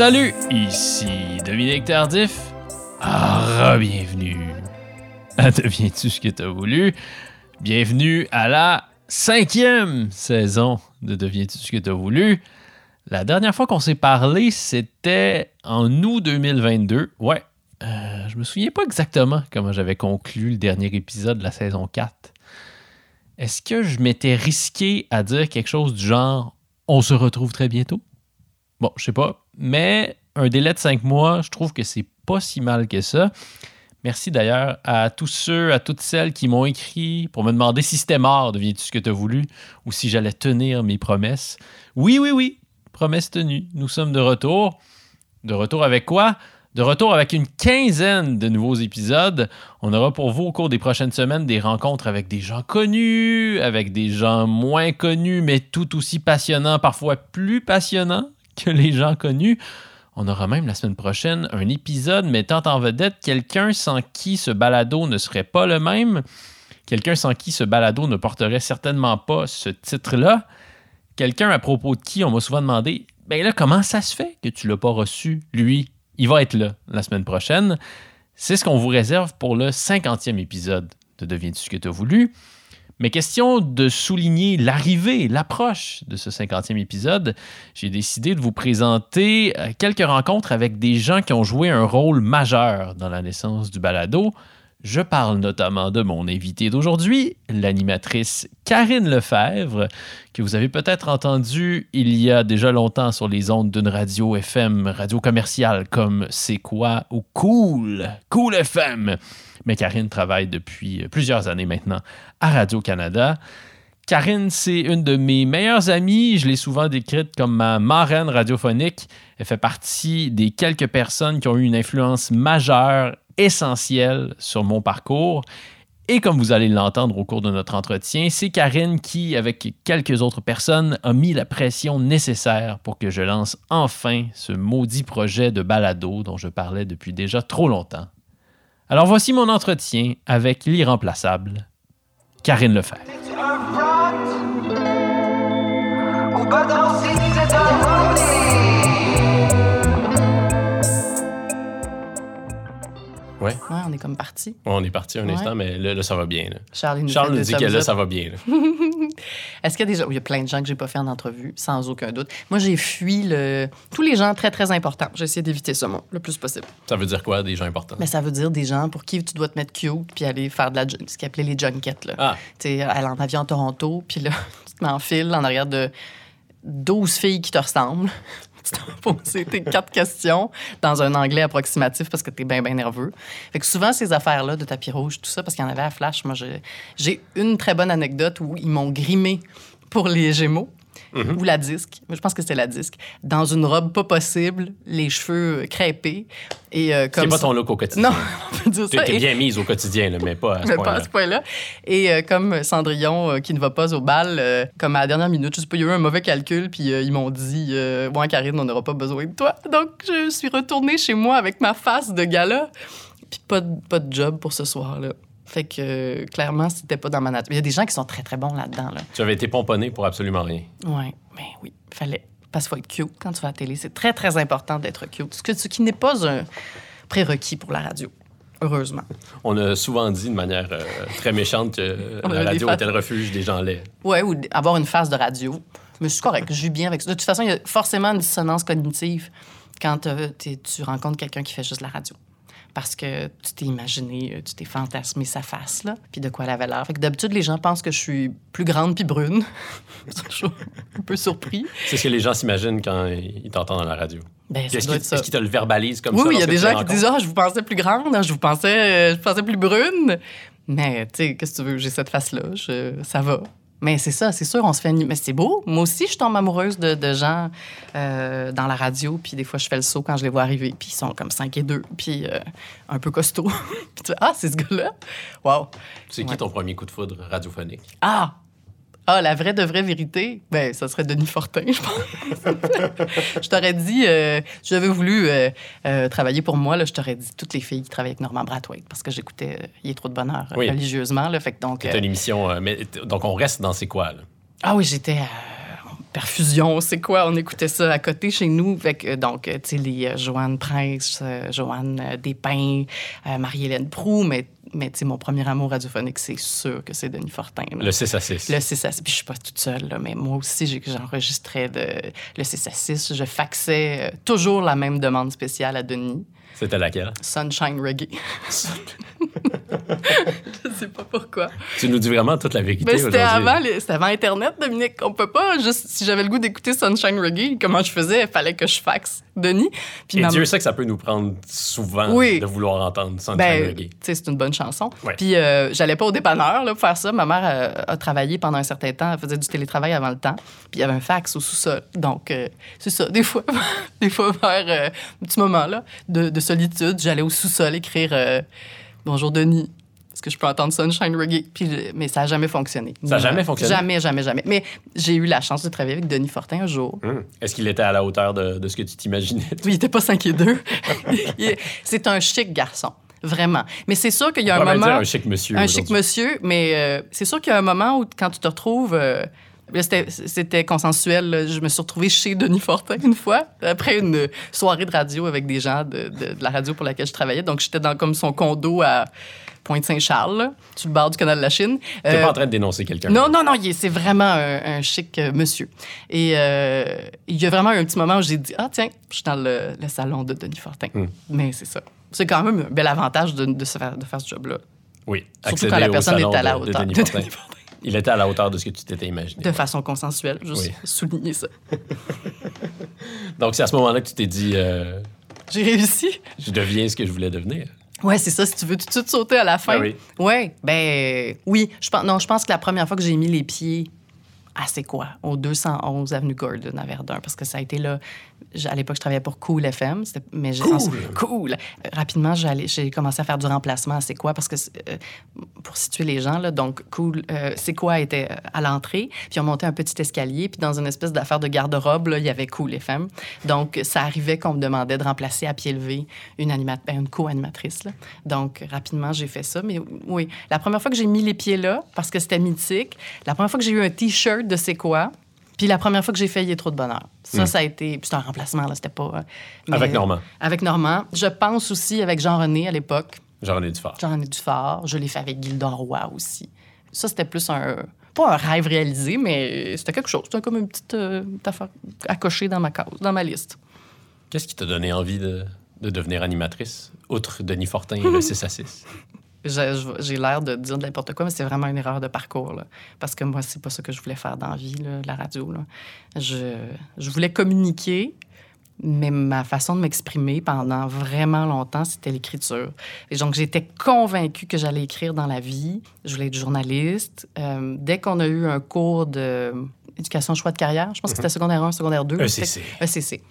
Salut, ici Dominique Tardif. Ah, bienvenue à Deviens-tu ce que t'as voulu? Bienvenue à la cinquième saison de Deviens-tu ce que t'as voulu? La dernière fois qu'on s'est parlé, c'était en août 2022. Ouais, euh, je me souviens pas exactement comment j'avais conclu le dernier épisode de la saison 4. Est-ce que je m'étais risqué à dire quelque chose du genre on se retrouve très bientôt? Bon, je sais pas, mais un délai de cinq mois, je trouve que c'est pas si mal que ça. Merci d'ailleurs à tous ceux, à toutes celles qui m'ont écrit pour me demander si c'était mort, deviens-tu ce que tu as voulu, ou si j'allais tenir mes promesses. Oui, oui, oui, promesse tenue. Nous sommes de retour. De retour avec quoi? De retour avec une quinzaine de nouveaux épisodes. On aura pour vous au cours des prochaines semaines des rencontres avec des gens connus, avec des gens moins connus, mais tout aussi passionnants, parfois plus passionnants que les gens connus. On aura même la semaine prochaine un épisode mettant en vedette quelqu'un sans qui ce balado ne serait pas le même, quelqu'un sans qui ce balado ne porterait certainement pas ce titre-là, quelqu'un à propos de qui on m'a souvent demandé Ben là, comment ça se fait que tu l'as pas reçu, lui Il va être là la semaine prochaine. C'est ce qu'on vous réserve pour le 50e épisode de Deviens-tu ce que tu as voulu? Mais question de souligner l'arrivée, l'approche de ce 50e épisode, j'ai décidé de vous présenter euh, quelques rencontres avec des gens qui ont joué un rôle majeur dans la naissance du balado. Je parle notamment de mon invité d'aujourd'hui, l'animatrice Karine Lefebvre, que vous avez peut-être entendu il y a déjà longtemps sur les ondes d'une radio FM, radio commerciale comme C'est quoi ou Cool, Cool FM. Mais Karine travaille depuis plusieurs années maintenant à Radio-Canada. Karine, c'est une de mes meilleures amies. Je l'ai souvent décrite comme ma marraine radiophonique. Elle fait partie des quelques personnes qui ont eu une influence majeure, essentielle sur mon parcours. Et comme vous allez l'entendre au cours de notre entretien, c'est Karine qui, avec quelques autres personnes, a mis la pression nécessaire pour que je lance enfin ce maudit projet de balado dont je parlais depuis déjà trop longtemps. Alors voici mon entretien avec l'irremplaçable Karine Lefebvre. Ouais. ouais. on est comme parti. on est parti un instant, mais là, ça va bien. Charles nous, Charles nous dit que là, ça va bien. Est-ce qu'il y a des gens... Il y a plein de gens que j'ai pas fait en entrevue, sans aucun doute. Moi, j'ai fui le... tous les gens très, très importants. J'ai essayé d'éviter ça, moi, le plus possible. Ça veut dire quoi, des gens importants? Mais ça veut dire des gens pour qui tu dois te mettre cute puis aller faire de la... ce qu'ils appelaient les junkets. Là. Ah. Tu sais, aller en avion à Toronto, puis là, tu te mets en file en arrière de 12 filles qui te ressemblent. tu t'en posé tes quatre questions dans un anglais approximatif parce que tu es bien, bien nerveux. Fait que souvent, ces affaires-là de tapis rouge, tout ça, parce qu'il y en avait à Flash, moi, j'ai une très bonne anecdote où ils m'ont grimé pour les Gémeaux. Ou la disque, je pense que c'était la disque, dans une robe pas possible, les cheveux crêpés. Et, euh, comme c'est pas ton look au quotidien. Non, on peut dire ça. T'es bien mise au quotidien, là, mais pas à ce point-là. pas à ce point-là. Et euh, comme Cendrillon, euh, qui ne va pas au bal, euh, comme à la dernière minute, je sais pas, il y a eu un mauvais calcul, puis ils m'ont dit Moi, Karine, on n'aura pas besoin de toi. Donc, je suis retournée chez moi avec ma face de gala, puis pas de, pas de job pour ce soir-là. Fait que euh, clairement, c'était pas dans ma nature. Il y a des gens qui sont très, très bons là-dedans. Là. Tu avais été pomponné pour absolument rien. Oui, mais oui, fallait. Parce qu'il faut être cute quand tu vas à la télé. C'est très, très important d'être cute. Ce, que, ce qui n'est pas un prérequis pour la radio. Heureusement. On a souvent dit de manière euh, très méchante que On la radio était le refuge des gens laids. Ouais, ou avoir une phase de radio. Mais je suis correct, je vis bien avec ça. De toute façon, il y a forcément une dissonance cognitive quand euh, tu rencontres quelqu'un qui fait juste la radio. Parce que tu t'es imaginé, euh, tu t'es fantasmé sa face, là, puis de quoi elle avait l'air. Fait que d'habitude, les gens pensent que je suis plus grande puis brune. Toujours un peu surpris. C'est ce que les gens s'imaginent quand ils t'entendent à la radio. Ben, Est-ce qu'ils te le verbalisent comme Oui, ça? oui, il y a des gens qui disent Ah, je vous pensais plus grande, ah, je vous pensais, euh, je vous pensais plus brune. Mais, tu sais, qu'est-ce que tu veux, j'ai cette face-là, ça va. Mais c'est ça, c'est sûr, on se fait. Mais c'est beau. Moi aussi, je tombe amoureuse de, de gens euh, dans la radio, puis des fois, je fais le saut quand je les vois arriver, puis ils sont comme 5 et 2, puis euh, un peu costauds. puis tu fais Ah, c'est ce gars-là. Wow. C'est qui Ouais. ton premier coup de foudre radiophonique? Ah! Ah, la vraie de vraie vérité, ben, ça serait Denis Fortin, je pense. je t'aurais dit, euh, si j'avais voulu euh, euh, travailler pour moi, là, je t'aurais dit toutes les filles qui travaillent avec Norman Brathwaite, parce que j'écoutais Il est trop de bonheur Oui. religieusement. Là, fait que donc, C'est une émission. mais, donc, on reste dans c'est quoi, là? ah oui, j'étais. perfusion, c'est quoi? On écoutait ça à côté chez nous. Fait que, donc, tu sais, les euh, Joanne Prince, euh, Joanne Despins, euh, Marie-Hélène Proux, mais, mais mon premier amour radiophonique, c'est sûr que c'est Denis Fortin. là. Le 6 à 6. Le 6 à 6. Puis je suis pas toute seule, là, mais moi aussi, j'ai- j'enregistrais de, le 6 à 6. Je faxais euh, toujours la même demande spéciale à Denis. C'était laquelle? Sunshine Reggae. je sais pas pourquoi. Tu nous dis vraiment toute la vérité Mais c'était aujourd'hui. avant, les- c'était avant Internet, Dominique. On peut pas juste. Si j'avais le goût d'écouter Sunshine Reggae, comment je faisais? Il fallait que je faxe Denis. Puis Et ma- Dieu sait que ça peut nous prendre souvent Oui. de vouloir entendre Sunshine Ben, tu Reggae. sais, c'est une bonne chanson. Ouais. Puis euh, j'allais pas au dépanneur là, pour faire ça. Ma mère euh, a travaillé pendant un certain temps. Elle faisait du télétravail avant le temps. Puis il y avait un fax au sous-sol. Donc, euh, c'est ça. Des fois, des fois vers euh, un petit moment là, de, de solitude, j'allais au sous-sol écrire euh, Bonjour Denis. Est-ce que je peux entendre Sunshine Reggae? Puis, mais ça n'a jamais fonctionné. Ça a jamais fonctionné? Jamais, jamais, jamais. Mais j'ai eu la chance de travailler avec Denis Fortin un jour. Hum. Est-ce qu'il était à la hauteur de, de ce que tu t'imaginais? Oui, il était pas 5 et 2. c'est un chic garçon. Vraiment. Mais c'est sûr qu'il y a On un moment. dire un chic monsieur. Un chic monsieur, mais euh, c'est sûr qu'il y a un moment où, quand tu te retrouves. euh, c'était- consensuel. Je me suis retrouvée chez Denis Fortin une fois, après une soirée de radio avec des gens de, de- de la radio pour laquelle je travaillais. Donc, j'étais dans comme son condo à Pointe-Saint-Charles, sur le bord du canal de la Chine. T'es Euh, pas en train de dénoncer quelqu'un. non, non, non, c'est vraiment un, un chic euh, monsieur. Et euh, il y a vraiment eu un petit moment où j'ai dit Ah, tiens, je suis dans le, le salon de Denis Fortin. Hmm. Mais c'est ça. C'est quand même un bel avantage de, de se faire, de faire ce job-là. Oui. Surtout quand la personne est à la de hauteur de. Denis Fortin. Il était à la hauteur de ce que tu t'étais imaginé. De façon consensuelle, juste Oui. souligner ça. Donc, c'est à ce moment-là que tu t'es dit, euh, J'ai réussi. je deviens ce que je voulais devenir. Ouais, c'est ça, si tu veux tout de suite sauter à la fin. Ah oui. Ouais, ben oui. Je pense, non, je pense que la première fois que j'ai mis les pieds à c'est quoi, au 211 Avenue Gordon à Verdun, parce que ça a été là. À l'époque, je travaillais pour Cool FM, mais j'ai- Cool. ensuite- cool. Euh, Rapidement, j'ai commencé à faire du remplacement à c'est quoi, parce que euh, pour situer les gens là, donc Cool, euh, c'est quoi était euh, à l'entrée, puis on montait un petit escalier, puis dans une espèce d'affaire de garde-robe, là, il y avait Cool FM. Donc ça arrivait qu'on me demandait de remplacer à pied levé une ben, une co-animatrice. Donc rapidement, j'ai fait ça, mais oui, la première fois que j'ai mis les pieds là, parce que c'était mythique, la première fois que j'ai eu un t-shirt de c'est quoi. Puis la première fois que j'ai fait Il est trop de bonheur. Ça, ça a été. Puis c'était un remplacement, là, c'était pas. euh, mais- Avec Normand. Avec Normand. Je pense aussi avec Jean-René à l'époque. Jean-René Dufort. Jean-René Dufort. Je l'ai fait avec Gilda Roy aussi. Ça, c'était plus un. Pas un rêve réalisé, mais c'était quelque chose. C'était comme une petite, euh, affaire à cocher dans ma case, dans ma liste. Qu'est-ce qui t'a donné envie de, de devenir animatrice, outre Denis Fortin et le 6 à 6? J'ai l'air de dire n'importe quoi, mais c'est vraiment une erreur de parcours. là. Parce que moi, c'est pas ça que je voulais faire dans la vie, là, la radio. là. Je, je voulais communiquer, mais ma façon de m'exprimer pendant vraiment longtemps, c'était l'écriture. Et donc, j'étais convaincue que j'allais écrire dans la vie. Je voulais être journaliste. Euh, dès qu'on a eu un cours d'éducation choix de carrière, je pense que c'était secondaire 1, secondaire 2. ECC. ECC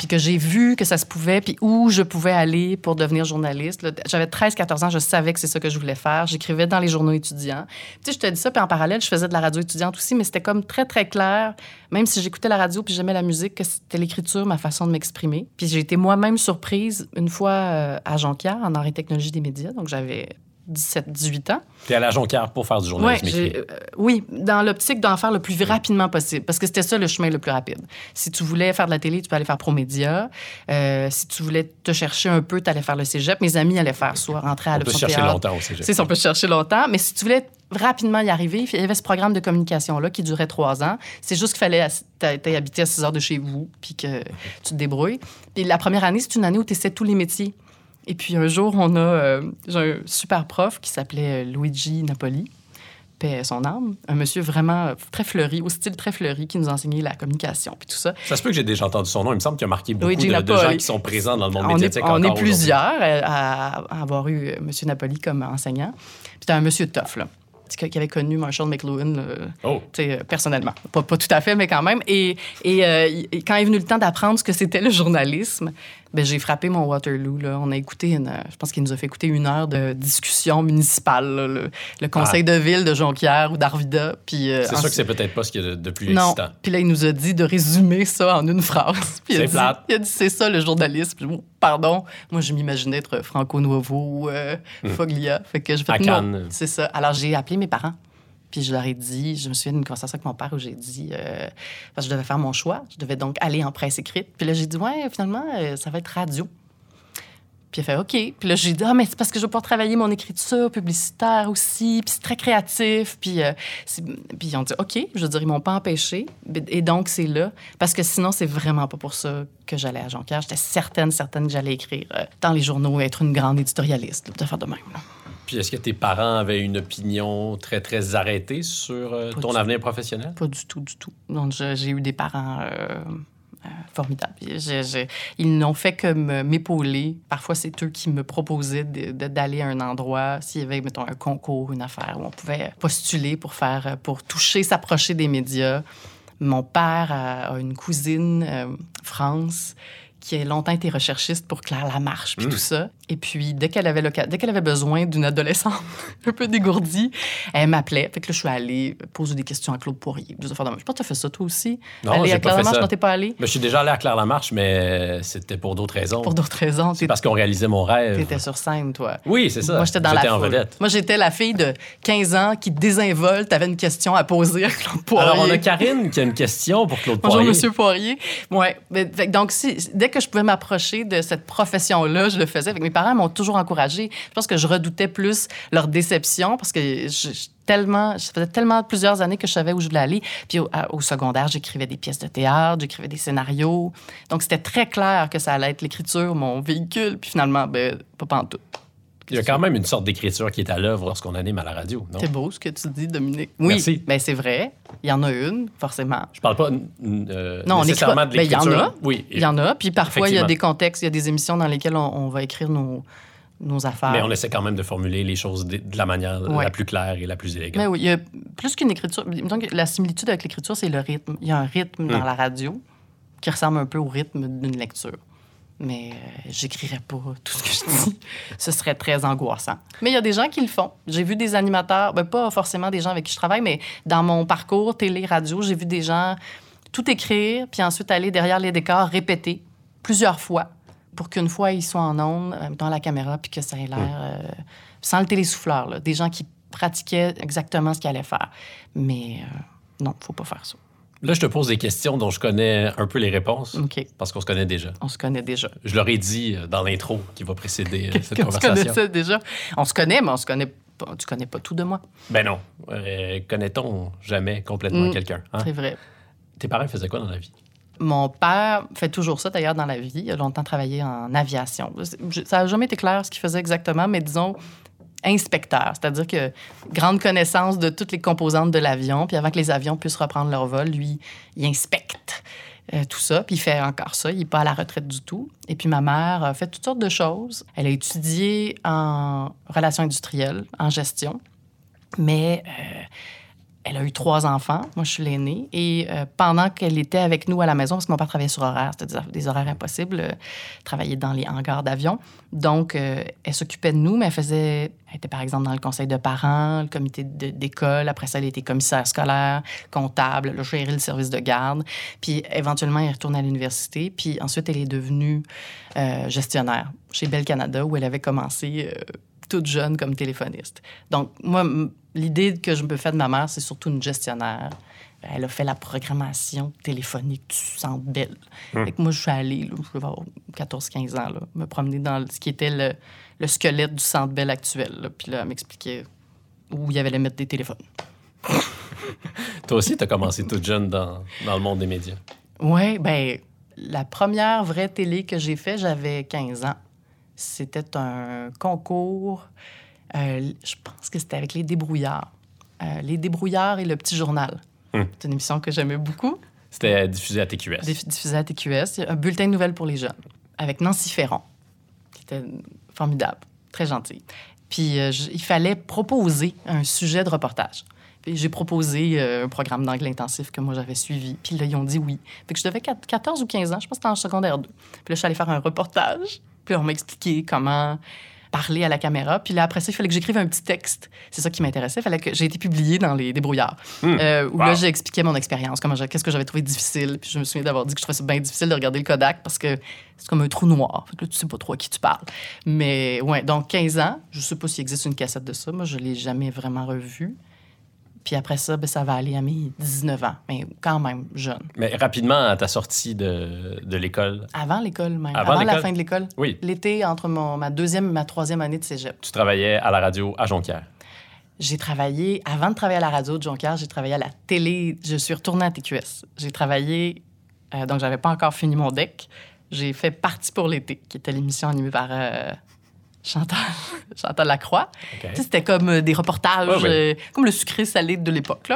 puis que j'ai vu que ça se pouvait, puis où je pouvais aller pour devenir journaliste. J'avais 13-14 ans, je savais que c'est ça que je voulais faire. J'écrivais dans les journaux étudiants. Tu sais, je te dis ça, puis en parallèle, je faisais de la radio étudiante aussi, mais c'était comme très, très clair, même si j'écoutais la radio puis j'aimais la musique, que c'était l'écriture, ma façon de m'exprimer. Puis j'ai été moi-même surprise une fois euh, à Jonquière, en arts et technologie des médias, donc j'avais 17-18 ans. T'es allé à Jonquière pour faire du Ouais, journalisme écrit. euh, oui, dans l'optique d'en faire le plus rapidement possible, parce que c'était ça le chemin le plus rapide. Si tu voulais faire de la télé, tu peux aller faire Promédia. Euh, si tu voulais te chercher un peu, tu allais faire le cégep. Mes amis allaient faire soit rentrer à On peut l'option se chercher longtemps au cégep. C'est ça, on peut se chercher longtemps. Mais si tu voulais rapidement y arriver, il y avait ce programme de communication-là qui durait trois ans. C'est juste qu'il fallait t'aies habité à 6 heures de chez vous, puis que tu te débrouilles. Puis la première année, c'est une année où tu essaies tous les métiers. Et puis un jour, on a euh, j'ai un super prof qui s'appelait euh, Luigi Napoli, paix son âme, un monsieur vraiment euh, très fleuri, au style très fleuri, qui nous enseignait la communication, puis tout ça. Ça se peut que j'ai déjà entendu son nom. Il me semble qu'il a marqué beaucoup Luigi de, gens qui sont présents dans le monde on est, médiatique on encore est plusieurs à, à avoir eu euh, M. Napoli comme enseignant. Puis c'était un monsieur tough, là. Qui avait connu Marshall McLuhan euh, Oh, personnellement. Pas, pas tout à fait, mais quand même. Et, euh, et quand est venu le temps d'apprendre ce que c'était le journalisme, ben, j'ai frappé mon Waterloo. Là. On a écouté, une, euh, je pense qu'il nous a fait écouter une heure de discussion municipale, là, le, le conseil de ville de Jonquière ou d'Arvida. Puis, euh, c'est sûr que c'est peut-être pas ce qu'il y a de, de plus non. excitant. Puis là, il nous a dit de résumer ça en une phrase. C'est plate. Il a dit, c'est ça le journalisme. Puis, pardon, moi, je m'imaginais être Franco Nuovo ou euh, Foglia. Fait que non, Cannes. c'est ça. Alors, j'ai appelé mes parents. Puis je leur ai dit, je me souviens d'une conversation avec mon père où j'ai dit, euh, parce que je devais faire mon choix, je devais donc aller en presse écrite. Puis là, j'ai dit, ouais, finalement, euh, ça va être radio. Puis il fait OK. Puis là, j'ai dit Ah, mais c'est parce que je veux pouvoir travailler mon écriture publicitaire aussi. Puis c'est très créatif. Puis, euh, puis ils ont dit OK. Je veux dire, ils m'ont pas empêché. Et donc, c'est là. Parce que sinon, c'est vraiment pas pour ça que j'allais à Jonquière. J'étais certaine, certaine que j'allais écrire dans les journaux, être une grande éditorialiste, de faire de même. Puis est-ce que tes parents avaient une opinion très, très arrêtée sur euh, ton avenir professionnel? Pas du tout, du tout. Donc, j'ai eu des parents euh, euh, formidables. Je- je- ils n'ont fait que m'épauler. Parfois, c'est eux qui me proposaient d'aller à un endroit, s'il y avait, mettons, un concours, une affaire où on pouvait postuler pour faire, pour toucher, s'approcher des médias. Mon père a, a une cousine, France, qui a longtemps été recherchiste pour Claire Lamarche, puis Mm. tout ça. Et puis, dès qu'elle avait, dès qu'elle avait besoin d'une adolescente un peu dégourdie, elle m'appelait. Fait que là, je suis allée poser des questions à Claude Poirier. Des affaires de. Je pense que tu as fait ça toi aussi. Non, aller à Claire Lamarche, non, t'es pas allé? Mais je suis déjà allé à Claire-Lamarche, mais c'était pour d'autres raisons. Pour d'autres raisons. C'est parce qu'on réalisait mon rêve. T'étais sur scène, toi. Oui, c'est ça. Moi, j'étais dans la en vedette. Moi, j'étais la fille de 15 ans qui désinvolte. T'avais une question à poser à Claude Poirier. Alors, on a Karine qui a une question pour Claude Bonjour, Poirier. Monsieur Poirier. Ouais. Mais, fait que donc, si, dès que je pouvais m'approcher de cette profession-là, je le faisais. Que mes parents m'ont toujours encouragée. Je pense que je redoutais plus leur déception parce que je, tellement, ça faisait tellement plusieurs années que je savais où je voulais aller. Puis au secondaire, j'écrivais des pièces de théâtre, j'écrivais des scénarios. Donc, c'était très clair que ça allait être l'écriture, mon véhicule. Puis finalement, ben, pas pantoute. Il y a quand même une sorte d'écriture qui est à l'œuvre lorsqu'on anime à la radio? C'est beau ce que tu dis, Dominique. Oui, Merci. ben, c'est vrai. Il y en a une, forcément. Je parle pas euh, Non, on écrit nécessairement de Ben, il y en l'écriture. a. Oui. Il y en a. Puis parfois, il y a des contextes, il y a des émissions dans lesquelles on, on va écrire nos, nos affaires. Mais on essaie quand même de formuler les choses de, la manière Ouais. la plus claire et la plus élégante. Mais oui, il y a plus qu'une écriture. la similitude avec l'écriture, c'est le rythme. Il y a un rythme dans Hmm. la radio qui ressemble un peu au rythme d'une lecture. Mais euh, j'écrirais pas tout ce que je dis. Ce serait très angoissant. Mais il y a des gens qui le font. J'ai vu des animateurs, ben, pas forcément des gens avec qui je travaille, mais dans mon parcours télé-radio, j'ai vu des gens tout écrire, puis ensuite aller derrière les décors, répéter plusieurs fois pour qu'une fois ils soient en ondes, euh, dans la caméra, puis que ça ait l'air euh, sans le télésouffleur. là. Des gens qui pratiquaient exactement ce qu'ils allaient faire. Mais euh, non, faut pas faire ça. Là, je te pose des questions dont je connais un peu les réponses parce qu'on se connaît déjà. On se connaît déjà. Je leur ai dit euh, dans l'intro qui va précéder euh, cette On se conversation. déjà? On se connaît, mais on se connaît pas. Tu connais pas tout de moi. Ben non. Euh, Connaît-on jamais complètement Mm. quelqu'un? hein? C'est vrai. Tes parents faisaient quoi dans la vie? Mon père fait toujours ça, d'ailleurs, dans la vie. Il a longtemps travaillé en aviation. Ça n'a jamais été clair ce qu'il faisait exactement, mais disons inspecteur, c'est-à-dire que grande connaissance de toutes les composantes de l'avion, puis avant que les avions puissent reprendre leur vol, lui, il inspecte euh, tout ça, puis il fait encore ça, il n'est pas à la retraite du tout. Et puis ma mère a fait toutes sortes de choses. Elle a étudié en relations industrielles, en gestion, mais euh, elle a eu trois enfants. Moi, je suis l'aînée. Et euh, pendant qu'elle était avec nous à la maison, parce que mon père travaillait sur horaire, c'était des, horaires impossibles, euh, travaillait dans les hangars d'avion. Donc, euh, elle s'occupait de nous, mais elle faisait. Elle était, par exemple, dans le conseil de parents, le comité d'école. Après ça, elle était commissaire scolaire, comptable, elle géré le service de garde. Puis, éventuellement, elle est retournée à l'université. Puis, ensuite, elle est devenue euh, gestionnaire chez Bell Canada, où elle avait commencé. Toute jeune comme téléphoniste. Donc, moi, l'idée que je me fais de ma mère, c'est surtout une gestionnaire. Elle a fait la programmation téléphonique du Centre Bell. Fait que moi, je suis allée, là, je vais avoir 14-15 ans, là, me promener dans ce qui était le, le squelette du Centre Bell actuel. là. Puis là, elle m'expliquait où il y avait les mettre des téléphones. Toi aussi, tu as commencé toute jeune dans, dans le monde des médias. Oui, ben la première vraie télé que j'ai fait, j'avais 15 ans. C'était un concours, euh, je pense que c'était avec les débrouillards. Euh, les débrouillards et le petit journal. Hmm. C'est une émission que j'aimais beaucoup, C'était diffusé à TQS. diff- diffusée à TQS, un bulletin de nouvelles pour les jeunes, avec Nancy Ferron, qui était formidable, très gentille. Puis euh, je- il fallait proposer un sujet de reportage. J'ai proposé euh, un programme d'anglais intensif que moi j'avais suivi. Puis là, ils ont dit oui. Fait que je devais quat- 14 ou 15 ans, je pense que c'était en secondaire 2. Puis là, je suis allée faire un reportage. Puis on m'a expliqué comment parler à la caméra. Puis là, après ça, il fallait que j'écrive un petit texte. C'est ça qui m'intéressait. Il fallait que j'ai été publié dans les débrouillards. Euh, où Wow. là, j'expliquais mon expérience, comment qu'est-ce que j'avais trouvé difficile. Puis je me souviens d'avoir dit que je trouvais ça bien difficile de regarder le Kodak parce que c'est comme un trou noir. Fait que là, tu sais pas trop à qui tu parles. Mais ouais, donc 15 ans, je sais pas s'il existe une cassette de ça. Moi, je l'ai jamais vraiment revue. Puis après ça, ben, ça va aller à mes 19 ans, mais quand même jeune. Mais rapidement, à ta sortie de, de l'école, Avant l'école même. Avant Avant, la fin de l'école. oui, L'été, entre mon, ma deuxième et ma troisième année de cégep. tu travaillais à la radio à Jonquière. J'ai travaillé, avant de travailler à la radio de Jonquière, j'ai travaillé à la télé. Je suis retournée à TQS. J'ai travaillé, euh, donc j'avais pas encore fini mon deck. J'ai fait Partie pour l'été, qui était l'émission animée par euh, Chantal, Chantal Lacroix. OK. Tu sais, C'était comme euh, des reportages, Ouais, ouais. euh, comme le sucré salé de l'époque.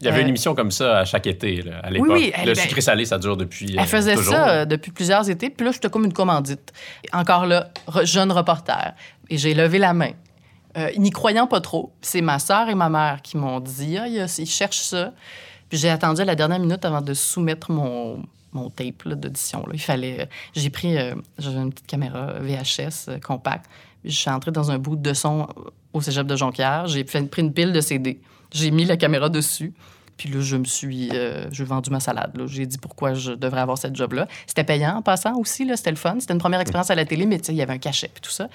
Il y avait Euh, une émission comme ça à chaque été, là, à l'époque. oui, elle- le ben, sucré salé, ça dure depuis. euh, Elle faisait toujours. ça euh, depuis plusieurs étés. Puis là, j'étais comme une commandite. Encore là, re- jeune reporter. Et j'ai levé la main. Euh, n'y croyant pas trop, c'est ma sœur et ma mère qui m'ont dit ah, ils cherchent ça. Puis j'ai attendu à la dernière minute avant de soumettre mon, mon tape d'audition. Il fallait. euh, J'ai pris. euh, J'avais une petite caméra VHS euh, compacte. Je suis entrée dans un bout de son au cégep de Jonquière. J'ai pris une pile de CD. J'ai mis la caméra dessus. Puis là, je me suis. euh, vendu ma salade. J'ai dit pourquoi je devrais avoir cette job-là. C'était payant en passant aussi. C'était le fun. C'était une première expérience à la télé, mais il y avait un cachet puis tout ça.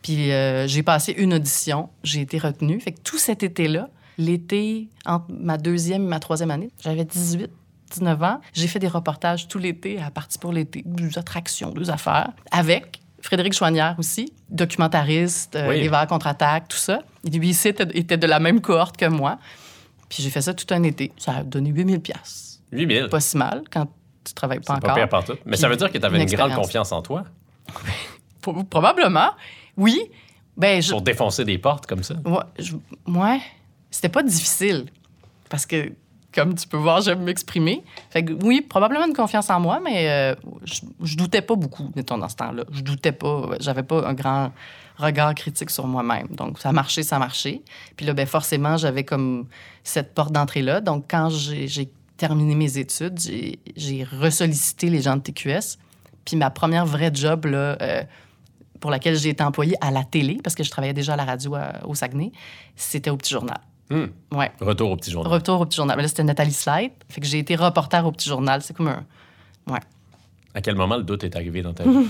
Puis euh, j'ai passé une audition. J'ai été retenue. Fait que tout cet été-là, l'été, entre ma deuxième et ma troisième année, j'avais 18, 19 ans. J'ai fait des reportages tout l'été à partir pour l'été, deux attractions, deux affaires, avec Frédéric Chouanière aussi, documentariste, euh, Oui. Les Verts contre-attaque, tout ça. Et lui, ici, était, était de la même cohorte que moi. Puis j'ai fait ça tout un été. Ça a donné 8000 pièces. 8000. Pas si mal quand tu travailles pas C'est pas encore. pire partout. Mais Puis ça veut dire que tu avais une une, grande confiance en toi? Pro- Probablement. Oui. Ben, je, pour défoncer des portes comme ça? Ouais, je- ouais, c'était pas difficile. Parce que, comme tu peux voir, j'aime m'exprimer. Fait que oui, probablement une confiance en moi, mais euh, je, je doutais pas beaucoup, mettons, dans ce temps-là. Je doutais pas. J'avais pas un grand regard critique sur moi-même. Donc, ça marchait, ça marchait. Puis là, ben, forcément, j'avais comme cette porte d'entrée-là. Donc, quand j'ai terminé mes études, j'ai- j'ai ressollicité les gens de TQS. Puis ma première vraie job, là, euh, pour laquelle j'ai été employée à la télé, parce que je travaillais déjà à la radio à- au Saguenay, c'était au Petit Journal. Hmm. Ouais. Retour au petit journal. Retour au Petit Journal. Mais là, c'était Nathalie Slide. Fait que j'ai été reporter au Petit Journal. C'est comme un... Ouais. À quel moment le doute est arrivé dans ta vie?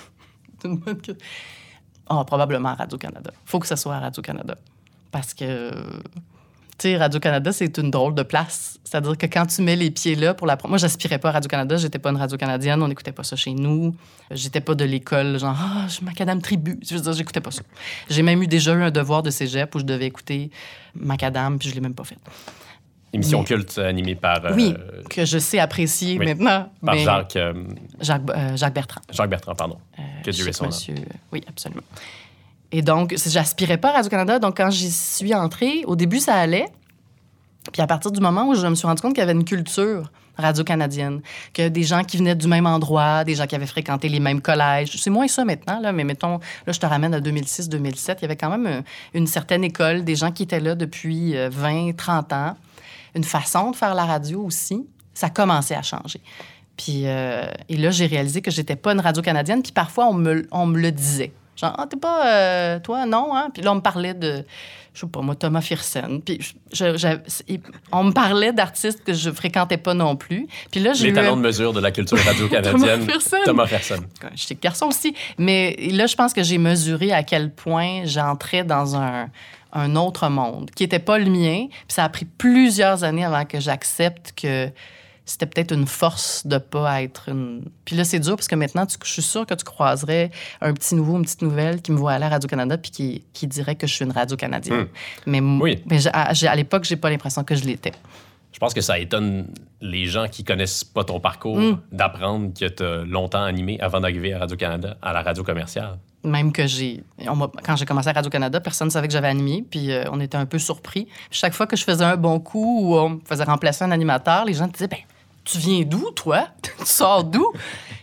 Une bonne. Ah, probablement à Radio-Canada. faut que ça soit à Radio-Canada. Parce que, Radio-Canada, c'est une drôle de place. C'est-à-dire que quand tu mets les pieds là pour la... Moi, j'aspirais pas à Radio-Canada. J'étais pas une radio-canadienne. On n'écoutait pas ça chez nous. J'étais pas de l'école, genre, ah, je suis Macadam Tribu. Je veux dire, j'écoutais pas ça. J'ai même eu déjà eu un devoir de cégep où je devais écouter Macadam, puis je l'ai même pas fait. Émission Mais- culte animée par, euh, oui, que je sais apprécier oui. maintenant. par mais- Jacques, euh, Jacques, euh, Jacques Bertrand. Jacques Bertrand, pardon. Euh, Que Dieu chic son. Oui, absolument. Et donc, j'aspirais pas à Radio-Canada. Donc, quand j'y suis entrée, au début, ça allait. Puis à partir du moment où je me suis rendu compte qu'il y avait une culture radio-canadienne, que des gens qui venaient du même endroit, des gens qui avaient fréquenté les mêmes collèges. C'est moins ça maintenant, mais mettons, là, je te ramène à 2006-2007. Il y avait quand même euh, une certaine école, des gens qui étaient là depuis euh, 20, 30 ans, une façon de faire la radio aussi. Ça commençait à changer. Puis, euh, et là, j'ai réalisé que j'étais pas une radio canadienne. Puis parfois, on me le disait. Genre, ah, t'es pas. euh, toi, non, hein? Puis là, on me parlait de. Je sais pas, moi, Thomas Firsen. Puis je- je- je- on me parlait d'artistes que je fréquentais pas non plus. Puis là, j'ai Les eu. talons un- de mesure de la culture radio-canadienne. Thomas Fersen. J'étais garçon aussi. Mais là, je pense que j'ai mesuré à quel point j'entrais dans un, un autre monde qui n'était pas le mien. Puis ça a pris plusieurs années avant que j'accepte que c'était peut-être une force de pas être une. Puis là, c'est dur parce que maintenant, tu- je suis sûre que tu croiserais un petit nouveau, une petite nouvelle qui me voit aller à Radio-Canada puis qui, qui dirait que je suis une radio-canadienne. Hmm. Mais, Oui. mais à, à l'époque, j'ai pas l'impression que je l'étais. Je pense que ça étonne les gens qui connaissent pas ton parcours Mm. d'apprendre que tu as longtemps animé avant d'arriver à Radio-Canada, à la radio commerciale. Même que j'ai. Quand j'ai commencé à Radio-Canada, personne ne savait que j'avais animé, puis euh, on était un peu surpris. Chaque fois que je faisais un bon coup ou on faisait remplacer un animateur, les gens disaient Ben, tu viens d'où, toi? Tu sors d'où?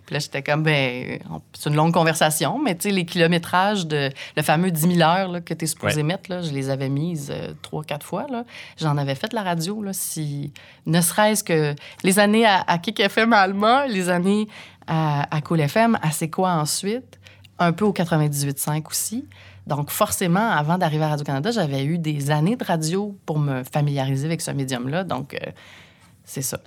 Puis là, j'étais comme Ben, c'est une longue conversation, mais tu sais, les kilométrages de. Le fameux 10 000 heures là, que tu es supposé Ouais. mettre, là, je les avais mises euh, trois, quatre fois. là. J'en avais fait de la radio, là, si. Ne serait-ce que les années à, à Kick FM à Alma, les années à, à Cool FM, à C'est quoi ensuite? Un peu au 98.5 aussi. Donc, forcément, avant d'arriver à Radio-Canada, j'avais eu des années de radio pour me familiariser avec ce médium-là. Donc, euh, c'est ça.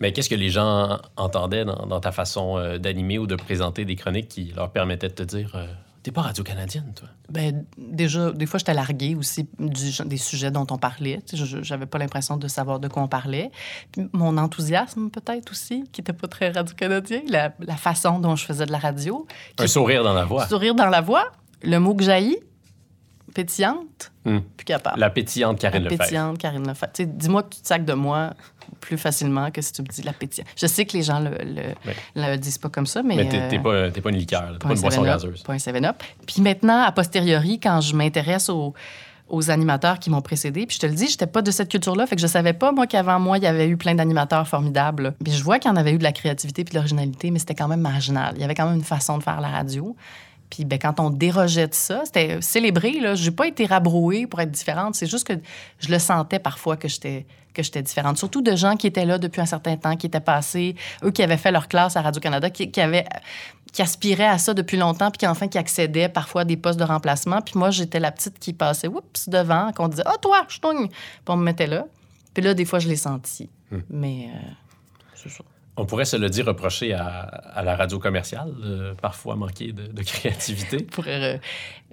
Mais qu'est-ce que les gens entendaient dans, dans ta façon euh, d'animer ou de présenter des chroniques qui leur permettaient de te dire euh, T'es pas radio-canadienne, toi? Ben, déjà, des fois, j'étais larguée aussi du- des sujets dont on parlait. J'avais pas l'impression de savoir de quoi on parlait. Puis mon enthousiasme, peut-être aussi, qui était pas très radio-canadien, la, la façon dont je faisais de la radio. Un sourire dans la voix. Sourire dans la voix, le mot que jaillit, pétillante, Hmm. plus capable. La pétillante Karine La Lefebvre. pétillante, Karine Lefebvre. Dis-moi que tu te sacs de moi plus facilement que si tu me dis la pétillante. Je sais que les gens le, le, disent pas comme ça, mais... Mais t'es euh, pas, pas une liqueur, t'es pas un une boisson 7-Up, gazeuse. Pas un 7-Up. Puis maintenant, a posteriori, quand je m'intéresse aux, aux animateurs qui m'ont précédé, puis je te le dis, j'étais pas de cette culture-là, fait que je savais pas, moi, qu'avant moi, il y avait eu plein d'animateurs formidables. Puis je vois qu'il y en avait eu de la créativité puis de l'originalité, mais c'était quand même marginal. Il y avait quand même une façon de faire la radio. Puis ben, quand on dérogeait de ça, c'était célébré. Là. J'ai pas été rabrouée pour être différente. C'est juste que je le sentais parfois que j'étais que j'étais différente. Surtout de gens qui étaient là depuis un certain temps, qui étaient passés, eux qui avaient fait leur classe à Radio-Canada, qui, qui avaient qui aspiraient à ça depuis longtemps, puis qui enfin qui accédaient parfois à des postes de remplacement. Puis moi, j'étais la petite qui passait, oups, devant, qu'on disait, ah, toi, je. Puis on me mettait là. Puis là, des fois, je l'ai senti. Mais euh, c'est ça. On pourrait se le dire reprocher à, à la radio commerciale, euh, parfois manquer de, de créativité. Je pourrais, euh,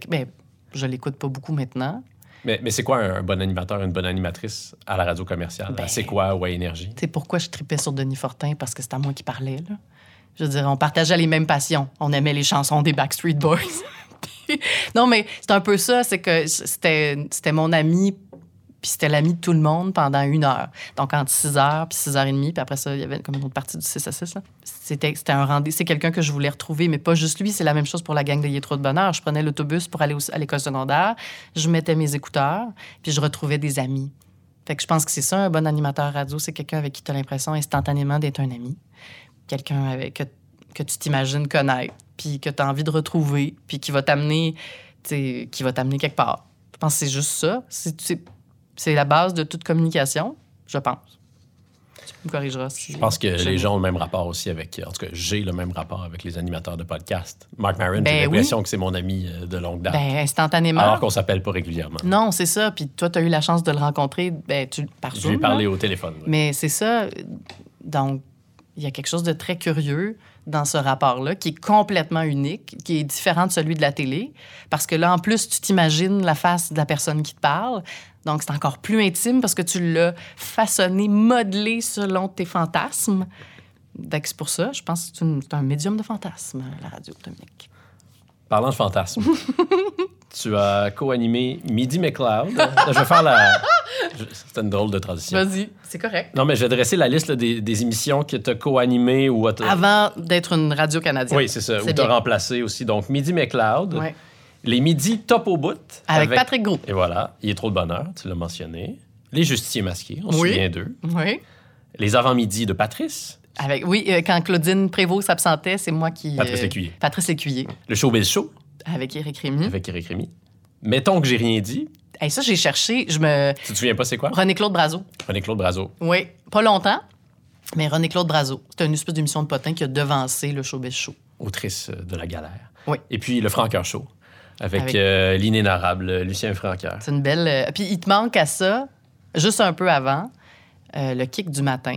ben, je l'écoute pas beaucoup maintenant. Mais, mais c'est quoi un, un bon animateur, une bonne animatrice à la radio commerciale? Ben- C'est quoi ou à Énergie? Sais pourquoi je tripais sur Denis Fortin? Parce que c'était à moi qui parlais, là. Je veux dire, on partageait les mêmes passions. On aimait les chansons des Backstreet Boys. Non, mais c'est un peu ça, c'est que c'était mon ami, puis c'était l'ami de tout le monde pendant une heure. Donc, entre 6 heures, puis 6 heures et demie, puis après ça, il y avait comme une autre partie du 6 à 6. là. C'était un rendez C'est quelqu'un que je voulais retrouver, mais pas juste lui. C'est la même chose pour la gang de Yétro de Bonheur. Je prenais l'autobus pour aller à l'école secondaire, je mettais mes écouteurs, puis je retrouvais des amis. Fait que je pense que c'est ça, un bon animateur radio, c'est quelqu'un avec qui tu as l'impression instantanément d'être un ami. Quelqu'un que, que tu t'imagines connaître, puis que tu as envie de retrouver, puis qui va t'amener qui va t'amener quelque part. Je pense que c'est juste ça. C'est la base de toute communication, je pense. Tu me corrigeras si... Je pense que les gens ont le même rapport aussi avec. En tout cas, j'ai le même rapport avec les animateurs de podcast. Mark Maron, Ben j'ai oui. l'impression que c'est mon ami euh, de longue date. Ben, instantanément. alors qu'on s'appelle pas régulièrement. Non, c'est ça. Puis toi, tu as eu la chance de le rencontrer ben, tu, par Je lui ai parlé là. au téléphone. Mais c'est ça. Donc, il y a quelque chose de très curieux dans ce rapport-là, qui est complètement unique, qui est différent de celui de la télé. Parce que là, en plus, tu t'imagines la face de la personne qui te parle. Donc, c'est encore plus intime parce que tu l'as façonné, modelé selon tes fantasmes. Donc, c'est pour ça, je pense que c'est un médium de fantasme, la radio, Dominique. Parlant de fantasme, tu as co-animé Midi McLeod. je vais faire la. C'est une drôle de transition. Vas-y, c'est correct. Non, mais je vais dresser la liste là, des, des émissions que tu as co-animées ou. à te- Avant d'être une radio canadienne. Oui, c'est ça. Ou tu as remplacé aussi. Donc, Midi McLeod. Ouais. Les Midis Top au bout. Avec, Patrick Gros. Et voilà. Il est trop de bonheur, tu l'as mentionné. Les Justiciers masqués, on se souvient d'eux. Oui. Les avant-midi de Patrice. Avec, oui, euh, quand Claudine Prévost s'absentait, c'est moi qui. Patrice euh, Lécuyer. Patrice Lécuyer, Le Showbiz Show avec Éric Rémy. avec Eric Rémy. Mettons que j'ai rien dit. Hey, ça, j'ai cherché. Je me. Tu te souviens pas c'est quoi? René-Claude Brazo. René-Claude Brazo. Oui, pas longtemps, mais René-Claude Brazo. C'est une espèce d'émission de potin qui a devancé le Showbiz Show. autrice de La Galère. Oui. Et puis Le Francoeur Show, avec, Avec- euh, l'inénarrable Lucien Francoeur. C'est une belle. euh, Puis il te manque à ça, juste un peu avant, euh, le kick du matin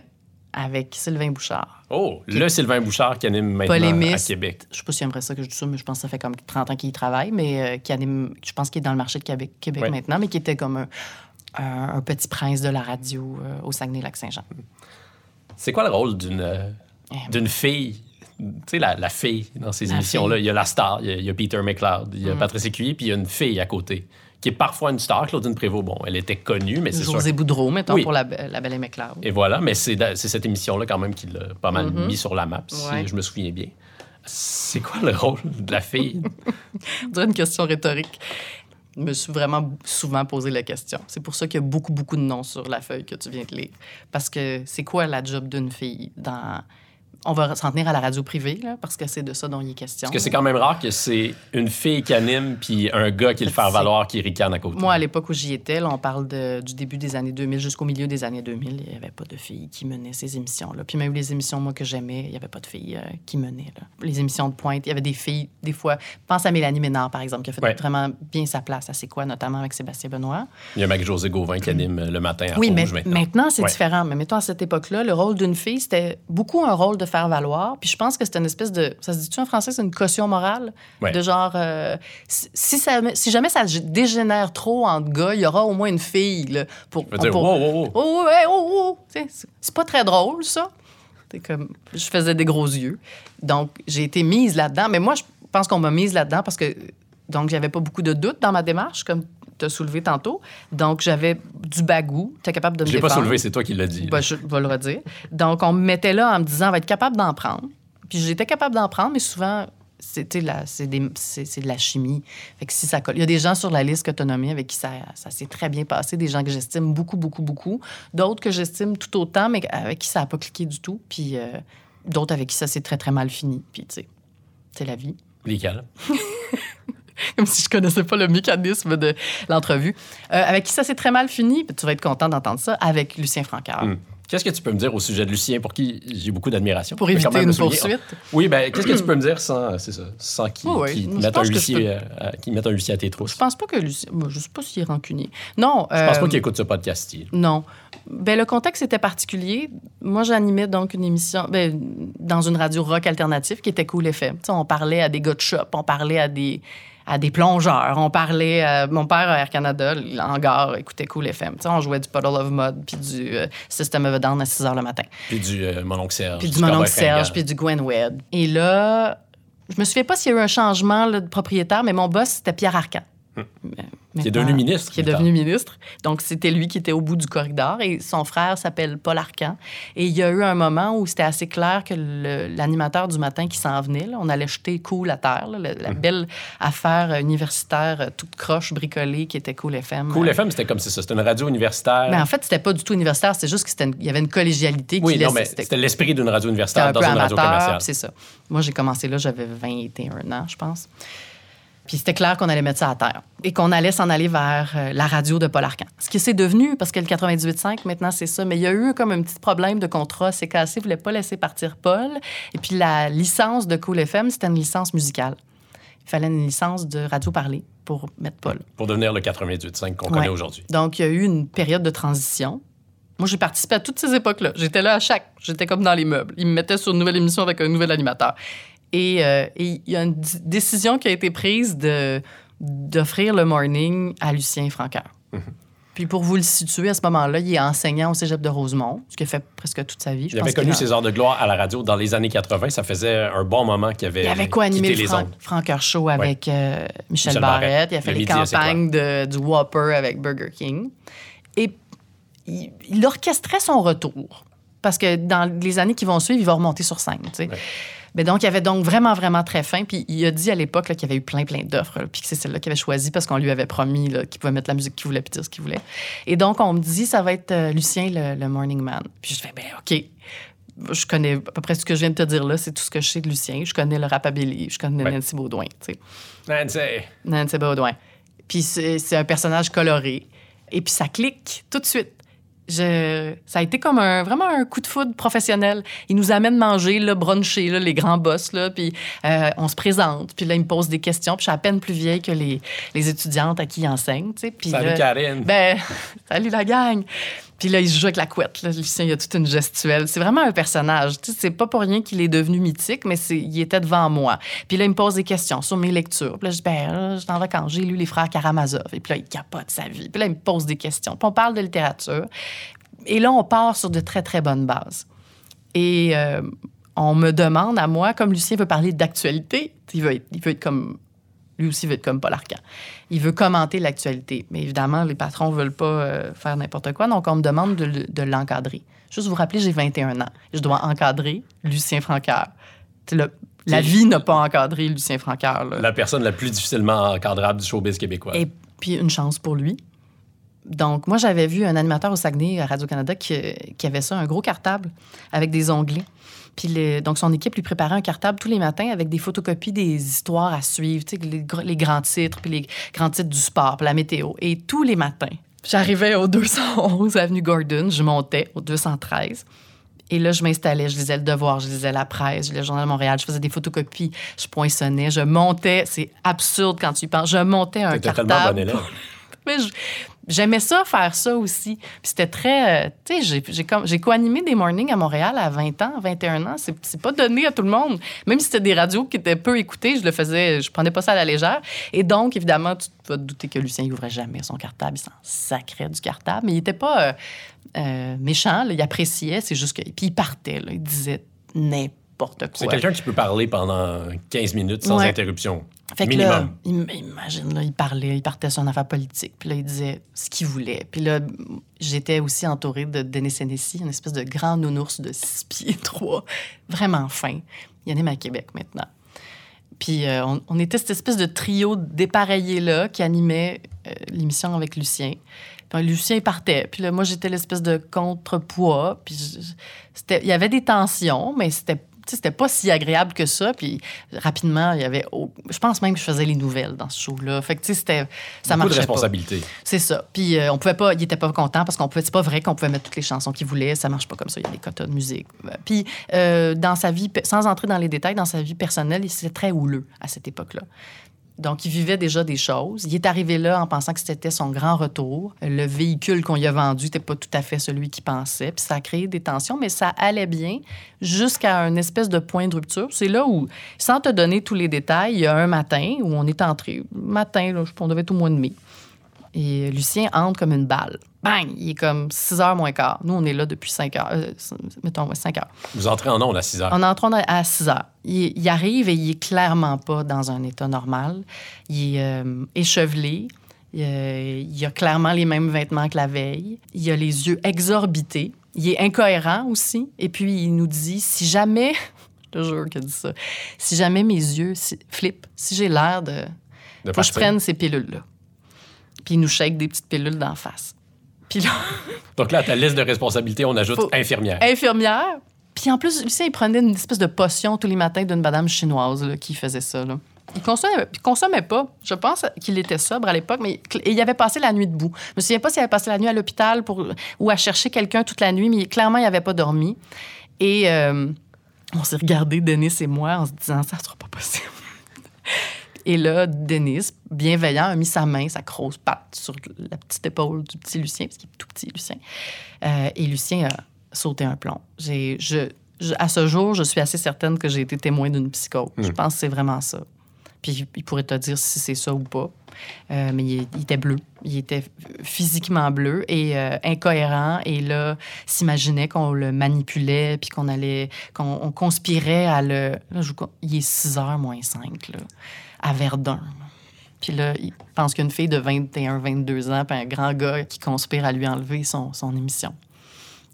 avec Sylvain Bouchard. Oh, le Sylvain Bouchard qui anime maintenant Polémiste. à Québec. Je sais pas si j'aimerais ça que je dise ça, mais je pense que ça fait comme 30 ans qu'il y travaille, mais euh, qui anime, je pense qu'il est dans le marché de Québec, Québec Ouais. maintenant, mais qui était comme un, un- un petit prince de la radio euh, au Saguenay-Lac-Saint-Jean. C'est quoi le rôle d'une euh, d'une fille? Tu sais, la, la fille dans ces émissions-là. Il y a la star, il y a, il y a Peter McLeod, il y a Patrice Écuyer, puis il y a une fille à côté, qui est parfois une star. Claudine Prévost, bon, elle était connue, mais c'est sûr. José Boudreau, mettons, Oui. pour la, la Belle et McLeod. Et voilà, mais c'est cette émission-là quand même qui l'a pas mal mis sur la map, si Mm-hmm. Ouais. je me souviens bien. C'est quoi le rôle de la fille? On dirait une question rhétorique. Je me suis vraiment souvent posé la question. C'est pour ça qu'il y a beaucoup, beaucoup de noms sur la feuille que tu viens de lire. Parce que c'est quoi la job d'une fille dans... On va s'en tenir à la radio privée, là, parce que c'est de ça dont il est question. Parce que c'est quand même rare que c'est une fille qui anime puis un gars qui le fait valoir qui ricane à côté. Moi, à l'époque où j'y étais, là, on parle de- du début des années 2000 jusqu'au milieu des années 2000, il n'y avait pas de filles qui menaient ces émissions-là. Puis même les émissions, moi, que j'aimais, il n'y avait pas de filles euh, qui menaient. là. Les émissions de pointe, il y avait des filles, des fois... Pense à Mélanie Ménard, par exemple, qui a fait Ouais. vraiment bien sa place à C'est quoi, notamment avec Sébastien Benoît. Il y a Mac-José Gauvin qui anime le matin à Oui, mais maintenant. maintenant, c'est Ouais. différent. Mais mettons, à cette époque-là, le rôle d'une fille, c'était beaucoup un rôle de faire valoir. Puis je pense que c'est une espèce de. Ça se dit-tu en français? C'est une caution morale? Ouais. De genre. euh, si, si ça, si jamais ça dégénère trop entre gars, il y aura au moins une fille. Là, pour, dire, pour- wow, wow, wow. Oh, oh, oh. Sais, c'est- pas très drôle, ça. Comme, je faisais des gros yeux. Donc, j'ai été mise là-dedans. Mais moi, je pense qu'on m'a mise là-dedans parce que, donc, j'avais pas beaucoup de doutes dans ma démarche, comme tu as soulevé tantôt. Donc, j'avais du bagou. Tu es capable de me Je l'ai pas soulevé, c'est toi qui l'as dit. Ben, je vais le redire. Donc, on me mettait là en me disant, on va être capable d'en prendre. Puis j'étais capable d'en prendre, mais souvent, c'était c'est de la chimie. Fait que si ça colle. Il y a des gens sur la liste que tu as nommés avec qui ça, ça s'est très bien passé, des gens que j'estime beaucoup, beaucoup, beaucoup. D'autres que j'estime tout autant, mais avec qui ça n'a pas cliqué du tout. Puis euh, d'autres avec qui ça s'est très, très mal fini. Puis, tu sais, c'est la vie. Lesquels? Comme si je connaissais pas le mécanisme de l'entrevue. Euh, avec qui ça s'est très mal fini, puis tu vas être content d'entendre ça, avec Lucien Francard. Hmm. Qu'est-ce que tu peux me dire au sujet de Lucien, pour qui j'ai beaucoup d'admiration? Pour éviter une poursuite? Oui, ben, qu'est-ce que tu peux me dire sans, c'est ça, sans qu'il oui. Je mette, un pense huissier, euh, à- qu'il mette un huissier à tes trousses? Je pense pas que Lucien. Je sais pas s'il est rancunier. Non. Je pense euh, pas qu'il écoute ce podcast. il- Non. Ben, le contexte était particulier. Moi, j'animais donc une émission ben, dans une radio rock alternative qui était Cool sais, on parlait à des gars de shop, on parlait à des, à des plongeurs, on parlait à... Mon père à Air Canada, en gare, écoutait Cool FM. Tu sais, on jouait du Puddle of Mud puis du euh, System of a Down à 6 h le matin. Puis du euh, mon oncle Serge. Puis du Mononcle Serge, puis du Gwen Webb. Et là, je me souviens pas s'il y a eu un changement là, de propriétaire, mais mon boss, c'était Pierre Arcan. Mais- Qui est devenu ministre. Qui est devenu ministre. Donc, c'était lui qui était au bout du corridor et son frère s'appelle Paul Arcan. Et il y a eu un moment où c'était assez clair que l'animateur du matin qui s'en venait, là, on allait jeter cool à terre, là, la, Hum. la belle affaire universitaire toute croche bricolée qui était Cool FM. Cool Euh, FM, c'était comme ça. C'était une radio universitaire. Mais en fait, c'était pas du tout universitaire, c'était juste qu'il y avait une collégialité qui oui, non, laissait- mais c'était- l'esprit d'une radio universitaire un dans une radio commerciale. c'est ça. Moi, j'ai commencé là, j'avais 21 ans, je pense. Puis c'était clair qu'on allait mettre ça à terre et qu'on allait s'en aller vers euh, la radio de Paul Arcan. Ce qui s'est devenu, parce que le 98.5, maintenant, c'est ça. Mais il y a eu comme un petit problème de contrat. CKC ne voulait pas laisser partir Paul. Et puis la licence de Cool FM, c'était une licence musicale. Il fallait une licence de radio parlée pour mettre Paul. Pour devenir le 98.5 qu'on Ouais. connaît aujourd'hui. Donc, il y a eu une période de transition. Moi, j'ai participé à toutes ces époques-là. J'étais là à chaque. J'étais comme dans les meubles. Ils me mettaient sur une nouvelle émission avec un nouvel animateur. Et euh, et il y a une décision qui a été prise de d'offrir le morning à Lucien Francaire. Mhm. Puis pour vous le situer, à ce moment-là, il est enseignant au cégep de Rosemont, ce qu'il a fait presque toute sa vie. Je Il avait pense connu ses heures de gloire à la radio dans les années 80. Ça faisait un bon moment qu'il avait, Il avait co-animé quitté le. Franqueur Show avec euh, Michel, Michel Barrette. Barrette. Il a fait Le les midi, quoi? campagnes de, du Whopper avec Burger King. Et il, il orchestrait son retour. Parce que dans les années qui vont suivre, il va remonter sur scène. tu sais. Ouais. Mais donc, il avait donc vraiment, vraiment très faim. Puis il a dit à l'époque qu'il y avait eu plein, plein d'offres. Puis que c'est celle-là qu'il avait choisie parce qu'on lui avait promis qu'il pouvait mettre la musique qu'il voulait puis dire ce qu'il voulait. Et donc, on me dit, ça va être euh, Lucien, le, le Morning Man. Puis je fais, ben OK. Je connais à peu près ce que je viens de te dire là, c'est tout ce que je sais de Lucien. Je connais le rapabilly, je connais Ouais. Nancy Baudouin, tu sais. Nancy. Nancy Baudouin. Puis c'est un personnage coloré. Et puis ça clique tout de suite. Je- ça a été comme un, vraiment un coup de foudre professionnel. Il nous amène manger, là, bruncher, là, les grands boss, là, puis euh, on se présente. Puis là, il me pose des questions. Puis je suis à peine plus vieille que les, les étudiantes à qui il enseigne. tu sais. Puis Salut là, Karine. ben, salut la gang. Puis là, il se joue avec la couette. Lucien, il a toute une gestuelle. C'est vraiment un personnage. Tu sais, c'est pas pour rien qu'il est devenu mythique, mais il était devant moi. Puis là, il me pose des questions sur mes lectures. Puis là, je dis, ben, là, j'étais en vacances, j'ai lu les frères Karamazov. Et puis là, il capote sa vie. Puis là, il me pose des questions. Puis on parle de littérature. Et là, on part sur de très, très bonnes bases. Et euh, on me demande à moi, comme Lucien veut parler d'actualité, il veut être comme. Lui aussi veut être comme Paul Arcand. Il veut commenter l'actualité. Mais évidemment, les patrons ne veulent pas euh, faire n'importe quoi, donc on me demande de, le- de l'encadrer. Juste vous rappeler, j'ai 21 ans. Je dois encadrer Lucien Francaire. Le- la vie n'a pas encadré Lucien Francaire. là. La personne la plus difficilement encadrable du showbiz québécois. Et puis, une chance pour lui. Donc, moi, j'avais vu un animateur au Saguenay, à Radio-Canada, qui, qui avait ça, un gros cartable avec des onglets. Puis, le- donc, son équipe lui préparait un cartable tous les matins avec des photocopies des histoires à suivre, tu sais, les, les grands titres, puis les grands titres du sport, puis la météo. Et tous les matins, j'arrivais au 211 Avenue Gordon, je montais au 213. Et là, je m'installais, je lisais Le Devoir, je lisais La Presse, je lisais Le Journal de Montréal, je faisais des photocopies, je poinçonnais, je montais. C'est absurde quand tu y penses. Je montais un cartable. tellement bon élève. Mais je- j'aimais ça, faire ça aussi. Puis c'était très. euh, tu sais, j'ai- co-animé des mornings à Montréal à 20 ans, 21 ans. C'est c'est pas donné à tout le monde. Même si c'était des radios qui étaient peu écoutées, je le faisais, je prenais pas ça à la légère. Et donc, évidemment, tu vas te douter que Lucien, il ouvrait jamais son cartable. Il s'en sacrait du cartable. Mais il était pas euh, euh, méchant, là. il appréciait. C'est juste que. Puis il partait, là. Il disait n'importe C'est quoi. quelqu'un qui peut parler pendant 15 minutes sans Ouais. interruption. Fait que là, Minimum. imagine, là, il parlait, il partait sur une affaire politique. Puis là, il disait ce qu'il voulait. Puis là, j'étais aussi entourée de Denis Hennessy, une espèce de grand nounours de six pieds trois, vraiment fin. Il anime à Québec maintenant. Puis euh, on, on était cette espèce de trio dépareillé-là qui animait euh, l'émission avec Lucien. Puis Lucien partait. Puis là, moi, j'étais l'espèce de contrepoids. Puis je- c'était- il y avait des tensions, mais c'était c'était pas si agréable que ça. Puis rapidement, il y avait. au- Je pense même que je faisais les nouvelles dans ce show-là. Fait que, tu sais, c'était. Ça Beaucoup de marchait responsabilité. C'est ça. Puis euh, on pouvait pas, il était pas content parce qu'on pouvait, c'est pas vrai qu'on pouvait mettre toutes les chansons qu'il voulait. Ça marche pas comme ça. Il y a des quotas de musique. Euh, Puis euh, dans sa vie, sans entrer dans les détails, dans sa vie personnelle, il c'était très houleux à cette époque-là. Donc, il vivait déjà des choses. Il est arrivé là en pensant que c'était son grand retour. Le véhicule qu'on lui a vendu n'était pas tout à fait celui qu'il pensait. Puis ça a créé des tensions, mais ça allait bien jusqu'à un espèce de point de rupture. C'est là où, sans te donner tous les détails, il y a un matin où on est entré, matin, là, on devait être au mois de mai. Et Lucien entre comme une balle. Bang! Il est comme 6 h moins quart. Nous, on est là depuis 5 heures. euh, mettons, ouais, 5 heures. Vous entrez en ondes à 6 heures. On entre à 6 heures. Il, il arrive et il est clairement pas dans un état normal. Il est euh, échevelé. Il, euh, il a clairement les mêmes vêtements que la veille. Il a les yeux exorbités. Il est incohérent aussi. Et puis, il nous dit si jamais, je te jure qu'il dit ça, si jamais mes yeux si- flippent, si j'ai l'air de. de Faut que je prenne ces pilules-là. Puis, nous shake des petites pilules d'en face. Puis là, Donc là, à ta liste de responsabilités, on ajoute infirmière. infirmière. Puis en plus, Lucien, il prenait une espèce de potion tous les matins d'une madame chinoise là, qui faisait ça. Là. Il consommait, il consommait pas. Je pense qu'il était sobre à l'époque, mais il avait passé la nuit debout. Je me souviens pas s'il avait passé la nuit à l'hôpital pour, ou à chercher quelqu'un toute la nuit, mais clairement, il n'avait pas dormi. Et euh, on s'est regardé, Denis et moi, en se disant, ça sera pas possible. Et là, Denis, bienveillant, a mis sa main, sa grosse patte sur la petite épaule du petit Lucien, parce qu'il est tout petit, Lucien. Euh, et Lucien a sauté un plomb. J'ai, je, je- à ce jour, je suis assez certaine que j'ai été témoin d'une psychose. Je pense que c'est vraiment ça. Puis il pourrait te dire si c'est ça ou pas. Euh, mais il, il était bleu. Il était physiquement bleu et euh, incohérent. Et là, s'imaginait qu'on le manipulait, puis qu'on allait, qu'on on conspirait à le. Là, je, il est 6 h moins 5, là, à Verdun. Puis là, il pense qu'une fille de 21, 22 ans, puis un grand gars qui conspire à lui enlever son, son émission.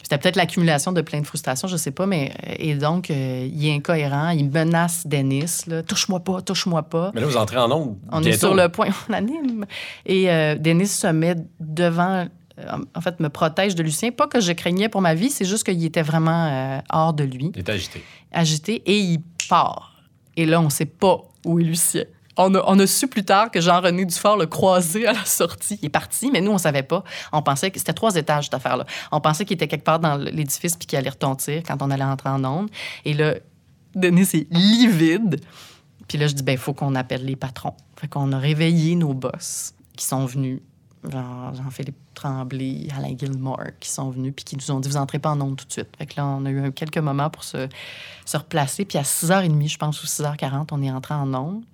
C'était peut-être l'accumulation de plein de frustrations, je sais pas, mais. Et donc, euh, il est incohérent, il menace Denis, là. Touche-moi pas, touche-moi pas. Mais là, vous entrez en ondes On bientôt. est sur le point, on anime. Et euh, Denis se met devant, euh, en fait, me protège de Lucien. Pas que je craignais pour ma vie, c'est juste qu'il était vraiment euh, hors de lui, Il est agité. agité, et il part. Et là, on sait pas où est Lucien. On a, su plus tard que Jean-René Dufort l'a croisé à la sortie. Il est parti, mais nous, on savait pas. On pensait que c'était trois étages, cette affaire-là. On pensait qu'il était quelque part dans l'édifice puis qu'il allait retentir quand on allait entrer en onde. Et là, Denis est livide. Puis là, je dis, ben, il faut qu'on appelle les patrons. Fait qu'on a réveillé nos boss qui sont venus, genre Jean-Philippe Tremblay, Alain Gilmore, qui sont venus, puis qui nous ont dit, vous entrez pas en onde tout de suite. Fait que là, on a eu quelques moments pour se, se replacer. Puis à 6h30, je pense, ou 6h40, on est entré en onde.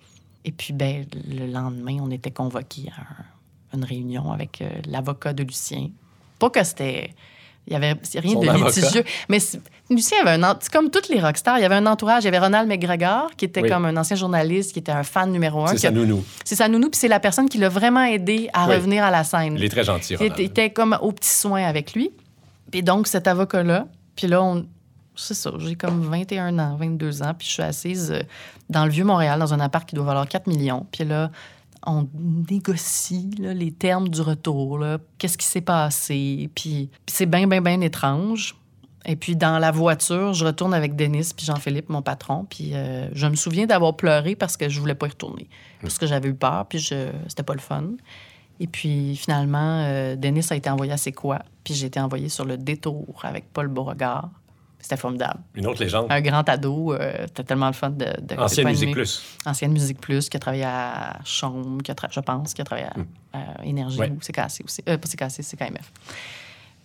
Et puis, ben, le lendemain, on était convoqués à un- une réunion avec euh, l'avocat de Lucien. Pas que c'était. Il y avait rien Son de avocat. litigieux. Mais Lucien avait un. comme toutes les rockstars. Il y avait un entourage. Il y avait Ronald McGregor, qui était Oui. comme un ancien journaliste, qui était un fan numéro un. C'est qui ça, a- nounou. C'est sa nounou, puis c'est la personne qui l'a vraiment aidé à Oui. revenir à la scène. Il est très gentil, Il Ronald. il était comme au petit soin avec lui. Puis donc, cet avocat-là, puis là, on... c'est ça, j'ai comme 21 ans, 22 ans, puis je suis assise euh, dans le Vieux-Montréal, dans un appart qui doit valoir 4 millions. Puis là, on négocie les termes du retour, qu'est-ce qui s'est passé? Puis, c'est bien, bien, bien étrange. Et puis, dans la voiture, je retourne avec Denis puis Jean-Philippe, mon patron. Puis, euh, je me souviens d'avoir pleuré parce que je voulais pas y retourner. Parce que j'avais eu peur, puis je... c'était pas le fun. Et puis, finalement, euh, Denis a été envoyé à C'est quoi? Puis j'ai été envoyé sur le détour avec Paul Beauregard. C'était formidable. Une autre légende. Un grand ado, euh, c'était tellement le fun de. de Ancienne Musique. Plus. Ancienne Musique Plus, qui a travaillé à Chaume, qui a je pense, qui a travaillé à, à Énergie Ouais. ou CKC aussi. Euh, pas CKC, c'est KMF.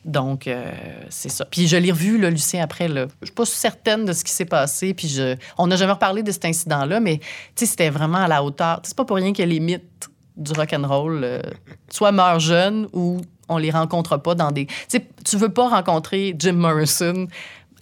Donc, euh, c'est ça. Puis je l'ai revu, là, Lucien, après. Là. Je suis pas certaine de ce qui s'est passé. Puis je... on n'a jamais reparlé de cet incident-là, mais c'était vraiment à la hauteur. C'est pas pour rien que les mythes du rock'n'roll euh, soit meurent jeunes ou on les rencontre pas dans des... Tu sais, tu veux pas rencontrer Jim Morrison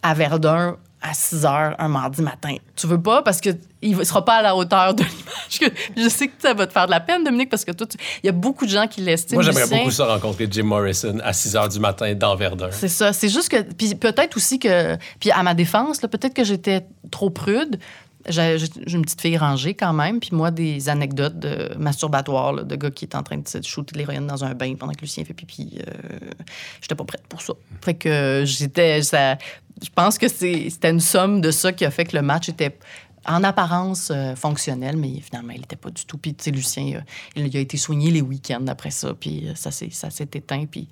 à Verdun à 6 heures un mardi matin. Tu veux pas parce que il sera pas à la hauteur de l'image. Je sais que ça va te faire de la peine, Dominique, parce que toi, tu- il y a beaucoup de gens qui l'estiment. Moi, j'aimerais beaucoup ça rencontrer Jim Morrison à 6 h du matin dans Verdun. C'est ça. C'est juste que. Puis peut-être aussi que. Puis à ma défense, là, peut-être que j'étais trop prude. J'ai une petite fille rangée quand même. Puis moi, des anecdotes de masturbatoires, là, de gars qui est en train de se shooter l'héroïne dans un bain pendant que Lucien fait pipi. Euh, j'étais pas prête pour ça. Fait que euh, j'étais. ça- Je pense que c'était une somme de ça qui a fait que le match était en apparence euh, fonctionnel, mais finalement, il n'était pas du tout. Puis, tu sais, Lucien, euh, il, a été soigné les week-ends après ça, puis euh, ça s'est éteint. Puis,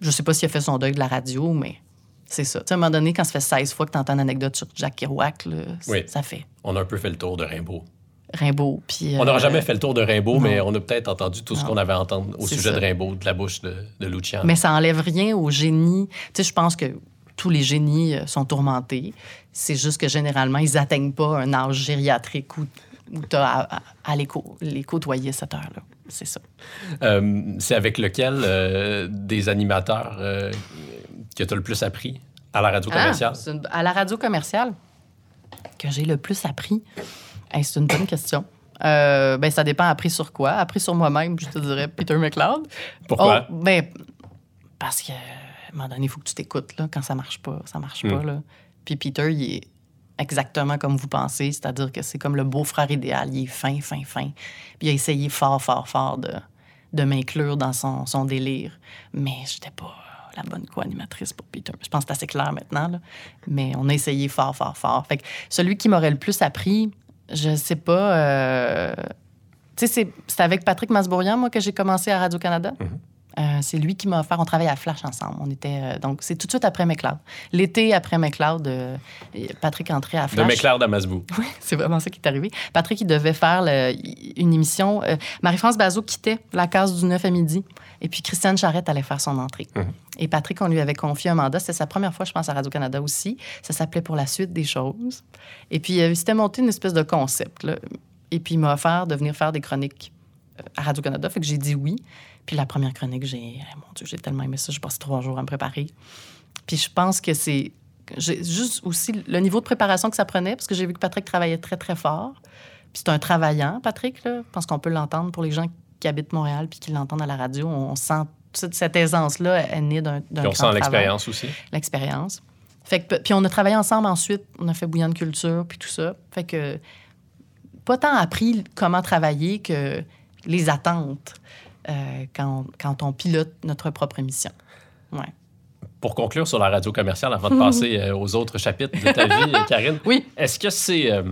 je sais pas s'il a fait son deuil de la radio, mais c'est ça. Tu sais, à un moment donné, quand ça fait 16 fois que tu entends une anecdote sur Jack Kerouac, là, c- Oui. ça fait On a un peu fait le tour de Rimbaud. Rimbaud. Puis, On n'aura jamais fait le tour de Rimbaud, mais on a peut-être entendu tout ce qu'on avait à entendre au sujet ça. de Rimbaud, de la bouche de, de. Mais ça enlève rien au génie. Tu sais, je pense que tous les génies euh, sont tourmentés. C'est juste que généralement, ils n'atteignent pas un âge gériatrique où, où tu as à, à- à les, cô- les côtoyer cette heure-là. C'est ça. Euh, c'est avec lequel euh, des animateurs euh, que tu as le plus appris? À la radio commerciale? Ah, une- à la radio commerciale, que j'ai le plus appris, Hey, c'est une bonne question. Euh, ben, ça dépend appris sur quoi. Appris sur moi-même, je te dirais Peter McLeod. Pourquoi? Oh, ben, parce que, à un moment donné, il faut que tu t'écoutes. Là. Quand ça marche pas, ça marche pas. Mm. Là. Puis Peter, il est exactement comme vous pensez, c'est-à-dire que c'est comme le beau-frère idéal. Il est fin, fin, fin. Puis il a essayé fort, fort, fort de, de m'inclure dans son, son délire. Mais j'étais pas la bonne co-animatrice pour Peter. Je pense que c'est assez clair maintenant. Là. Mais on a essayé fort, fort, fort. Fait que celui qui m'aurait le plus appris, je sais pas. euh, Tu sais, c'est- c'est avec Patrick Masbourian, moi, que j'ai commencé à Radio-Canada. Euh, c'est lui qui m'a offert. On travaillait à Flash ensemble. On était euh, donc c'est tout de suite après McLeod. L'été après McLeod, euh, Patrick entrait à De Flash. McLeod à Masbou. Oui, c'est vraiment ça qui est arrivé. Patrick, il devait faire le- une émission. Marie-France Bazot quittait la case du 9 à midi. Et puis Christiane Charrette allait faire son entrée. Et Patrick, on lui avait confié un mandat. C'était sa première fois, je pense, à Radio-Canada aussi. Ça s'appelait Pour la suite des choses. Et puis, il s'était monté une espèce de concept. là. Et puis, il m'a offert de venir faire des chroniques à Radio-Canada. Fait que j'ai dit oui. Puis la première chronique, j'ai... eh, mon Dieu, j'ai tellement aimé ça. J'ai passé trois jours à me préparer. Puis je pense que c'est juste aussi le niveau de préparation que ça prenait, parce que j'ai vu que Patrick travaillait très, très fort. Puis c'est un travaillant, Patrick, là. Je pense qu'on peut l'entendre pour les gens qui habitent Montréal puis qui l'entendent à la radio. On sent cette, cette aisance-là, elle naît d'un d'un Puis on sent travail. l'expérience aussi. L'expérience. Fait que, puis on a travaillé ensemble ensuite. On a fait Bouillante Culture, puis tout ça. Fait que pas tant appris comment travailler que les attentes quand, quand on pilote notre propre émission. Ouais. Pour conclure sur la radio commerciale, avant de passer euh, aux autres chapitres de ta vie, euh, Karine, Oui. est-ce que c'est euh,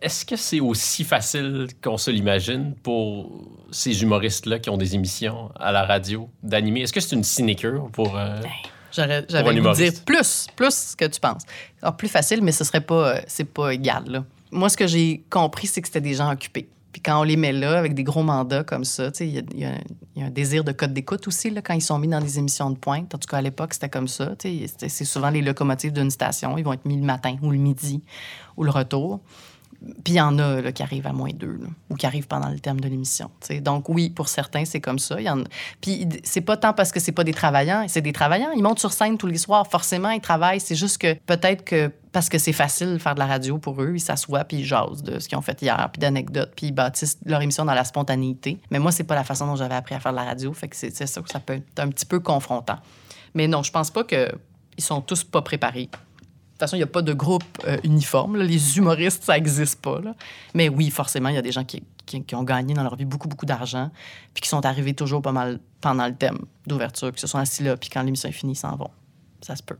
est-ce que c'est aussi facile qu'on se l'imagine pour ces humoristes-là qui ont des émissions à la radio d'animer? Est-ce que c'est une sinécure pour... euh, J'aurais- un J'avais envie de dire plus, plus que tu penses. Alors, plus facile, mais ce serait pas, euh, c'est pas égal. là. Moi, ce que j'ai compris, c'est que c'était des gens occupés. Quand on les met là, avec des gros mandats comme ça, il y y, a un- désir de code d'écoute aussi, là, quand ils sont mis dans des émissions de pointe. En tout cas, à l'époque, c'était comme ça. C'est souvent les locomotives d'une station. Ils vont être mis le matin ou le midi ou le retour. Puis il y en a là, qui arrivent à moins deux, ou qui arrivent pendant le terme de l'émission. Donc oui, pour certains, c'est comme ça. Puis c'est pas tant parce que c'est pas des travaillants, c'est des travaillants. Ils montent sur scène tous les soirs. Forcément, ils travaillent. C'est juste que peut-être que parce que c'est facile de faire de la radio pour eux, ils s'assoient puis ils jasent de ce qu'ils ont fait hier, puis d'anecdotes, puis ils bâtissent leur émission dans la spontanéité. Mais moi, c'est pas la façon dont j'avais appris à faire de la radio. Fait c'est ça que ça peut être un petit peu confrontant. Mais non, je pense pas que ils sont tous pas préparés. De toute façon, il n'y a pas de groupe euh, uniforme. Les humoristes, ça n'existe pas. Mais oui, forcément, il y a des gens qui, qui- qui ont gagné dans leur vie beaucoup, beaucoup d'argent, puis qui sont arrivés toujours pas mal pendant le thème d'ouverture, puis se sont assis là, puis quand l'émission est finie, ils s'en vont. Ça se peut.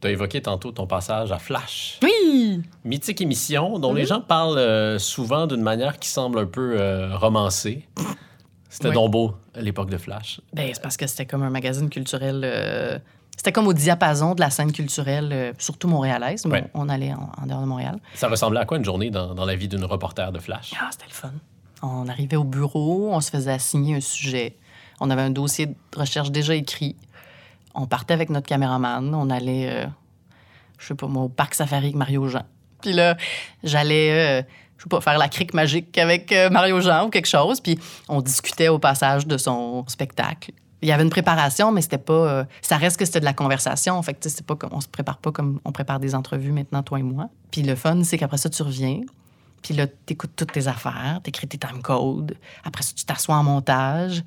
Tu as évoqué tantôt ton passage à Flash. Oui! Mythique émission dont Mhm. les gens parlent euh, souvent d'une manière qui semble un peu euh, romancée. C'était Oui. donc beau à l'époque de Flash. Ben, c'est parce que c'était comme un magazine culturel. euh, C'était comme au diapason de la scène culturelle, surtout montréalaise. mais Ouais. On allait en, en dehors de Montréal. Ça ressemblait à quoi une journée dans, dans la vie d'une reporter de Flash? Ah, c'était le fun. On arrivait au bureau, on se faisait assigner un sujet. On avait un dossier de recherche déjà écrit. On partait avec notre caméraman. On allait, euh, je sais pas au parc safari avec Mario Jean. Puis là, j'allais, euh, je sais pas, faire la crique magique avec euh, Mario Jean ou quelque chose. Puis on discutait au passage de son spectacle. Il y avait une préparation, mais c'était pas. ça reste que c'était de la conversation. Fait que, c'est pas comme, on se prépare pas comme on prépare des entrevues maintenant, toi et moi. Puis le fun, c'est qu'après ça, tu reviens. Puis là, tu écoutes toutes tes affaires, tu écris tes timecodes. Après ça, tu t'assois en montage.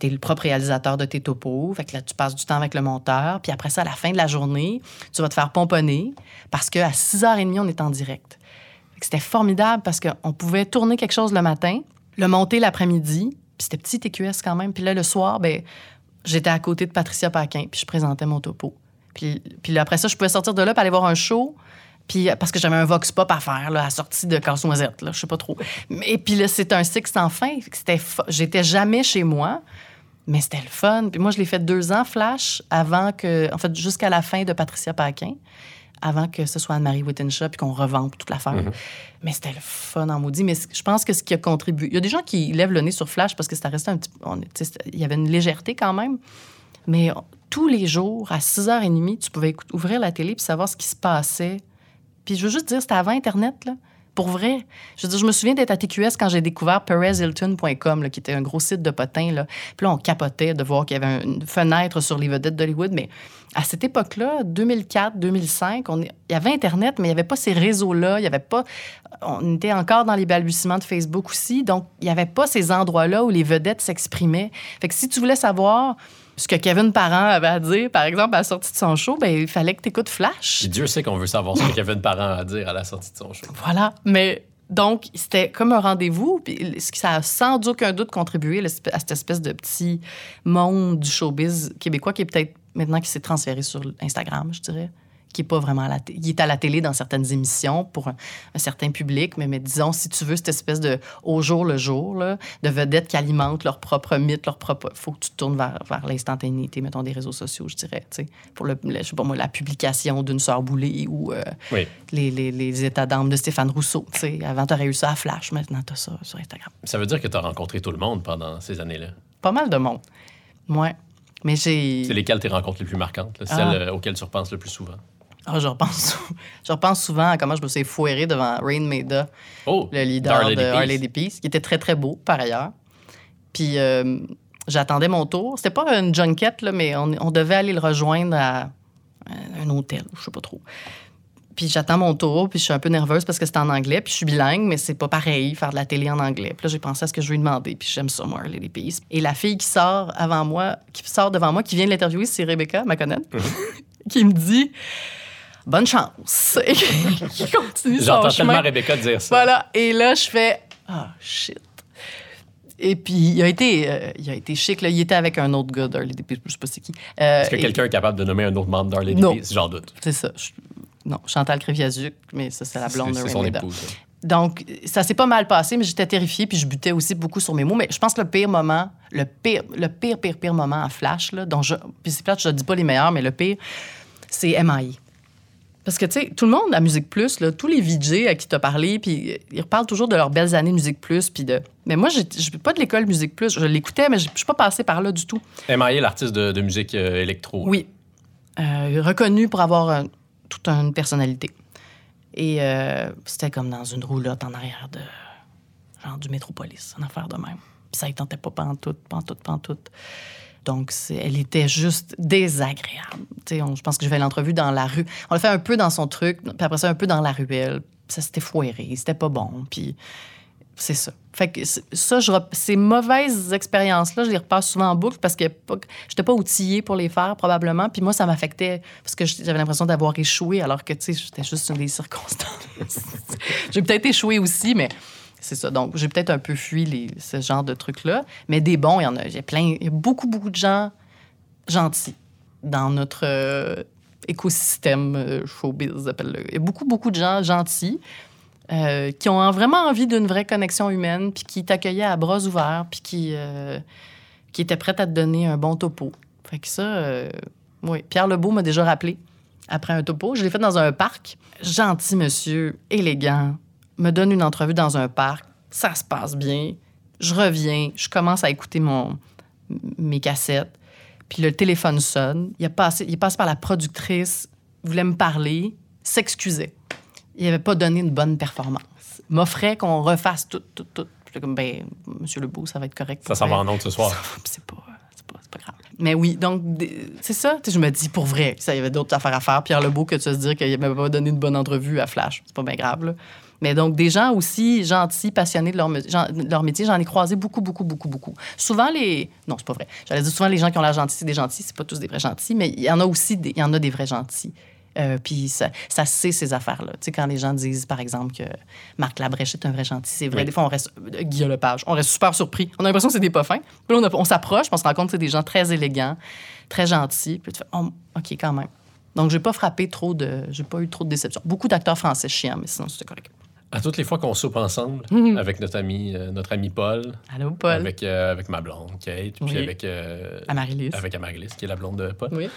tu es le propre réalisateur de tes topos. Fait que là, tu passes du temps avec le monteur. Puis après ça, à la fin de la journée, tu vas te faire pomponner parce qu'à 6h30, on est en direct. C'était formidable parce qu'on pouvait tourner quelque chose le matin, le monter l'après-midi. Puis c'était petit TQS quand même. Puis là, le soir, ben, j'étais à côté de Patricia Paquin, puis je présentais mon topo. Puis, puis là, après ça, je pouvais sortir de là pour aller voir un show. Puis parce que j'avais un vox pop à faire là, à la sortie de Casse-Noisette, je sais pas trop. Et puis là, c'était un six sans fin. C'était J'étais jamais chez moi, mais c'était le fun. Puis moi, je l'ai fait deux ans, Flash, avant que... En fait, jusqu'à la fin de Patricia Paquin, avant que ce soit Anne-Marie Wittenshaw, puis qu'on revampe toute l'affaire. Mais c'était le fun en maudit. Mais je pense que ce qui a contribué... Il y a des gens qui lèvent le nez sur Flash parce que ça restait un petit... Il y avait une légèreté quand même. Mais on- tous les jours, à 6h30, tu pouvais ouvrir la télé puis savoir ce qui se passait. Puis je veux juste dire, c'était avant Internet, là. Pour vrai. Je veux dire, je me souviens d'être à TQS quand j'ai découvert perezhilton.com, qui était un gros site de potins, là. Puis là, on capotait de voir qu'il y avait une fenêtre sur les vedettes d'Hollywood. Mais à cette époque-là, 2004, 2005, on est- il y avait Internet, mais il n'y avait pas ces réseaux-là. Il y avait pas... On était encore dans les balbutiements de Facebook aussi. Donc, il n'y avait pas ces endroits-là où les vedettes s'exprimaient. Fait que si tu voulais savoir ce que Kevin Parent avait à dire, par exemple, à la sortie de son show, ben, il fallait que tu écoutes Flash. Dieu sait qu'on veut savoir ce que Kevin Parent a à dire à la sortie de son show. Voilà. Mais donc, c'était comme un rendez-vous. Puis ce qui- ça a sans aucun doute contribué à cette espèce de petit monde du showbiz québécois qui est peut-être maintenant qui s'est transféré sur Instagram, je dirais. Qui est pas vraiment à la. Il est à la télé dans certaines émissions pour un, un certain public, mais, mais disons, si tu veux, cette espèce de au jour le jour, là, de vedettes qui alimentent leur propre mythe, leur propre. faut que tu te tournes vers, vers l'instantanéité, mettons, des réseaux sociaux, je dirais, tu sais, pour le, le- je sais pas moi, la publication d'une sœur boulée ou. euh, Oui. les, les, les états d'âme de Stéphane Rousseau. tu sais. Avant, tu aurais eu ça à Flash. Maintenant, tu as ça sur Instagram. Ça veut dire que tu as rencontré tout le monde pendant ces années-là. Pas mal de monde. Moi. Mais j'ai. C'est lesquelles tes rencontres les plus marquantes, là? Ah. celles euh, auxquelles tu repenses le plus souvent? Ah, je, repense, je repense souvent à comment je me suis foiré devant Rain Maida, Oh! le leader de Our Peace. Lady Peace, qui était très, très beau, par ailleurs. Puis euh, j'attendais mon tour. C'était pas une junket, là, mais on, on devait aller le rejoindre à un hôtel, je sais pas trop. Puis j'attends mon tour, puis je suis un peu nerveuse parce que c'est en anglais, puis je suis bilingue, mais c'est pas pareil faire de la télé en anglais. Puis là, j'ai pensé à ce que je lui demander, puis j'aime ça, moi, Lady Peace. Et la fille qui sort avant moi, qui sort devant moi, qui vient de l'interviewer, c'est Rebecca McConnell, qui me dit bonne chance. Qui continue son chemin. tellement Rebecca dire ça. Voilà. Et là, je fais Ah, shit. Et puis, il a été, euh, il a été chic. Là. Il était avec un autre gars d'Early Peace, je sais pas c'est qui. Euh, Est-ce que et- quelqu'un est capable de nommer un autre membre Non. Peace? J'en doute. C'est ça. Je- Non, Chantal Créviazuc, mais ça, c'est la blonde de C'est son épouse. ça. Donc, ça s'est pas mal passé, mais j'étais terrifiée, puis je butais aussi beaucoup sur mes mots. Mais je pense que le pire moment, le pire, le pire, pire, pire moment à Flash, là, dont je. Puis c'est plate, je ne dis pas les meilleurs, mais le pire, c'est MI. Parce que, tu sais, tout le monde à Musique Plus, là, tous les VJ à qui tu as parlé, puis euh, ils reparlent toujours de leurs belles années Musique Plus, puis de. Mais moi, je suis pas de l'école Musique Plus. Je l'écoutais, mais je je suis pas passée par là du tout. M.I.A., l'artiste de, de musique euh, électro. Oui. Euh, reconnu pour avoir toute une personnalité. Et euh, c'était comme dans une roulotte en arrière de. genre du métropolis, une affaire de même. Puis ça ne tentait pas pantoute, pantoute, pantoute. Donc, elle était juste désagréable. On- je pense que je vais l'entrevue dans la rue. On l'a fait un peu dans son truc, puis après ça, un peu dans la ruelle. Ça s'était foiré, c'était pas bon. Puis c'est ça. Fait que ça, je ces mauvaises expériences-là, je les repasse souvent en boucle parce que pas- j'étais pas outillée pour les faire, probablement. Puis moi, ça m'affectait parce que j'avais l'impression d'avoir échoué alors que, tu sais, c'était juste une des circonstances. j'ai peut-être échoué aussi, mais c'est ça. Donc, j'ai peut-être un peu fui ce genre de trucs-là. Mais des bons, il y en a. A plein, il y a beaucoup, beaucoup de gens gentils dans notre euh, écosystème euh, showbiz, appelle-le. Il y a beaucoup, beaucoup de gens gentils euh, qui ont vraiment envie d'une vraie connexion humaine, puis qui t'accueillaient à bras ouverts, puis qui, euh, qui étaient prêts à te donner un bon topo. Fait que ça, euh, Oui. Pierre Lebeau m'a déjà rappelé après un topo. Je l'ai fait dans un parc. Gentil monsieur, élégant, me donne une entrevue dans un parc. Ça se passe bien. Je reviens, je commence à écouter mon, mes cassettes. Puis le téléphone sonne. Il, a passé, il est passé par la productrice, voulait me parler, s'excusait. Il n'avait pas donné une bonne performance. M'offrait qu'on refasse tout, tout, tout. J'étais comme, ben, monsieur Lebeau, ça va être correct. Ça s'en va en ondes ce soir. C'est pas, pas, grave. Mais oui, donc, c'est ça. Tu je me dis, pour vrai, ça, il y avait d'autres affaires à faire. Pierre Lebeau, que de se dire qu'il m'avait pas donné une bonne entrevue à Flash. C'est pas bien grave, là. Mais donc, des gens aussi gentils, passionnés de leur, de métier, j'en ai croisé beaucoup, beaucoup, beaucoup, beaucoup. Souvent, les. Non, c'est pas vrai. J'allais dire souvent, les gens qui ont l'air gentils, c'est des gentils. C'est pas tous des vrais gentils, mais il y en a aussi des, il y en a des vrais gentils. Euh, puis ça, ça sait ces affaires-là. Tu sais, quand les gens disent, par exemple, que Marc Labrèche est un vrai gentil, c'est vrai. Oui. Des fois, on reste. euh, Guillaume Lepage, on reste super surpris. On a l'impression que c'est des pas fins. Puis là, on, on s'approche, on se rend compte que c'est des gens très élégants, très gentils. Puis tu fais, Oh, OK, quand même. Donc, j'ai pas frappé trop de. J'ai pas eu trop de déceptions. Beaucoup d'acteurs français chiants, mais sinon, c'était correct. À toutes les fois qu'on soupe ensemble avec notre ami, euh, notre ami Paul, Allô, Paul. avec, euh, avec ma blonde, Kate, puis Oui. avec, euh, Amaryllis. avec Amaryllis, qui est la blonde de Paul. Oui.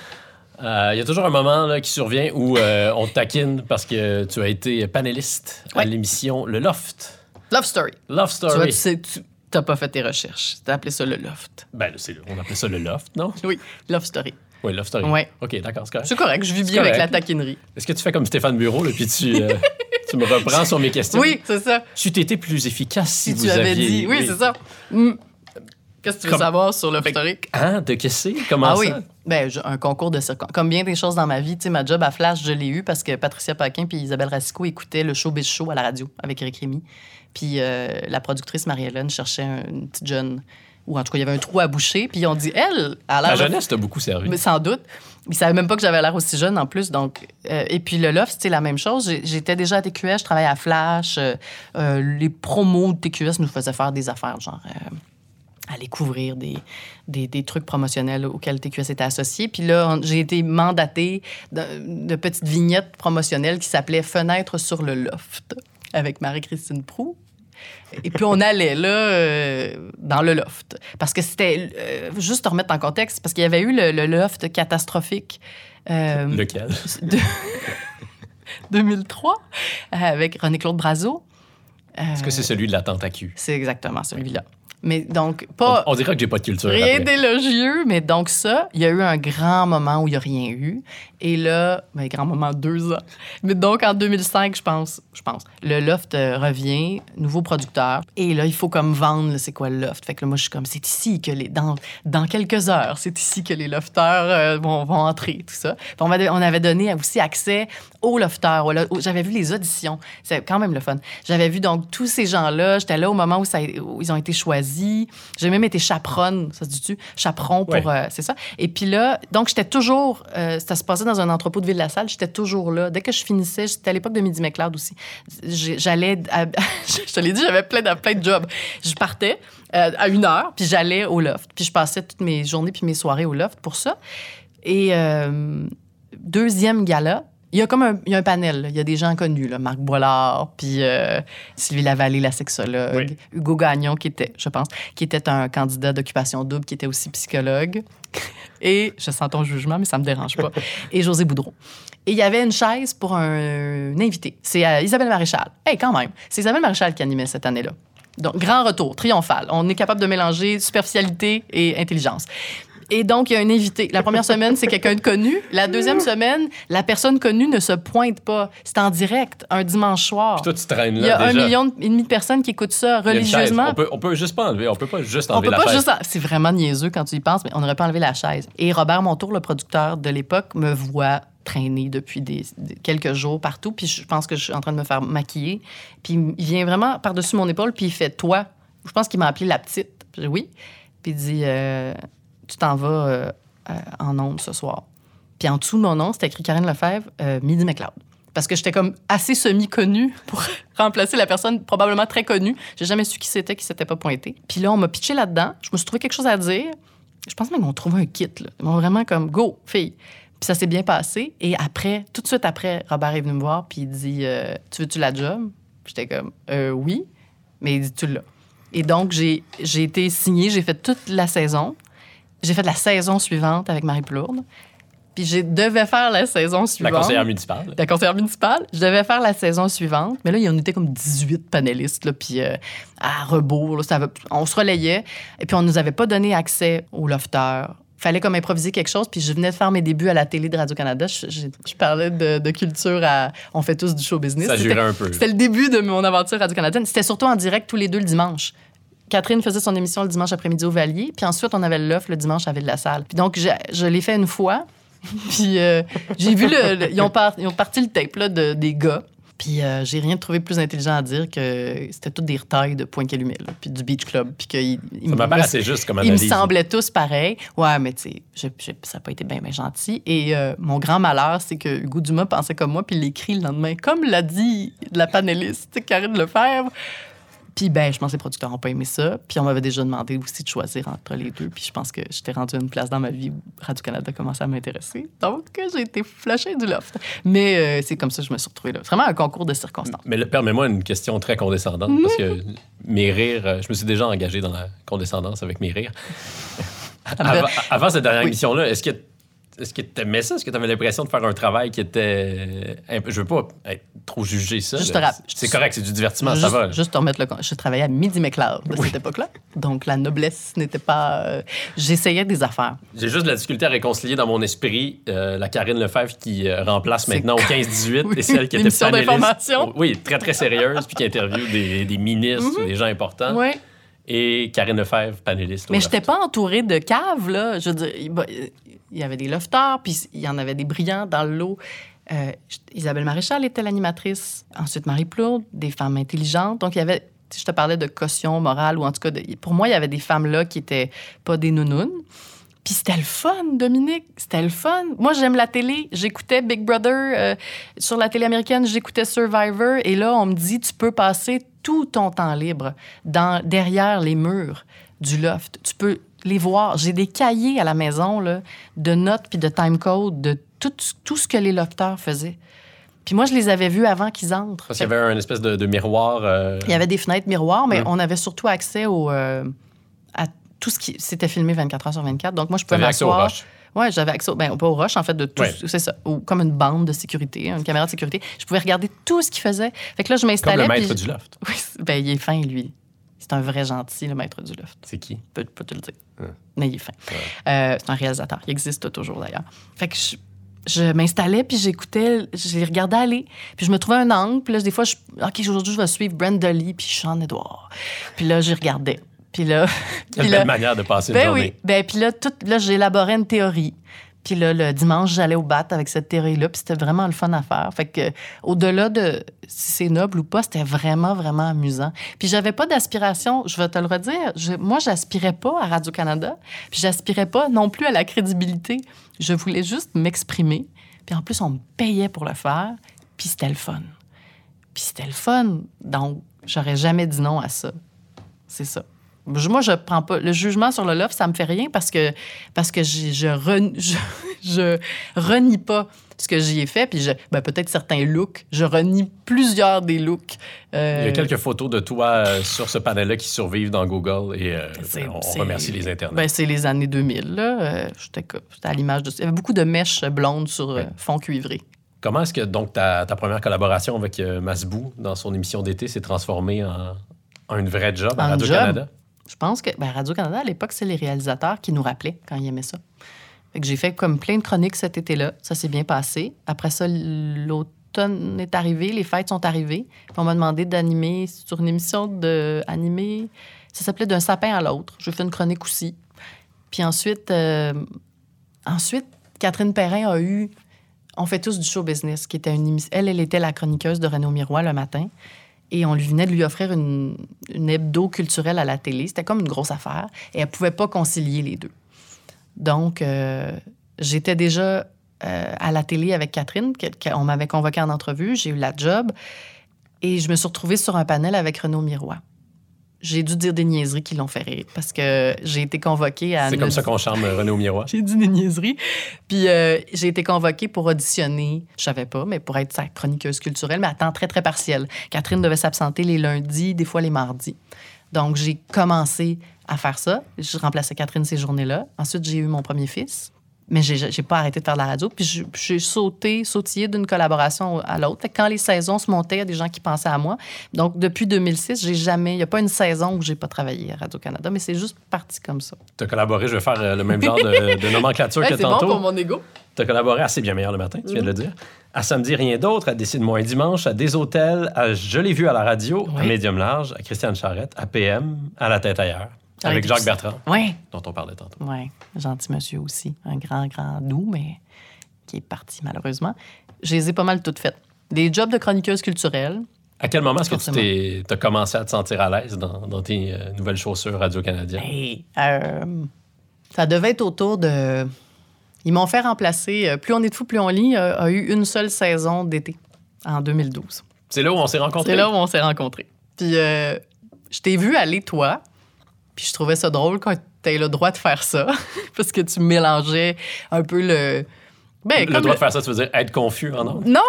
Euh, Il y a toujours un moment là, qui survient où on te taquine parce que tu as été panéliste à l'émission Le Loft. Love Story. Love Tu vois, Story. tu sais, tu t'as pas fait tes recherches. T'as appelé ça le loft. Ben, on appelait ça le Loft, non? Oui, Love Story. Oui, Love Story. Ouais. OK, d'accord, c'est correct. C'est correct, je vis bien avec la taquinerie. Est-ce que tu fais comme Stéphane Bureau, là, puis tu, tu me reprends sur mes questions? Oui, c'est ça. Tu t'étais plus efficace si, Si vous tu avais aviez... dit. Oui, c'est ça. Hmm. Qu'est-ce que tu veux Comme- savoir sur Love Story? Hein? De qu'est-ce que c'est? Comment Ah ça? oui, ben, un concours de circonstances. Comme bien des choses dans ma vie, tu sais, ma job à Flash, je l'ai eu parce que Patricia Paquin puis Isabelle Racicot écoutaient le show Biz Show à la radio avec Eric Rémy. Puis euh, la productrice Marie-Hélène cherchait un- une petite jeune, ou en tout cas, il y avait un trou à boucher. Puis on dit, elle, à La l'air. jeunesse t'a beaucoup servi. Mais sans doute. Ils savaient même pas que j'avais l'air aussi jeune en plus. Donc, euh, et puis le loft, c'était la même chose. J'étais déjà à TQS, je travaillais à Flash. euh, euh, les promos de TQS nous faisaient faire des affaires, genre aller couvrir des, des, des trucs promotionnels auxquels TQS était associé. Puis là, j'ai été mandatée de, de petites vignettes promotionnelles qui s'appelaient Fenêtre sur le loft avec Marie-Christine Prou. Et puis on allait là euh, dans le loft. Parce que c'était, euh, juste te remettre en contexte, parce qu'il y avait eu le, le loft catastrophique euh, Lequel? de 2003 euh, avec René-Claude Brazo. Est-ce que c'est celui de la tente à cul? c'est exactement celui-là. Mais donc, On, pas on dirait que j'ai pas de culture. rien d'élogieux, mais donc ça, il y a eu un grand moment où il n'y a rien eu. Et là, ben, grand moment, deux ans. Mais donc, en 2005, je pense, je pense, le Loft euh, revient, nouveau producteur. Et là, il faut comme vendre, c'est quoi le Loft? Fait que là, moi, je suis comme, c'est ici que les, dans, dans quelques heures, c'est ici que les lofteurs euh, vont, vont entrer, tout ça. Puis on, avait, on avait donné aussi accès aux lofteurs. J'avais vu les auditions. C'est quand même le fun. J'avais vu donc tous ces gens-là. J'étais là au moment où, ça, où ils ont été choisis. J'ai même été chaperonne, ça se dit-tu? Chaperon pour. Ouais. euh, c'est ça. Et puis là, donc j'étais toujours. euh, ça se passait dans un entrepôt de Ville-la-Salle. J'étais toujours là. Dès que je finissais, c'était à l'époque de Midi McLeod aussi. J'allais. je te l'ai dit, j'avais plein de, plein de jobs. Je partais euh, à une heure, puis j'allais au loft. Puis je passais toutes mes journées puis mes soirées au loft pour ça. Et deuxième gala, il y a comme un, il y a un panel. là. Il y a des gens connus, là. Marc Boilard, puis euh, Sylvie Lavallée, la sexologue, Oui. Hugo Gagnon, qui était, je pense, qui était un candidat d'occupation double, qui était aussi psychologue. Et je sens ton jugement, mais ça me dérange pas. Et José Boudreau. Et il y avait une chaise pour un, un invité. C'est euh, Isabelle Maréchal. Hey, quand même. C'est Isabelle Maréchal qui animait cette année-là. Donc, grand retour, triomphal. On est capable de mélanger superficialité et intelligence. Et donc, il y a un invité. La première semaine, c'est quelqu'un de connu. La deuxième semaine, la personne connue ne se pointe pas. C'est en direct, un dimanche soir. Puis toi, tu traînes Il là y a un million et demi de personnes qui écoutent ça Il religieusement. On peut, on peut juste pas enlever. On peut pas juste On enlever peut la pas chaise. juste. C'est vraiment niaiseux quand tu y penses, mais on n'aurait pas enlevé la chaise. Et Robert Montour, le producteur de l'époque, me voit traîner depuis des, des- quelques jours partout. Puis je pense que je suis en train de me faire maquiller. Puis il vient vraiment par-dessus mon épaule, puis il fait Toi. Je pense qu'il m'a appelé la petite. Puis oui. Puis il dit euh, Tu t'en vas euh, euh, en ondes ce soir. Puis en dessous de mon nom, c'était écrit Karine Lefebvre, euh, Midi McLeod. Parce que j'étais comme assez semi-connue pour remplacer la personne probablement très connue. J'ai jamais su qui c'était, qui s'était pas pointé. Puis là, on m'a pitché là-dedans. Je me suis trouvé quelque chose à dire. Je pense même qu'on trouvé un kit. Ils m'ont vraiment comme go, fille. Puis ça s'est bien passé. Et après, tout de suite après, Robert est venu me voir puis il dit Tu veux-tu la job J'étais comme euh, Oui. Mais il dit Tu l'as. Et donc, j'ai été signée, j'ai fait toute la saison. J'ai fait la saison suivante avec Marie Plourde. Puis je devais faire la saison La suivante. conseillère municipale. La conseillère municipale. Je devais faire la saison suivante. Mais là, il y en était comme 18 panélistes. Là, puis euh, à rebours, là, ça avait- on se relayait. Et puis on nous avait pas donné accès au lofter. Fallait comme improviser quelque chose. Puis je venais de faire mes débuts à la télé de Radio-Canada. Je, je- je parlais de, de culture à... On fait tous du show business. Ça C'était- jurait un peu. C'était le début de mon aventure Radio-Canadienne. C'était surtout en direct tous les deux le dimanche. Catherine faisait son émission le dimanche après-midi au Valier, puis ensuite on avait l'offre le dimanche à Ville de la Salle. Puis donc je, je l'ai fait une fois, puis euh, j'ai vu le, le- ils, ont par- ils ont parti le tape là, de, des gars. Puis euh, j'ai rien trouvé de plus intelligent à dire que c'était toutes des retailles de Point Calumet, puis du Beach Club, puis qu'ils ils Ça me- juste comme ils me analyse. semblaient tous pareils. Ouais, mais tu sais, ça n'a pas été bien bien gentil. Et euh, mon grand malheur, c'est que Hugo Dumas pensait comme moi, puis il l'écrit le lendemain, comme l'a dit la panéliste Karine Lefebvre. Puis ben, je pense que les producteurs n'ont pas aimé ça. Puis on m'avait déjà demandé aussi de choisir entre les deux. Puis je pense que j'étais rendue à une place dans ma vie où Radio-Canada commençait à m'intéresser. Donc j'ai été flashée du loft. Mais euh, c'est comme ça que je me suis retrouvée là. Vraiment un concours de circonstances. Mais permets-moi une question très condescendante, parce que mes rires, euh, je me suis déjà engagé dans la condescendance avec mes rires. avant, avant cette dernière Oui. émission-là, est-ce que est-ce que tu aimais ça? Est-ce que tu avais l'impression de faire un travail qui était. un peu- Je veux pas être trop juger ça. Juste rap- C'est correct, c'est du divertissement, juste, ça va. juste te remettre le Je travaillais à Midi McLeod de cette époque-là. Donc la noblesse n'était pas. euh, J'essayais des affaires. J'ai juste de la difficulté à réconcilier dans mon esprit euh, la Karine Lefebvre qui euh, remplace maintenant au 15-18 Oui, et celle qui était d'information. Oui, très, très sérieuse, puis qui interviewe des, des ministres, des gens importants. Oui. Et Karine Lefebvre, panéliste. Mais je n'étais pas entourée de caves, là. Je veux dire, il y avait des lofters, puis il y en avait des brillants dans le lot. Euh, Isabelle Maréchal était l'animatrice. Ensuite, Marie Plourde, des femmes intelligentes. Donc, il y avait, je te parlais de caution morale, ou en tout cas, de- pour moi, il y avait des femmes là qui étaient pas des nounounes. Puis c'était le fun, Dominique. C'était le fun. Moi, j'aime la télé. J'écoutais Big Brother euh, sur la télé américaine. J'écoutais Survivor. Et là, on me dit, tu peux passer tout ton temps libre dans, derrière les murs du loft. Tu peux les voir. J'ai des cahiers à la maison là, de notes puis de timecode de tout, tout ce que les lofters faisaient. Puis moi, je les avais vus avant qu'ils entrent. Parce qu'il y avait un espèce de, de miroir. euh, Il y avait des fenêtres miroirs, mais on avait surtout accès au, euh, à tout ce qui... C'était filmé 24 heures sur 24. Donc moi, je pouvais m'asseoir... Oui, j'avais accès, au- ben, pas au rush, en fait, de tout. Ouais. C'est ça. Ou comme une bande de sécurité, une caméra de sécurité. Je pouvais regarder tout ce qu'il faisait. Fait que là, je Comme m'installais. le maître puis- du loft. Oui, ben, il est fin, lui. C'est un vrai gentil, le maître du loft. C'est qui? Je peux, peux te le dire. Ouais. Mais il est fin. Euh, c'est un réalisateur. Il existe toujours, d'ailleurs. Fait que je, je m'installais, puis j'écoutais, je les regardais aller. Puis je me trouvais un angle. Puis là, des fois, je, OK, aujourd'hui, je vais suivre Brenda Lee, puis Sean Edouard. Puis là, j'y regardais. Puis là... Quelle belle manière de passer une ben journée. oui. Ben, puis là, tout, là j'élaborais une théorie. Puis là, le dimanche, j'allais au bat avec cette théorie-là. Puis c'était vraiment le fun à faire. Fait que, au-delà de si c'est noble ou pas, c'était vraiment, vraiment amusant. Puis j'avais pas d'aspiration, je vais te le redire. Moi, j'aspirais pas à Radio-Canada. Puis j'aspirais pas non plus à la crédibilité. Je voulais juste m'exprimer. Puis en plus, on me payait pour le faire. Puis c'était le fun. Puis c'était le fun. Donc, j'aurais jamais dit non à ça. C'est ça. Moi, je prends pas. Le jugement sur le loft, ça me fait rien parce que, parce que je, je, ren- je, je renie pas ce que j'y ai fait. Puis je- ben, peut-être certains looks. Je renie plusieurs des looks. Euh, Il y a quelques photos de toi euh, sur ce panel-là qui survivent dans Google et euh, c'est- on remercie les internets. Ben, c'est les années 2000. Là. J'étais à l'image de ça. Il y avait beaucoup de mèches blondes sur Ouais. fond cuivré. Comment est-ce que donc ta, ta première collaboration avec Masbou dans son émission d'été s'est transformée en, en une vraie job à Radio-Canada? Je pense que ben, Radio-Canada, à l'époque, c'est les réalisateurs qui nous rappelaient quand ils aimaient ça. J'ai fait comme plein de chroniques cet été-là. Ça s'est bien passé. Après ça, l'automne est arrivé, les fêtes sont arrivées. On m'a demandé d'animer sur une émission de animer. Ça s'appelait D'un sapin à l'autre. J'ai fait une chronique aussi. Puis ensuite, euh, ensuite, Catherine Perrin a eu On fait tous du show business, qui était une émission. Elle, elle était la chroniqueuse de Renaud Miroir le matin. Et on lui venait de lui offrir une, une hebdo culturelle à la télé. C'était comme une grosse affaire. Et elle pouvait pas concilier les deux. Donc, euh, j'étais déjà euh, à la télé avec Catherine. On m'avait convoqué en entrevue. J'ai eu la job. Et je me suis retrouvée sur un panel avec Renaud Miroir. J'ai dû dire des niaiseries qui l'ont fait rire parce que j'ai été convoquée à. C'est comme ça qu'on charme René au miroir. j'ai dit des niaiseries. Puis euh, j'ai été convoquée pour auditionner, je savais pas, mais pour être sa chroniqueuse culturelle, mais à temps très, très partiel. Catherine devait s'absenter les lundis, des fois les mardis. Donc j'ai commencé à faire ça. Je remplaçais Catherine ces journées-là. Ensuite, j'ai eu mon premier fils. Mais j'ai pas arrêté de faire de la radio. Puis je- j'ai sauté, sautillé d'une collaboration à l'autre. Quand les saisons se montaient, il y a des gens qui pensaient à moi. Donc, depuis 2006, j'ai jamais... Il n'y a pas une saison où j'ai pas travaillé à Radio-Canada, mais c'est juste parti comme ça. Tu as collaboré, je vais faire euh, le même genre de, de nomenclature Ouais, que c'est bon tantôt. pour mon ego. Tu as collaboré à C'est bien meilleur le matin, tu viens de le dire. À Samedi Rien d'autre, à Décide-moi un dimanche, à Des hôtels, à Je l'ai vu à la radio, à. Médium Large, à Christiane Charrette, à PM, à La tête ailleurs, avec Jacques. Bertrand, Oui. dont on parlait tantôt. Oui, gentil monsieur aussi. Un grand, grand doux, mais qui est parti malheureusement. Je les ai pas mal toutes faites. Des jobs de chroniqueuse culturelle. À quel moment est-ce que tu t'as commencé à te sentir à l'aise dans, dans tes euh, nouvelles chaussures radio-canadiennes? Et, euh, ça devait être autour de... Ils m'ont fait remplacer... euh, Plus on est de fou, plus on lit, euh, a eu une seule saison d'été en 2012. C'est là où on s'est rencontrés? C'est là où on s'est rencontrés. Puis je t'ai vu aller, toi, puis je trouvais ça drôle quand tu le droit de faire ça, parce que tu mélangeais un peu le... Ben, le droit de faire ça, tu veux dire être confus en ondes? Non,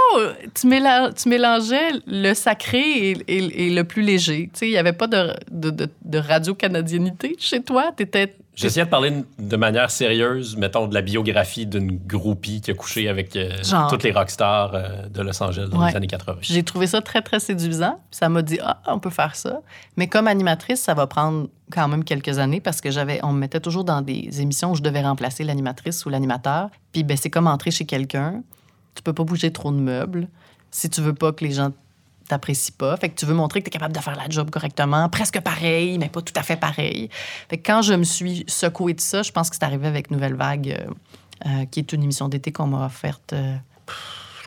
tu, méla- tu mélangeais le sacré et, et- et le plus léger. Tu sais, il n'y avait pas de, de, de- de radio-canadienité chez toi. T'étais... J'essayais de parler de manière sérieuse, mettons, de la biographie d'une groupie qui a couché avec euh, toutes les rockstars euh, de Los Angeles dans Ouais. les années 80. J'ai trouvé ça très, très séduisant. Ça m'a dit, ah, on peut faire ça. Mais comme animatrice, ça va prendre quand même quelques années parce que j'avais, on me mettait toujours dans des émissions où je devais remplacer l'animatrice ou l'animateur. Puis ben, c'est comme entrer chez quelqu'un. Tu peux pas bouger trop de meubles si tu veux pas que les gens t'apprécient pas. Fait que tu veux montrer que tu es capable de faire la job correctement, presque pareil, mais pas tout à fait pareil. Fait que quand je me suis secouée de ça, je pense que c'est arrivé avec Nouvelle Vague, euh, euh, qui est une émission d'été qu'on m'a offerte, euh,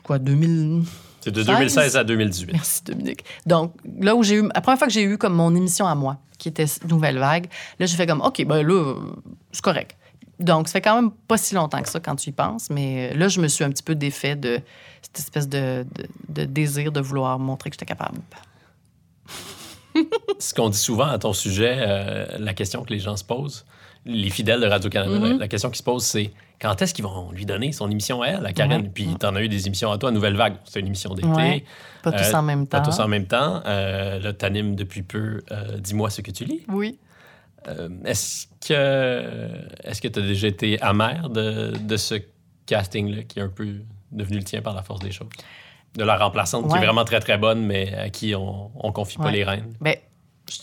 quoi, 2000... C'est de 16. 2016 à 2018. Merci, Dominique. Donc, là où j'ai eu. La première fois que j'ai eu comme mon émission à moi, qui était Nouvelle Vague, là, j'ai fait comme, OK, ben là, c'est correct. Donc, ça fait quand même pas si longtemps que ça quand tu y penses, mais euh, là, je me suis un petit peu défait de cette espèce de, de- de désir de vouloir montrer que j'étais capable. Ce qu'on dit souvent à ton sujet, euh, la question que les gens se posent, les fidèles de Radio-Canada, Mm-hmm. la, la question qui se pose, c'est quand est-ce qu'ils vont lui donner son émission à elle, à Karen? Ouais. Puis t'en as eu des émissions à toi, Nouvelle Vague, c'est une émission d'été. Ouais. Pas tous Euh, en même Pas temps. tous en même temps. Euh, là, t'animes depuis peu euh, Dis-moi ce que tu lis. Oui. Est-ce que est-ce que tu as déjà été amer de, de ce casting-là qui est un peu devenu le tien par la force des choses? De la remplaçante qui est vraiment très très bonne, mais à qui on, on confie pas les rênes. Ben,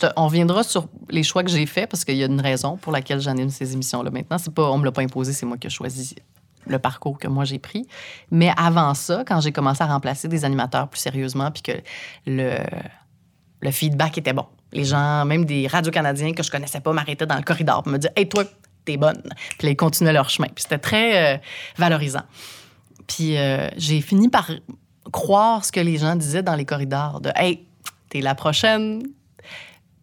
te- on reviendra sur les choix que j'ai faits parce qu'il y a une raison pour laquelle j'anime ces émissions-là maintenant. C'est pas, on me l'a pas imposé, c'est moi qui ai choisi le parcours que moi j'ai pris. Mais avant ça, quand j'ai commencé à remplacer des animateurs plus sérieusement, puis que le, le feedback était bon. Les gens, même des radios-canadiens que je connaissais pas, m'arrêtaient dans le corridor pour me dire Hey, toi, t'es bonne. Puis là, ils continuaient leur chemin. Puis c'était très euh, valorisant. Puis euh, j'ai fini par croire ce que les gens disaient dans les corridors de Hey, t'es la prochaine.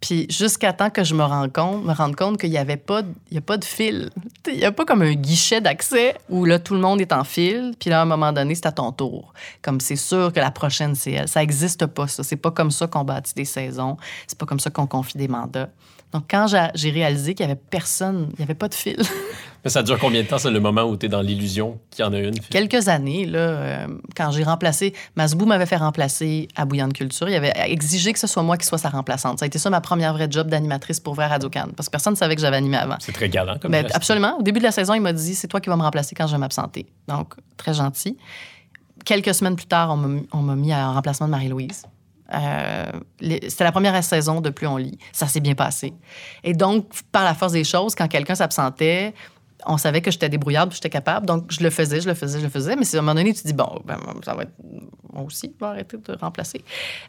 Puis jusqu'à temps que je me rende compte, me rende compte qu'il n'y avait pas, y a pas de fil. Il n'y a pas comme un guichet d'accès où là, tout le monde est en fil. Puis là, à un moment donné, c'est à ton tour. Comme c'est sûr que la prochaine, c'est elle. Ça n'existe pas, ça. C'est pas comme ça qu'on bâtit des saisons. C'est pas comme ça qu'on confie des mandats. Donc, quand j'ai réalisé qu'il n'y avait personne, il n'y avait pas de fil. Mais ça dure combien de temps, c'est le moment où tu es dans l'illusion qu'il y en a une? quelques années, là, euh, quand j'ai remplacé, Masbou m'avait fait remplacer à Bouillante Culture. Il avait exigé que ce soit moi qui sois sa remplaçante. Ça a été ça ma première vraie job d'animatrice pour vrai Radio Cannes, parce que personne ne savait que j'avais animé avant. C'est très galant comme geste. absolument. Au début de la saison, il m'a dit c'est toi qui vas me remplacer quand je vais m'absenter. Donc, très gentil. Quelques semaines plus tard, on m'a mis- en remplacement de Marie-Louise. Euh, C'était la première saison de Plus on lit. Ça s'est bien passé. Et donc, par la force des choses, quand quelqu'un s'absentait, on savait que j'étais débrouillarde, j'étais capable. Donc, je le faisais, je le faisais, je le faisais. Mais c'est à un moment donné, tu te dis, bon, ben, ça va être. Moi aussi, je vais arrêter de remplacer.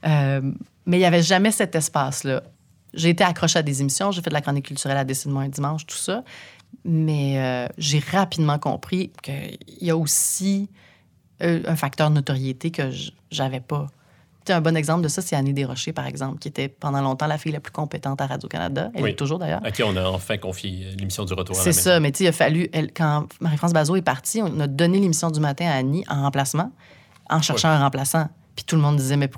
Euh, mais il n'y avait jamais cet espace-là. J'ai été accrochée à des émissions, j'ai fait de la chronique culturelle à Décide-moi un dimanche, tout ça. Mais euh, j'ai rapidement compris qu'il y a aussi euh, un facteur notoriété que j'avais pas. Un bon exemple de ça, c'est Annie Desrochers, par exemple, qui était pendant longtemps la fille la plus compétente à Radio-Canada. Elle Oui. est toujours d'ailleurs. À qui on a enfin confié euh, l'émission du retour à la C'est ça, mais tu sais, il a fallu, elle, quand Marie-France Bazot est partie, on a donné l'émission du matin à Annie en remplacement, en cherchant un remplaçant. Puis tout le monde disait, mais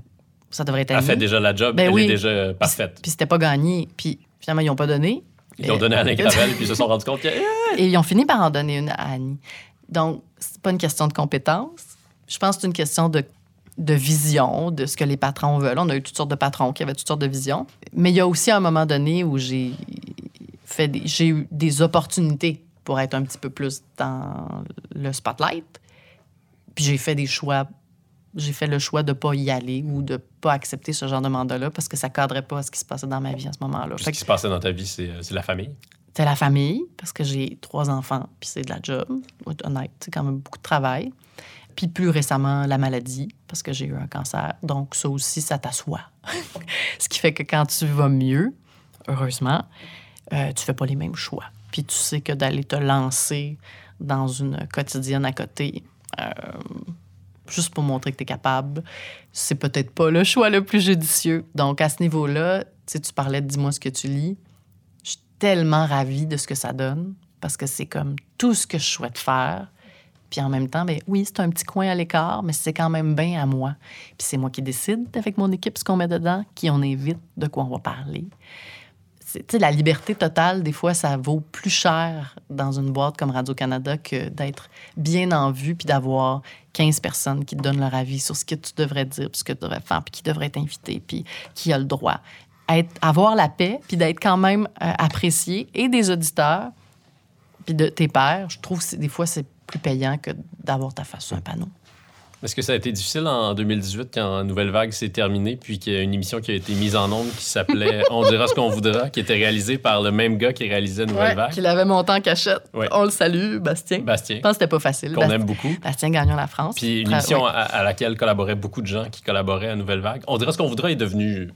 ça devrait être Elle Annie. fait déjà la job, Ben elle oui. est déjà parfaite. Puis c'était pas gagné. Puis finalement, ils n'ont pas donné. Ils l'ont donné à Alain Gravel, puis ils se sont rendus compte que... Et ils ont fini par en donner une à Annie. Donc, c'est pas une question de compétence. Je pense que c'est une question de, de vision, de ce que les patrons veulent. On a eu toutes sortes de patrons qui avaient toutes sortes de visions. Mais il y a aussi un moment donné où j'ai fait des- j'ai eu des opportunités pour être un petit peu plus dans le spotlight. Puis j'ai fait des choix. J'ai fait le choix de pas y aller ou de pas accepter ce genre de mandat-là parce que ça cadrait pas à ce qui se passait dans ma vie à ce moment-là. Ce qui se passait dans ta vie, c'est c'est la famille? c'est la famille parce que j'ai trois enfants puis c'est de la job. Honnête, c'est quand même beaucoup de travail. Puis plus récemment, la maladie parce que j'ai eu un cancer. Donc ça aussi, ça t'assoit. ce qui fait que quand tu vas mieux, heureusement, euh, tu fais pas les mêmes choix. Puis tu sais que d'aller te lancer dans une quotidienne à côté, euh, juste pour montrer que tu es capable, c'est peut-être pas le choix le plus judicieux. Donc à ce niveau-là, tu tu parlais de dis-moi ce que tu lis. Je suis tellement ravie de ce que ça donne parce que c'est comme tout ce que je souhaite faire. Puis en même temps, ben oui, c'est un petit coin à l'écart, mais c'est quand même bien à moi. Puis c'est moi qui décide avec mon équipe ce qu'on met dedans, qui on invite, de quoi on va parler. C'est- la liberté totale, des fois, ça vaut plus cher dans une boîte comme Radio-Canada que d'être bien en vue puis d'avoir 15 personnes qui te donnent leur avis sur ce que tu devrais dire, puis ce que tu devrais faire, puis qui devrait t'inviter, puis qui a le droit. Être, avoir la paix, puis d'être quand même euh, apprécié, et des auditeurs, puis de tes pairs, je trouve que des fois, c'est plus payant que d'avoir ta face sur un panneau. Est-ce que ça a été difficile en 2018 quand Nouvelle Vague s'est terminée, puis qu'il y a une émission qui a été mise en onde qui s'appelait On dira ce qu'on voudra, qui était réalisée par le même gars qui réalisait Nouvelle Vague, qu'il avait monté en cachette. Ouais. On le salue, Bastien. Bastien, Je pense que c'était pas facile. qu'on Bastien, aime beaucoup. Bastien Gagnon La France. Puis une émission ouais. à, à laquelle collaboraient beaucoup de gens qui collaboraient à Nouvelle Vague. On dira ce qu'on voudra est devenu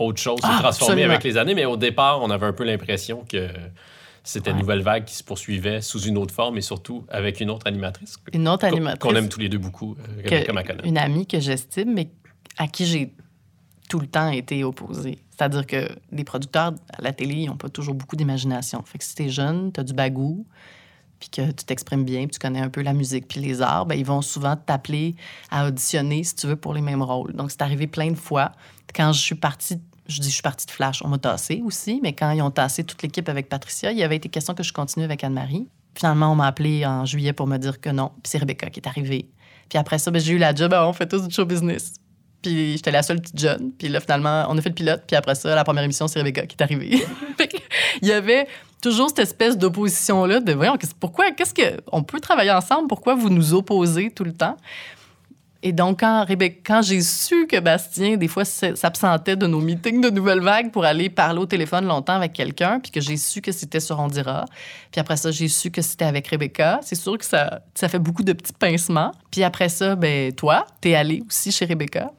autre chose, Ah, transformé avec les années, mais au départ, on avait un peu l'impression que c'était Ouais. Nouvelle Vague qui se poursuivait sous une autre forme et surtout avec une autre animatrice. Une autre animatrice. Qu'on aime tous les deux beaucoup, euh, Rebecca McConnell. une amie que j'estime, mais à qui j'ai tout le temps été opposée. C'est-à-dire que les producteurs à la télé, ils n'ont pas toujours beaucoup d'imagination. Fait que si t'es jeune, t'as du bagou, puis que tu t'exprimes bien, puis tu connais un peu la musique puis les arts, ben, ils vont souvent t'appeler à auditionner, si tu veux, pour les mêmes rôles. Donc, c'est arrivé plein de fois. Quand je suis partie, je dis je suis partie de Flash, on m'a tassé aussi, mais quand ils ont tassé toute l'équipe avec Patricia, il y avait été question que je continue avec Anne-Marie. Finalement, on m'a appelé en juillet pour me dire que non, puis c'est Rebecca qui est arrivée. Puis après ça, ben, j'ai eu la job, on fait tous du show business. Puis j'étais la seule petite jeune. Puis là, finalement, on a fait le pilote. Puis après ça, la première émission, c'est Rebecca qui est arrivée. Il y avait toujours cette espèce d'opposition-là de voyons, pourquoi, qu'est-ce que. On peut travailler ensemble, pourquoi vous nous opposez tout le temps? Et donc, quand, Rebecca, quand j'ai su que Bastien, des fois, s'absentait de nos meetings de Nouvelle Vague pour aller parler au téléphone longtemps avec quelqu'un, puis que j'ai su que c'était sur On dira, puis après ça, j'ai su que c'était avec Rebecca, c'est sûr que ça, ça fait beaucoup de petits pincements. Puis après ça, ben toi, t'es allé aussi chez Rebecca.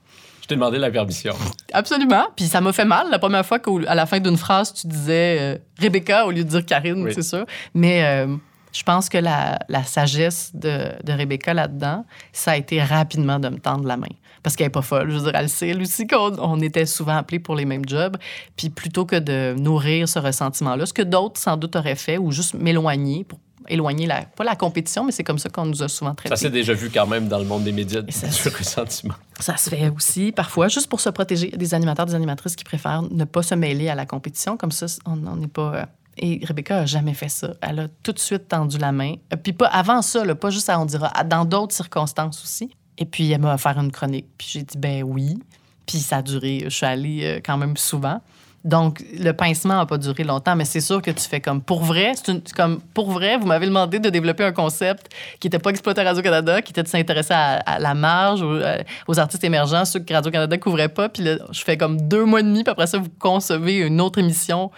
Je t'ai demandé la permission. Absolument. Puis ça m'a fait mal la première fois qu'à la fin d'une phrase, tu disais euh, Rebecca au lieu de dire Karine, Oui. c'est sûr. Mais euh, je pense que la, la sagesse de, de Rebecca là-dedans, ça a été rapidement de me tendre la main. Parce qu'elle n'est pas folle. Je veux dire, elle sait, qu'on on était souvent appelés pour les mêmes jobs. Puis plutôt que de nourrir ce ressentiment-là, ce que d'autres sans doute auraient fait, ou juste m'éloigner pour éloigner la, pas la compétition, mais c'est comme ça qu'on nous a souvent traités. Ça s'est déjà vu quand même dans le monde des médias ça- ressentiment. Ça se fait aussi parfois, juste pour se protéger. Des animateurs, des animatrices qui préfèrent ne pas se mêler à la compétition. Comme ça, on n'en est pas. Et Rebecca a jamais fait ça. Elle a tout de suite tendu la main. Euh, Puis pas avant ça, là, pas juste à on dira, dans d'autres circonstances aussi. Et puis elle m'a offert une chronique. Puis j'ai dit ben oui. Puis ça a duré. Je suis allée euh, quand même souvent. Donc, le pincement n'a pas duré longtemps, mais c'est sûr que tu fais comme pour vrai, une- comme pour vrai, vous m'avez demandé de développer un concept qui n'était pas exploité à Radio-Canada, qui était de s'intéresser à, la marge, aux, euh, aux artistes émergents, ceux que Radio-Canada couvrait pas. Puis là, je fais comme deux mois et demi, puis après ça, vous concevez une autre émission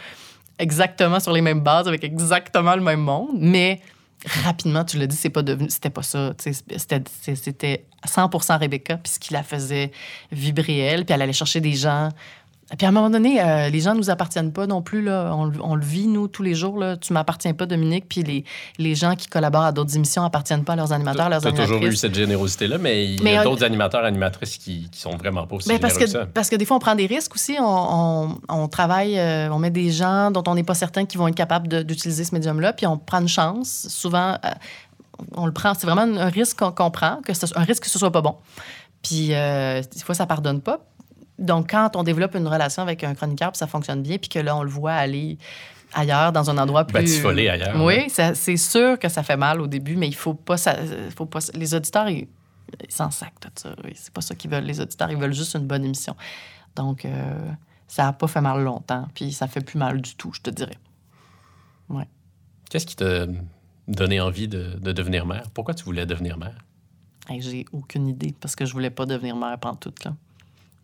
exactement sur les mêmes bases, avec exactement le même monde. Mais rapidement, tu l'as dit, c'est pas devenu, c'était pas ça. c'était 100 Rebecca, puis ce qui la faisait vibrer elle, puis elle allait chercher des gens. Puis à un moment donné, euh, les gens ne nous appartiennent pas non plus. Là. On, le- on le vit, nous, tous les jours. Là. Tu m'appartiens pas, Dominique. Puis les, les gens qui collaborent à d'autres émissions appartiennent pas à leurs animateurs, leurs Tu as toujours eu animatrices. cette générosité-là, mais il y a on- d'autres animateurs animatrices qui, qui sont vraiment pas aussi Ben, parce, généreux que que, ça. parce que des fois, on prend des risques aussi. On, on- on travaille, euh, on met des gens dont on n'est pas certain qu'ils vont être capables d'utiliser ce médium-là, puis on prend une chance. Souvent, euh, on le prend. C'est vraiment un risque qu'on prend, que ce, un risque que ce soit pas bon. Puis, euh, des fois, ça pardonne pas. Donc, quand on développe une relation avec un chroniqueur, puis ça fonctionne bien, puis que là, on le voit aller ailleurs, dans un endroit plus... Batifoler ailleurs, Oui, ouais. c'est sûr que ça fait mal au début, mais il faut pas... Ça, faut pas les auditeurs, ils s'en sacent tout ça. C'est pas ça qu'ils veulent. Les auditeurs, ils veulent juste une bonne émission. Donc, euh, ça n'a pas fait mal longtemps, puis ça fait plus mal du tout, je te dirais. Qu'est-ce qui t'a donné envie de, de devenir mère? Pourquoi tu voulais devenir mère? Hey, J'ai aucune idée parce que je voulais pas devenir mère pendant tout là.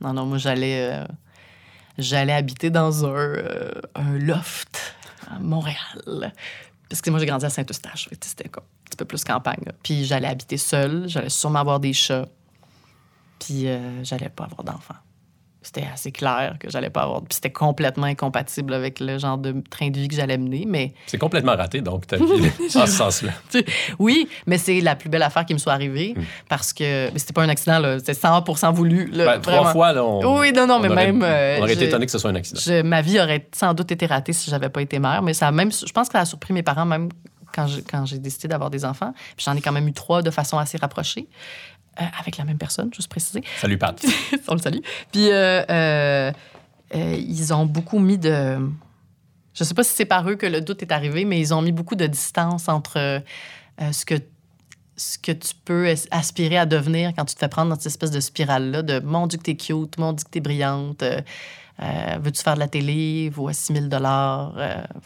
Non, non, moi j'allais euh, habiter dans un, euh, un loft à Montréal. Parce que moi j'ai grandi à Saint-Eustache, c'était comme un petit peu plus campagne. Puis j'allais habiter seule, j'allais sûrement avoir des chats. Puis euh, j'allais pas avoir d'enfants. C'était assez clair que j'allais pas avoir. Puis c'était complètement incompatible avec le genre de train de vie que j'allais mener. Mais C'est complètement raté, donc, ta vie, en ce sens-là. oui, mais c'est la plus belle affaire qui me soit arrivée parce que mais c'était pas un accident, là. C'était 100% voulu. Là, Ben, trois fois, là, on, Oui, non, non, mais aurait- même, euh, on aurait été étonné que ce soit un accident. Je- ma vie aurait sans doute été ratée si j'avais pas été mère, mais ça a même, je pense que ça a surpris mes parents même quand j'ai, quand j'ai décidé d'avoir des enfants. Puis j'en ai quand même eu trois de façon assez rapprochée, euh, avec la même personne, juste préciser. Salut, Pat. On le salue. Puis euh, euh, ils ont beaucoup mis de. Je sais pas si c'est par eux que le doute est arrivé, mais ils ont mis beaucoup de distance entre ce que ce que tu peux aspirer à devenir quand tu te fais prendre dans cette espèce de spirale-là de mon Dieu que t'es cute, mon Dieu que t'es brillante, euh, euh, veux-tu faire de la télé, voici 1000 dollars,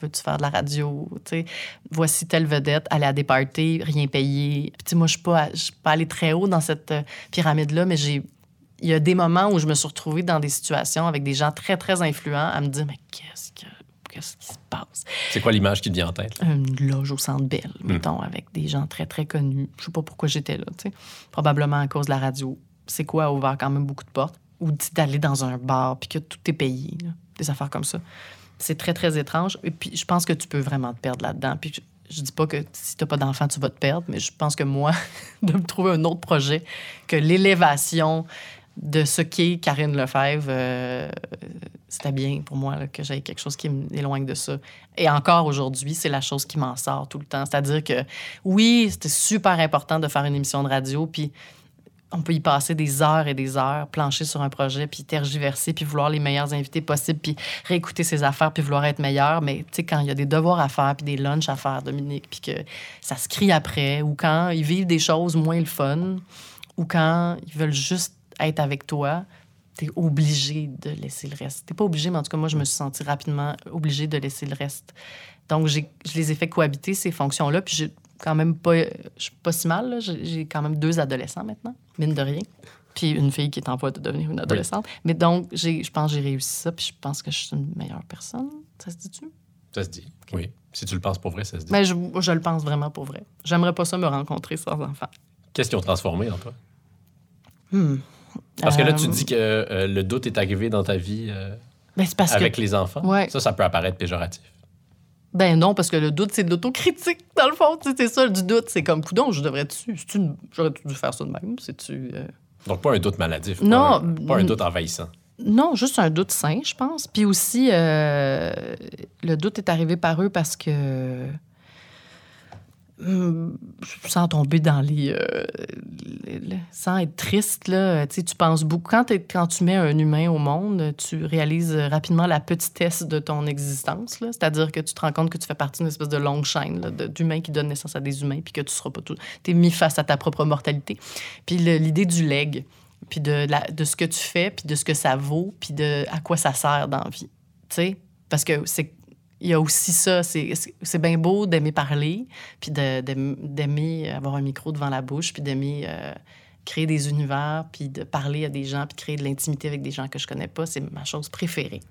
veux-tu faire de la radio, tu sais, voici telle vedette, aller à des parties, rien payer. Puis moi, je je suis pas allée très haut dans cette euh, pyramide-là, mais j'ai il y a des moments où je me suis retrouvée dans des situations avec des gens très, très influents à me dire, mais qu'est-ce que qu'est-ce qui se passe? C'est quoi l'image qui te vient en tête? là? Une loge au Centre Bell, mettons, avec des gens très, très connus. Je sais pas pourquoi j'étais là, tu sais. Probablement à cause de la radio. C'est quoi a ouvert quand même beaucoup de portes? Ou d'aller dans un bar puis que tout est payé, des affaires comme ça. C'est très, très étrange. Et puis, je pense que tu peux vraiment te perdre là-dedans. Puis, je, dis pas que si t'as pas d'enfant, tu vas te perdre, mais je pense que moi, de me trouver un autre projet que l'élévation de ce qu'est Karine Lefebvre, euh, c'était bien pour moi que j'aie quelque chose qui m'éloigne de ça. Et encore aujourd'hui, c'est la chose qui m'en sort tout le temps. C'est-à-dire que oui, c'était super important de faire une émission de radio, puis on peut y passer des heures et des heures, plancher sur un projet, puis tergiverser, puis vouloir les meilleurs invités possibles, puis réécouter ses affaires, puis vouloir être meilleur. Mais tu sais, quand il y a des devoirs à faire, puis des lunchs à faire, Dominique, puis que ça se crie après, ou quand ils vivent des choses moins le fun, ou quand ils veulent juste être avec toi, t'es obligé de laisser le reste. T'es pas obligé, mais en tout cas, moi, je me suis sentie rapidement obligée de laisser le reste. Donc, je les ai fait cohabiter, ces fonctions-là, puis quand même pas... Je suis pas si mal, là. J'ai quand même deux adolescents maintenant, mine de rien. Puis une fille qui est en voie de devenir une adolescente. Mais donc, je pense que j'ai réussi ça, puis je pense que je suis une meilleure personne. Ça se dit-tu? Ça se dit. Oui. Si tu le penses pour vrai, ça se dit. Mais je, je le pense vraiment pour vrai. J'aimerais pas ça me rencontrer sans enfant. Qu'est-ce qui ont transformé en toi? Hmm. Parce que là, tu Euh, dis que euh, le doute est arrivé dans ta vie euh, Ben, parce avec que... les enfants. Ouais. Ça, ça peut apparaître péjoratif. Ben non, parce que le doute, c'est de l'autocritique, dans le fond. Tu C'est ça, du doute. C'est comme, coudon, je devrais-tu... c'est-tu une- J'aurais dû faire ça de même. C'est-tu... euh, Donc, pas un doute maladif. Non, Pas un, pas un doute envahissant. Non, juste un doute sain, je pense. Puis aussi, euh, le doute est arrivé par eux parce que, sans tomber dans les, euh, les- sans être triste là, tu tu penses beaucoup quand, tu mets un humain au monde, tu réalises rapidement la petitesse de ton existence. C'est-à-dire que tu te rends compte que tu fais partie d'une espèce de longue chaîne d'humains qui donnent naissance à des humains, puis que tu seras pas tout, t'es mis face à ta propre mortalité. Puis l'idée du leg, puis de, de ce que tu fais, puis de ce que ça vaut, puis de à quoi ça sert dans la vie. Tu sais? Parce que c'est il y a aussi ça, c'est bien beau d'aimer parler, puis d'aimer avoir un micro devant la bouche, puis d'aimer euh, créer des univers, puis de parler à des gens, puis créer de l'intimité avec des gens que je connais pas, c'est ma chose préférée.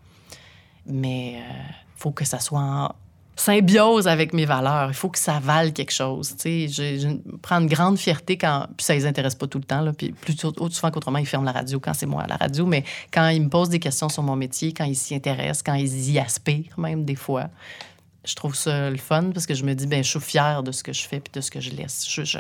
Mais il faut que ça soit symbiose avec mes valeurs. Il faut que ça vale quelque chose. Tu sais, je, prends une grande fierté quand. Puis ça les intéresse pas tout le temps. Puis autre souvent qu'autrement, ils ferment la radio quand c'est moi à la radio. Mais quand ils me posent des questions sur mon métier, quand ils s'y intéressent, quand ils y aspirent même des fois, je trouve ça le fun parce que je me dis, ben je suis fière de ce que je fais puis de ce que je laisse. Je-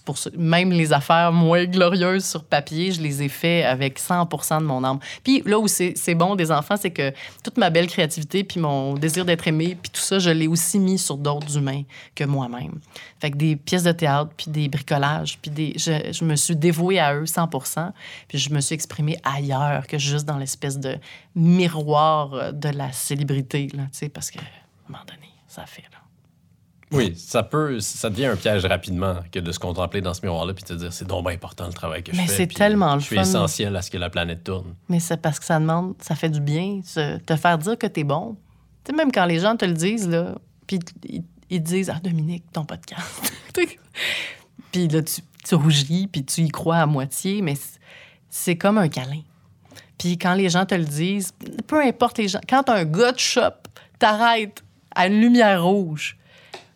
pour. Même les affaires moins glorieuses sur papier, je les ai fait avec 100% de mon âme. Puis là où c'est bon des enfants, c'est que toute ma belle créativité puis mon désir d'être aimé puis tout ça, je l'ai aussi mis sur d'autres humains que moi-même. Fait que des pièces de théâtre puis des bricolages puis des je, me suis dévouée à eux 100% puis je me suis exprimée ailleurs que juste dans l'espèce de miroir de la célébrité là, parce que à un moment donné, ça fait. Oui, ça peut, ça devient un piège rapidement que de se contempler dans ce miroir-là puis de te dire c'est donc bien important le travail que je Mais fais. c'est puis tellement le Je suis fun. essentiel à ce que la planète tourne. Mais c'est parce que ça demande, ça fait du bien, se- te faire dire que t'es bon. Tu sais, même quand les gens te le disent, là, puis ils, ils te disent Ah, Dominique, ton podcast. puis là, tu, tu rougis, puis tu y crois à moitié, mais c'est comme un câlin. Puis quand les gens te le disent, peu importe les gens, quand un gars de shop t'arrête à une lumière rouge,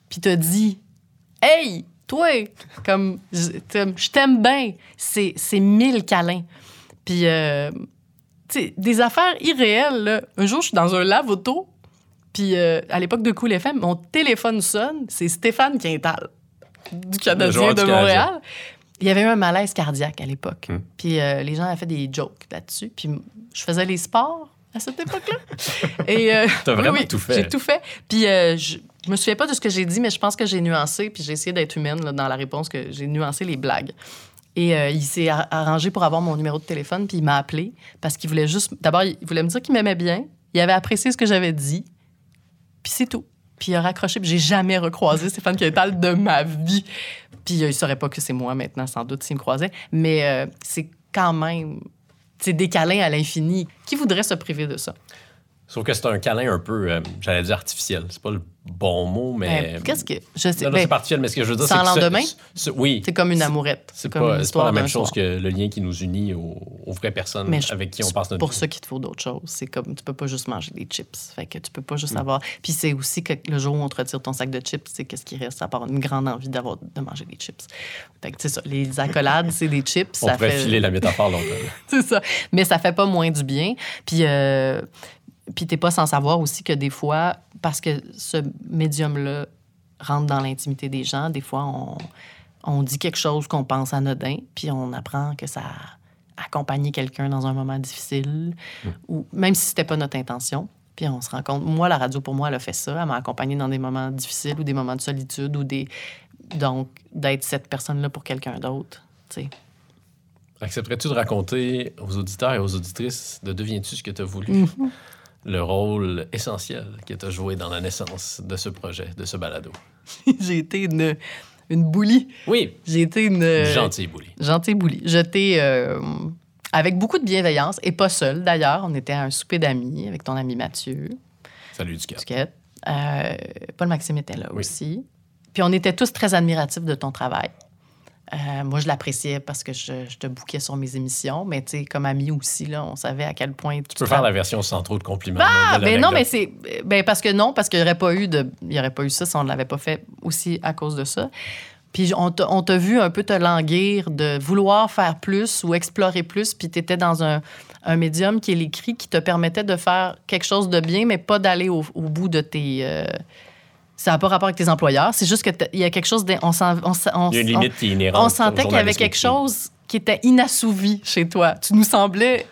puis te dit Hey, toi, comme je t'aime- je t'aime bien, c'est c'est mille câlins. Puis, euh, tu sais, des affaires irréelles. là. Un jour, je suis dans un lave-auto, puis euh, à l'époque de Cool FM, mon téléphone sonne, c'est Stéphane Quintal, du Canadien de du Montréal. Il y avait eu un malaise cardiaque à l'époque. Hmm. Puis euh, les gens avaient fait des jokes là-dessus. Puis je faisais les sports à cette époque-là. Et euh, T'as vraiment oui, tout fait. J'ai tout fait. Puis euh, je, je me souviens pas de ce que j'ai dit, mais je pense que j'ai nuancé. Puis j'ai essayé d'être humaine là, dans la réponse, que j'ai nuancé les blagues. Et euh, il s'est ar- arrangé pour avoir mon numéro de téléphone, puis il m'a appelé parce qu'il voulait juste. D'abord, il voulait me dire qu'il m'aimait bien. Il avait apprécié ce que j'avais dit. Puis c'est tout. Puis il a raccroché, puis j'ai jamais recroisé Stéphane Quintal de ma vie. Puis euh, il saurait pas que c'est moi maintenant, sans doute, s'il me croisait. Mais c'est quand même. Des câlins à l'infini. Qui voudrait se priver de ça? Sauf que c'est un câlin un peu, euh, j'allais dire artificiel. C'est pas le bon mot, mais. Ben, Qu'est-ce que. Je sais. Non, non, ben, c'est artificiel, mais ce que je veux dire, c'est sans lendemain? ce- ce- oui. c'est comme une amourette. C'est pas, pas la même chose soir. que le lien qui nous unit aux, aux vraies personnes Mais je- avec qui on passe notre pour vie. ça qu'il te faut d'autres choses. C'est comme, tu peux pas juste manger des chips. Fait que tu peux pas juste Mm. avoir... Puis c'est aussi que le jour où on te retire ton sac de chips, c'est qu'est-ce qui reste à part une grande envie d'avoir, de manger des chips. Fait que c'est ça. Les accolades, c'est des chips. On ça pourrait fait... filer la métaphore longtemps. c'est ça. Mais ça fait pas moins du bien. Puis, euh, puis t'es pas sans savoir aussi que des fois, parce que ce médium-là rentre dans l'intimité des gens, des fois, on, on dit quelque chose qu'on pense anodin, puis on apprend que ça a accompagné quelqu'un dans un moment difficile, ou même si c'était pas notre intention. Puis on se rend compte, moi, la radio, pour moi, elle a fait ça. Elle m'a accompagné dans des moments difficiles ou des moments de solitude ou des. Donc, d'être cette personne-là pour quelqu'un d'autre. tu sais. Accepterais-tu de raconter aux auditeurs et aux auditrices de Deviens-tu ce que tu as voulu? Mm-hmm. Le rôle essentiel que tu as joué dans la naissance de ce projet, de ce balado. J'ai été une, une boulie. Oui, J'ai été une. gentil bouli. Gentille boulie. J'étais euh, avec beaucoup de bienveillance et pas seule d'ailleurs. On était à un souper d'amis avec ton ami Mathieu Salut du cap. Duquette. Euh, Paul Maxime était là Oui. aussi. Puis on était tous très admiratifs de ton travail. Euh, moi, je l'appréciais parce que je, je te bouquais sur mes émissions, mais tu sais, comme ami aussi, là, on savait à quel point tu Tu peux faire la version sans trop de compliments. ah, ben non, mais c'est. Ben parce que non, parce qu'il n'y aurait pas eu de. Il y aurait pas eu ça si on ne l'avait pas fait aussi à cause de ça. Puis on t'a on t'a vu un peu te languir de vouloir faire plus ou explorer plus, puis tu étais dans un, un médium qui est l'écrit qui te permettait de faire quelque chose de bien, mais pas d'aller au, au bout de tes. euh, ça n'a pas rapport avec tes employeurs. C'est juste qu'il y a quelque chose. On, s'en- on, s'en- on, Il y a une on- limite qui est inhérente. on au sentait qu'il y avait quelque chose qui était inassouvi chez toi. Tu nous semblais,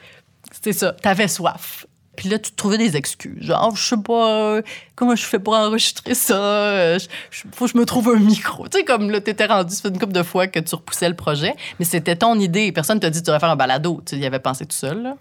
c'était ça, t'avais soif. Puis là, tu trouvais des excuses. Genre, je sais pas, euh, comment je fais pour enregistrer ça? euh, je- je- faut que je me trouve un micro. Tu sais, comme là, t'étais rendu, ça fait une couple de fois que tu repoussais le projet, mais c'était ton idée. Personne t'a dit que tu devrais faire un balado. Tu y avais pensé tout seul, là,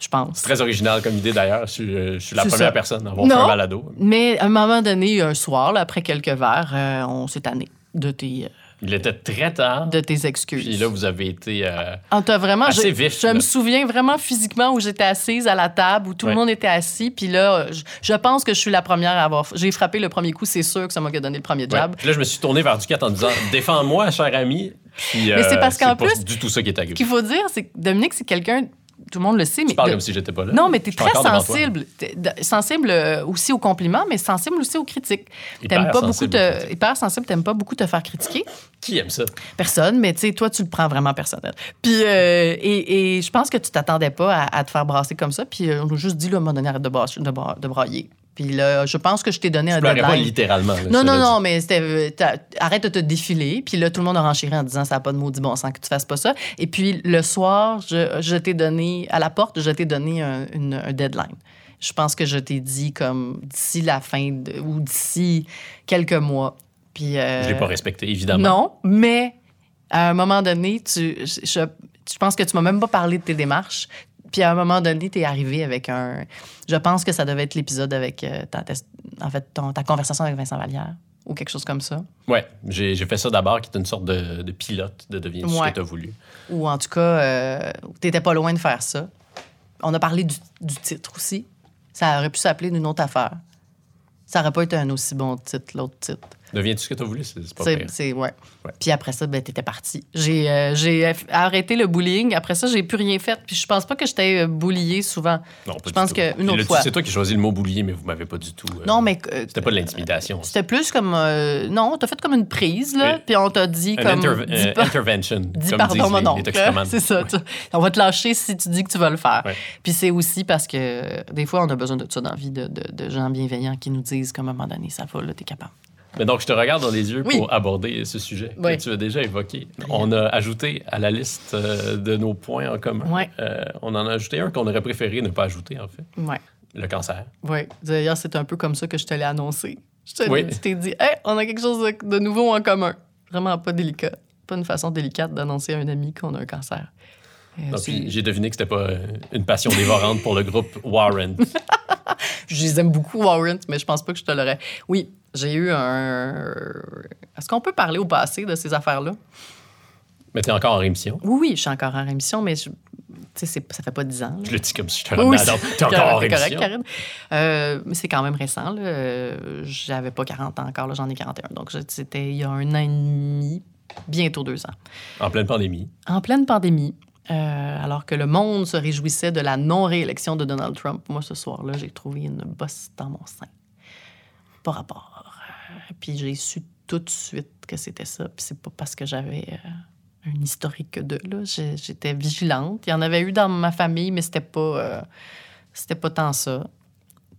je pense. C'est très original comme idée d'ailleurs. Je, suis, euh, je suis la première ça. personne à avoir fait un balado. Mais à un moment donné, un soir, là, après quelques verres, euh, on s'est tanné de tes, euh, Il était très tard. de tes excuses. Puis là, vous avez été. euh, On t'a vraiment. Assez vif, Je me souviens vraiment physiquement où j'étais assise à la table, où tout le monde était assis. Puis là, je, je pense que je suis la première à avoir. J'ai frappé le premier coup, c'est sûr que ça m'a donné le premier jab. Puis là, je me suis tourné vers Ducat en disant Défends-moi, cher ami. Puis, Mais c'est parce qu'en pas plus- du tout ça qui est Ce arrivé. qu'il faut dire, c'est que Dominique, c'est quelqu'un. Tout le monde le sait, mais. Tu parles de- comme si j'étais pas là. non, mais tu es très sensible. Sensible euh, aussi aux compliments, mais sensible aussi aux critiques. T'aimes pas beaucoup te, hyper sensible, t'aimes pas beaucoup te faire critiquer. Qui aime ça? Personne, mais tu sais, toi, tu le prends vraiment personnel. Puis, euh, et, et je pense que tu t'attendais pas à, à te faire brasser comme ça. Puis, euh, on a juste dit, là, à un moment donné, arrête de, brasser- de, bra- de brailler. Puis là, je pense que je t'ai donné Je un pleurais pas deadline. littéralement. là, Non, non, dit. non, mais c'était. euh, Arrête de te défiler. Puis là, tout le monde a renchéré en disant ça n'a pas de maudit bon sens que tu fasses pas ça. Et puis le soir, je, je t'ai donné, à la porte, je t'ai donné un, une- un deadline. Je pense que je t'ai dit comme d'ici la fin de- ou d'ici quelques mois. Puis. euh, Je l'ai pas respecté, évidemment. non, mais à un moment donné, tu, je, je- je pense que tu m'as même pas parlé de tes démarches. Puis à un moment donné, tu es arrivé avec un. Je pense que ça devait être l'épisode avec euh, ta, en fait, ton- ta conversation avec Vincent Vallière ou quelque chose comme ça. Ouais, j'ai fait ça d'abord, qui est une sorte de, de pilote de Deviens ce Ouais. que tu as voulu. Ou en tout cas, euh, t'étais pas loin de faire ça. On a parlé du, du titre aussi. Ça aurait pu s'appeler d'une autre affaire. Ça aurait pas été un aussi bon titre, l'autre titre. Deviens-tu ce que tu as voulu? C'est pas C'est, ouais. Ouais. Puis après ça, ben, t'étais parti. J'ai, euh, j'ai arrêté le bullying. Après ça, j'ai plus rien fait. Puis je pense pas que j'étais euh, bulliée souvent. Non, pas je du pense tout. Puis autre fois. C'est toi qui as choisi le mot boulier, mais vous m'avez pas du tout. euh, Non, mais. euh, C'était pas de l'intimidation. C'était plus comme. euh, non, t'as fait comme une prise, là. Puis on t'a dit comme. interve- dis pas- intervention. Dis comme pardon, mon oncle. C'est ça. Ouais. tu- On va te lâcher si tu dis que tu vas le faire. Ouais. Puis c'est aussi parce que des fois, on a besoin de ça dans la vie, de, de- de gens bienveillants qui nous disent qu'à un moment donné, ça va, là, t'es capable. Mais donc, je te regarde dans les yeux Oui. pour aborder ce sujet Oui. que tu as déjà évoqué. On a ajouté à la liste euh, de nos points en commun. Euh, on en a ajouté un qu'on aurait préféré ne pas ajouter, en fait. Le cancer. Oui. D'ailleurs, c'est un peu comme ça que je te l'ai annoncé. Je t'ai dit, hey, on a quelque chose de, de nouveau en commun. Vraiment pas délicat. Pas une façon délicate d'annoncer à un ami qu'on a un cancer. J'ai deviné que c'était pas euh, une passion dévorante pour le groupe Warren. Je les aime beaucoup, Warrant, mais je pense pas que je te l'aurais. Oui, j'ai eu un. Est-ce qu'on peut parler au passé de ces affaires-là? Mais t'es encore en rémission. Oui, oui, je suis encore en rémission, mais je... ça fait pas 10 ans. là. Je le dis comme si je te Oui, T'es encore en rémission. correct. Euh, mais c'est quand même récent. là. Euh, J'avais pas 40 ans encore, j'en ai 41. Donc, c'était il y a un an et demi, bientôt deux ans. En pleine pandémie. En pleine pandémie, euh, alors que le monde se réjouissait de la non-réélection de Donald Trump, moi, ce soir-là, j'ai trouvé une bosse dans mon sein. Pas rapport. Euh, Puis j'ai su tout de suite que c'était ça. Puis c'est pas parce que j'avais euh, un historique de là. J'étais vigilante. Il y en avait eu dans ma famille, mais c'était pas, euh, c'était pas tant ça.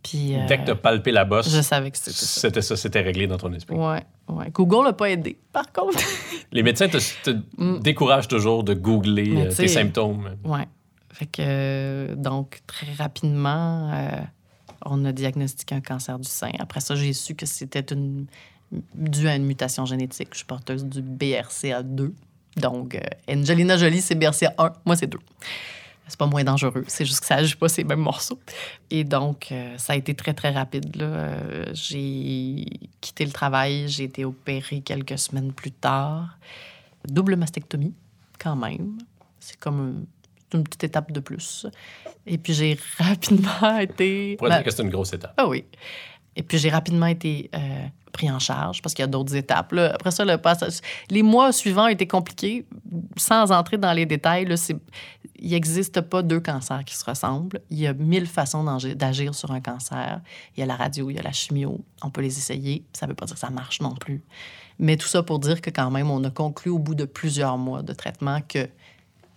Puis euh, Dès que t'as palpé la bosse, je savais que c'était ça. c'était ça, c'était réglé dans ton esprit. Ouais, ouais. Google n'a pas aidé. Par contre, Les médecins te, te Mm. découragent toujours de googler euh, tu tes symptômes. Ouais. Fait que, euh, donc, très rapidement, euh, on a diagnostiqué un cancer du sein. Après ça, j'ai su que c'était une, dû à une mutation génétique. Je suis porteuse du BRCA2. Donc, Angelina Jolie, c'est BRCA1. Moi, c'est 2. C'est pas moins dangereux. C'est juste que ça agit pas ces mêmes morceaux. Et donc, euh, ça a été très, très rapide. là. Euh, j'ai quitté le travail. J'ai été opérée quelques semaines plus tard. Double mastectomie, quand même. C'est comme une petite étape de plus. Et puis, j'ai rapidement été... On pourrait dire que c'est une grosse étape. ah oui. Et puis, j'ai rapidement été euh, pris en charge parce qu'il y a d'autres étapes. là. Après ça, le passage... les mois suivants étaient compliqués. Sans entrer dans les détails, là, il n'existe pas deux cancers qui se ressemblent. Il y a mille façons d'agi- d'agir sur un cancer. Il y a la radio, il y a la chimio. On peut les essayer. Ça ne veut pas dire que ça marche non plus. Mais tout ça pour dire que quand même, on a conclu au bout de plusieurs mois de traitement que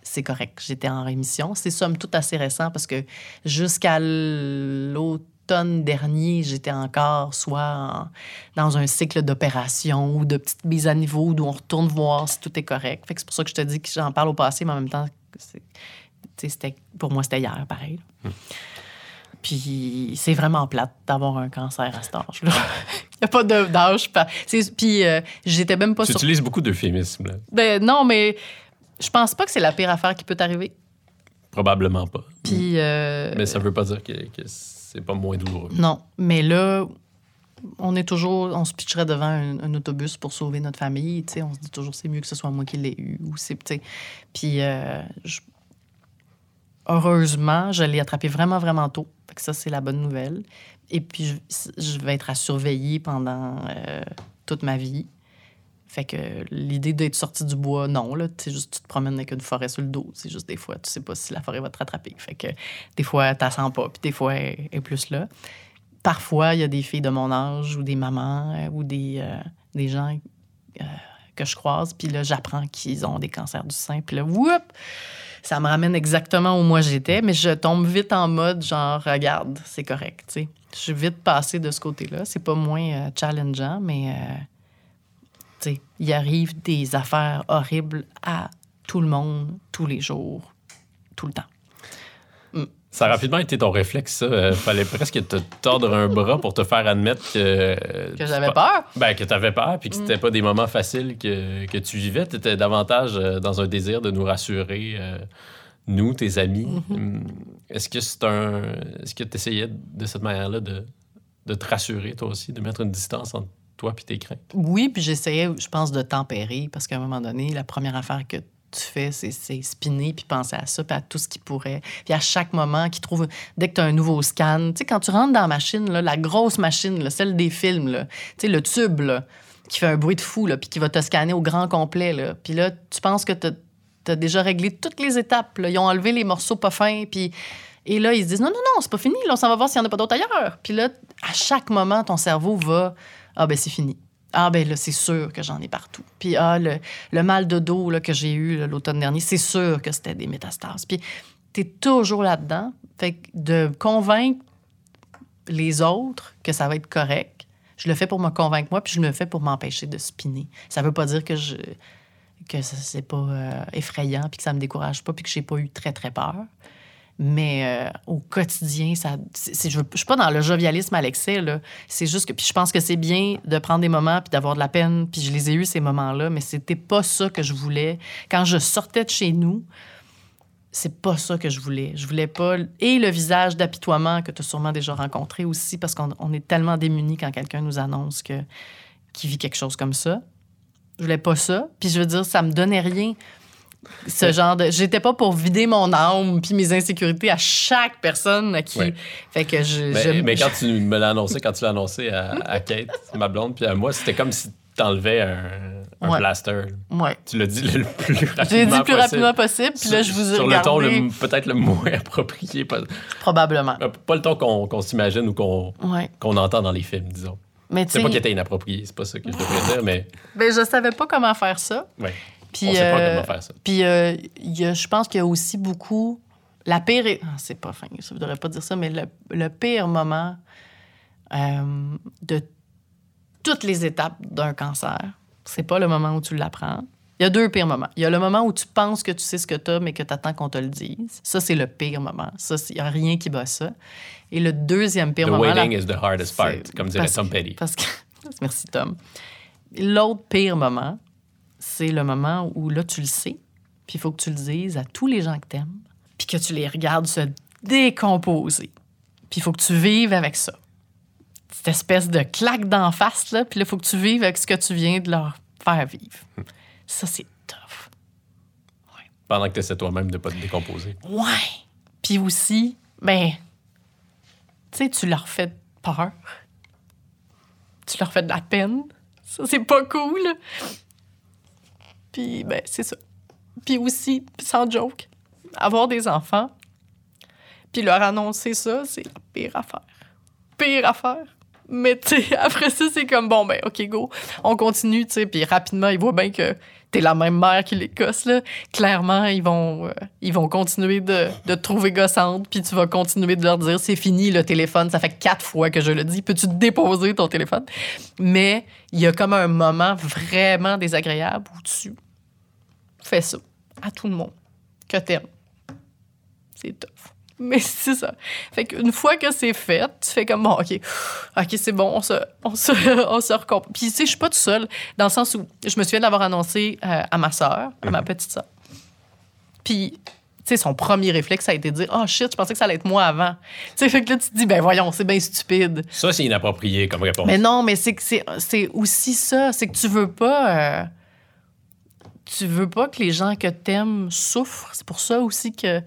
c'est correct. J'étais en rémission. C'est somme toute assez récent parce que jusqu'à l'automne dernier, j'étais encore soit en- dans un cycle d'opération ou de petites mises à niveau d'où on retourne voir si tout est correct. Fait que c'est pour ça que je te dis que j'en parle au passé, mais en même temps, c'était, pour moi, c'était hier, pareil. Puis c'est vraiment plate d'avoir un cancer à cet âge-là. Il n'y a pas de- d'âge. Puis euh, j'étais même pas Tu sur utilises beaucoup d'euphémismes. là. ben non, mais je pense pas que c'est la pire affaire qui peut t'arriver. Probablement pas. Puis euh, Mais ça veut pas dire que, que c'est pas moins douloureux. non, mais là, on est toujours, on se pitcherait devant un, autobus pour sauver notre famille. Tu sais, on se dit toujours c'est mieux que ce soit moi qui l'ai eu ou c'est. Puis euh, je- heureusement, je l'ai attrapé vraiment vraiment tôt. Fait que ça c'est la bonne nouvelle. Et puis je, je vais être à surveiller pendant euh, toute ma vie. Fait que l'idée d'être sorti du bois, non, là. Juste, tu te promènes avec une forêt sur le dos. C'est juste des fois, tu sais pas si la forêt va te rattraper. Fait que des fois, tu sens pas, puis des fois, elle est plus là. Parfois, il y a des filles de mon âge ou des mamans euh, ou des, euh, des gens euh, que je croise, puis là, j'apprends qu'ils ont des cancers du sein, puis là, whoop! Ça me ramène exactement où moi j'étais, mais je tombe vite en mode genre, regarde, c'est correct, tu sais. Je suis vite passée de ce côté-là. C'est pas moins challengeant, mais il arrive des affaires horribles à tout le monde, tous les jours, tout le temps. Ça a rapidement été ton réflexe, ça. Euh, fallait presque te tordre un bras pour te faire admettre que. Que j'avais peur? Ben, que t'avais peur, puis que Mm. c'était pas des moments faciles que, que tu vivais. T'étais davantage euh, dans un désir de nous rassurer, euh, nous, tes amis. Mm-hmm. Hum, Est-ce que c'est un. Est-ce que tu essayais de cette manière-là de, de te rassurer, toi aussi, de mettre une distance entre Oui, puis j'essayais, je pense, de tempérer parce qu'à un moment donné, la première affaire que tu fais, c'est, spinner puis penser à ça, puis à tout ce qui pourrait. Puis à chaque moment, qui trouve. Dès que tu as un nouveau scan, tu sais, quand tu rentres dans la machine, la grosse machine, celle des films, tu sais, le tube, qui fait un bruit de fou, puis qui va te scanner au grand complet. Puis là, tu penses que tu as, déjà réglé toutes les étapes. Ils ont enlevé les morceaux pas fins, puis... Et là, ils se disent, non, non, non, c'est pas fini, là, on s'en va voir s'il n'y en a pas d'autres ailleurs. Puis là, à chaque moment, ton cerveau va, ah ben c'est fini. Ah ben là, c'est sûr que j'en ai partout. Puis ah, le, mal de dos là, que j'ai eu l'automne dernier, c'est sûr que c'était des métastases. Puis tu es toujours là-dedans. Fait que de convaincre les autres que ça va être correct, je le fais pour me convaincre moi, puis je le fais pour m'empêcher de spinner. Ça veut pas dire que je que c'est pas euh, effrayant, puis que ça me décourage pas, puis que j'ai pas eu très, très peur. Mais euh, au quotidien, ça, je ne suis pas dans le jovialisme à l'excès. C'est juste que puis je pense que c'est bien de prendre des moments puis d'avoir de la peine. Puis je les ai eus, ces moments-là, mais c'était pas ça que je voulais. Quand je sortais de chez nous, c'est pas ça que je voulais. Je voulais pas... Et le visage d'apitoiement que tu as sûrement déjà rencontré aussi, parce qu'on on est tellement démunis quand quelqu'un nous annonce que qu'il vit quelque chose comme ça. Je voulais pas ça. Puis je veux dire, ça me donnait rien. Ce genre de... J'étais pas pour vider mon âme puis mes insécurités à chaque personne à qui... Ouais. Fait que je... Mais, je- mais quand tu me l'as annoncé, quand tu l'as annoncé à, à Kate, ma blonde, puis à moi, c'était comme si t'enlevais un, un Ouais. blaster. Ouais. Tu l'as dit le plus rapidement J'ai dit le plus possible. rapidement possible, puis là, je vous ai Sur regardé, le ton le- peut-être le moins approprié. Pas, probablement. pas le ton qu'on s'imagine ou qu'on entend dans les films, disons. C'est pas qu'il était inapproprié, c'est pas ça que je devrais dire, mais ben, je savais pas comment faire ça. ouais. Puis, on sait pas euh, comment faire ça. Puis, euh, je pense qu'il y a aussi beaucoup. La pire. ah, c'est pas fin, je ne voudrais pas dire ça, mais le, le pire moment euh, de toutes les étapes d'un cancer, c'est pas le moment où tu l'apprends. Il y a deux pires moments. Il y a le moment où tu penses que tu sais ce que tu as, mais que tu attends qu'on te le dise. Ça, c'est le pire moment. Ça, il n'y a rien qui bat ça. Et le deuxième pire The moment. la- waiting is the hardest part, comme dirait Tom Petty. Parce que, merci, Tom. L'autre pire moment, c'est le moment où là, tu le sais, puis il faut que tu le dises à tous les gens que t'aimes, puis que tu les regardes se décomposer. Puis il faut que tu vives avec ça. Cette espèce de claque d'en face, là, puis là, il faut que tu vives avec ce que tu viens de leur faire vivre. Ça, c'est tough. Pendant que tu essaies toi-même de pas te décomposer. Ouais. Puis aussi, ben, tu sais, tu leur fais peur. Tu leur fais de la peine. Ça, c'est pas cool. Puis, ben, c'est ça. Puis aussi, sans joke, avoir des enfants, puis leur annoncer ça, c'est la pire affaire. Pire affaire. Mais tu après ça, c'est comme, bon, ben, OK, go, on continue, tu sais, puis rapidement, ils voient bien que t'es la même mère qui les gosse, là. Clairement, ils vont, euh, ils vont continuer de, de te trouver gossante, puis tu vas continuer de leur dire, c'est fini, le téléphone, ça fait quatre fois que je le dis, peux-tu déposer ton téléphone? Mais il y a comme un moment vraiment désagréable où tu fais ça à tout le monde que t'aimes. C'est tough. Mais c'est ça. Fait qu'une fois que c'est fait, tu fais comme, bon, OK, OK, c'est bon, on se, on se, on se recomp- Puis, tu sais, je suis pas toute seule, dans le sens où je me souviens de l'avoir annoncé euh, à ma sœur, à ma petite sœur. Puis, tu sais, son premier réflexe, ça a été de dire, oh shit, je pensais que ça allait être moi avant. Tu sais, fait que là, tu te dis, ben voyons, c'est bien stupide. Ça, c'est inapproprié comme réponse. Mais non, mais c'est que c'est, c'est aussi ça. C'est que tu veux pas. euh, tu veux pas que les gens que t'aimes souffrent. C'est pour ça aussi que,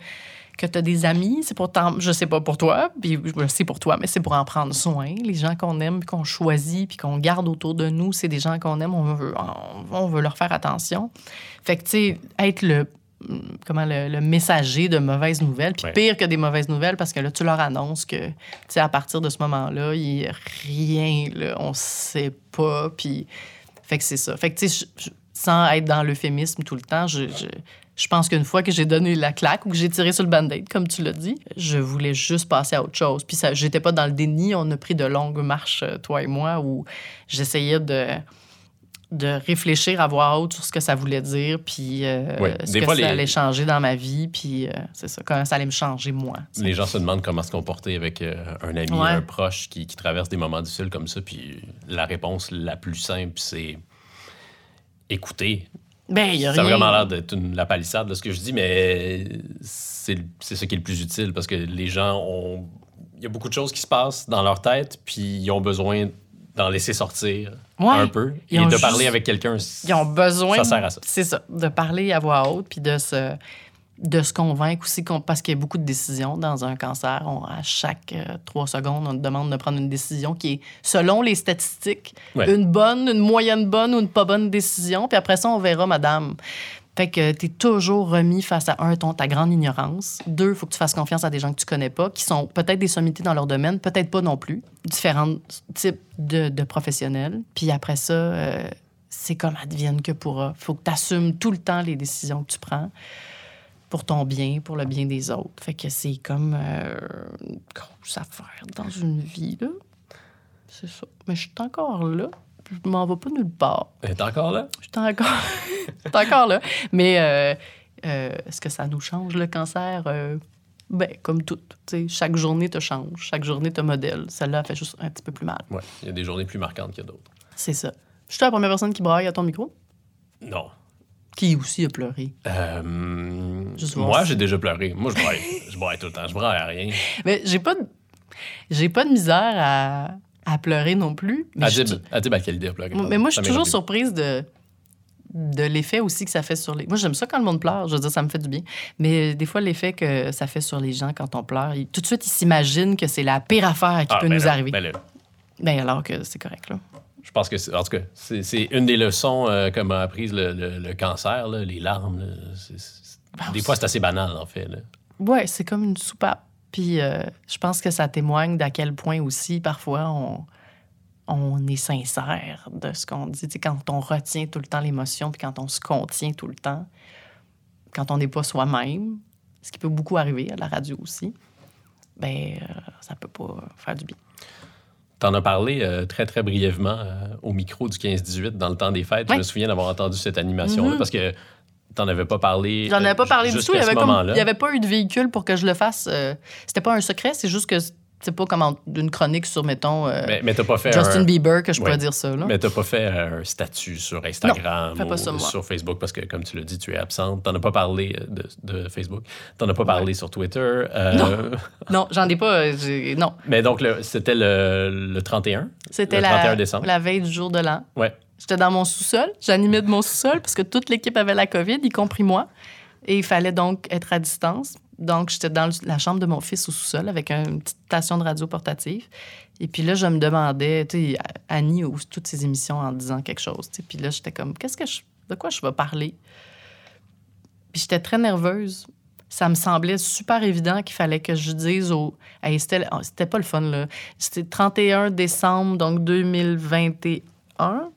que tu as des amis. C'est pour t'en- Je sais pas pour toi, puis je sais pour toi, mais c'est pour en prendre soin. Les gens qu'on aime, puis qu'on choisit, puis qu'on garde autour de nous, c'est des gens qu'on aime. On veut, on, on veut leur faire attention. Fait que, tu sais, être le comment le, le messager de mauvaises nouvelles, puis Ouais. pire que des mauvaises nouvelles, parce que là, tu leur annonces que, tu sais, à partir de ce moment-là, il n'y a rien, là, on sait pas, puis... Fait que c'est ça. Fait que, tu sais, sans être dans l'euphémisme tout le temps, je, je, je pense qu'une fois que j'ai donné la claque ou que j'ai tiré sur le band-aid, comme tu l'as dit, je voulais juste passer à autre chose. Puis ça, j'étais pas dans le déni. On a pris de longues marches, euh, toi et moi, où j'essayais de de réfléchir à voix haute sur ce que ça voulait dire, puis euh, ce Des que fois, ça les- allait changer dans ma vie, puis euh, c'est ça, comment ça allait me changer moi. Les gens se demandent comment se comporter avec euh, un ami, Ouais. un proche qui, qui traverse des moments difficiles comme ça. Puis la réponse la plus simple, c'est écouter. Ben, il y a Ça a vraiment l'air d'être une- la palissade de ce que je dis, mais c'est c'est ce qui est le plus utile parce que les gens ont. Il y a beaucoup de choses qui se passent dans leur tête, puis ils ont besoin d'en laisser sortir Ouais. un peu Ils et de juste- parler avec quelqu'un. Ils ont besoin. Ça sert à ça. C'est ça, de parler à voix haute, puis de se. De se convaincre aussi, qu'on- parce qu'il y a beaucoup de décisions dans un cancer. On- à chaque euh, trois secondes, on te demande de prendre une décision qui est, selon les statistiques, Ouais. une bonne, une moyenne bonne ou une pas bonne décision. Puis après ça, on verra, madame. Fait que tu es toujours remis face à un, ton, ta grande ignorance. Deux, il faut que tu fasses confiance à des gens que tu connais pas, qui sont peut-être des sommités dans leur domaine, peut-être pas non plus. Différents types de, de professionnels. Puis après ça, euh, c'est comme advienne que pourra. faut que tu assumes tout le temps les décisions que tu prends pour ton bien, pour le bien des autres. Fait que c'est comme euh, une grosse affaire dans une vie, là. C'est ça. Mais je suis encore là. Je m'en vais pas nulle part. T'es encore là? Je suis encore, encore là. Mais euh, euh, est-ce que ça nous change, le cancer? Euh, ben, comme tout. tu sais, Chaque journée te change. Chaque journée te modèle. Celle-là fait juste un petit peu plus mal. Ouais. Il y a des journées plus marquantes que d'autres. C'est ça. Je suis la première personne qui braille à ton micro, Non. qui aussi a pleuré? Euh, Juste moi, j'ai déjà pleuré. Moi, je braille. je braille tout le temps. Je braille à rien. Mais j'ai pas de, j'ai pas de misère à, à pleurer non plus. Mais, je, Adib, Adib Al-Khalidi a pleuré. mais moi, je suis toujours surprise de, de l'effet aussi que ça fait sur les. Moi, j'aime ça quand le monde pleure. Je veux dire, ça me fait du bien. Mais des fois, l'effet que ça fait sur les gens quand on pleure, tout de suite, ils s'imaginent que c'est la pire affaire qui Ah, peut ben nous là, arriver. ben là, Ben alors que c'est correct, là. je pense que, c'est- en tout cas, c'est une des leçons euh, que m'a apprise le, le- le cancer, là, les larmes. C'est- des fois, c'est assez banal, en fait. Ouais, c'est comme une soupape. Puis euh, je pense que ça témoigne d'à quel point aussi, parfois, on, on est sincère de ce qu'on dit. Quand on retient tout le temps l'émotion, puis quand on se contient tout le temps, quand on n'est pas soi-même, ce qui peut beaucoup arriver à la radio aussi, ben euh, ça peut pas faire du bien. T'en as parlé euh, très, très brièvement euh, au micro du 15-18 dans le temps des fêtes. Je me souviens d'avoir entendu cette animation-là Mhm. parce que t'en avais pas parlé. J'en avais euh, pas parlé du tout. Il y ce avait comme- moment-là. il y avait pas eu de véhicule pour que je le fasse. euh, C'était pas un secret, c'est juste que c'est pas comme en- d'une chronique sur, mettons, euh, Mais, mais t'as pas fait Justin un... Bieber que je Ouais. pourrais dire ça. Là. Mais t'as pas fait un statut sur Instagram ou ça, sur Facebook parce que, comme tu l'as dit, tu es absente. T'en as pas parlé de, de Facebook. T'en as pas parlé sur Twitter. euh, Non, j'en ai pas. Non, Mais donc, le- c'était le, le 31. c'était Le la, 31 décembre. la veille du jour de l'an. Ouais. J'étais dans mon sous-sol. J'animais de mon sous-sol parce que toute l'équipe avait la COVID, y compris moi. Et il fallait donc être à distance. Donc, j'étais dans la chambre de mon fils au sous-sol avec une petite station de radio portative. Et puis là, je me demandais, tu sais, Annie ouvre toutes ses émissions en disant quelque chose. tu sais. Puis là, j'étais comme, qu'est-ce que je, de quoi je vais parler? Puis j'étais très nerveuse. Ça me semblait super évident qu'il fallait que je dise au. Hey, c'était, oh, pas le fun, là. C'était 31 décembre, donc 2021.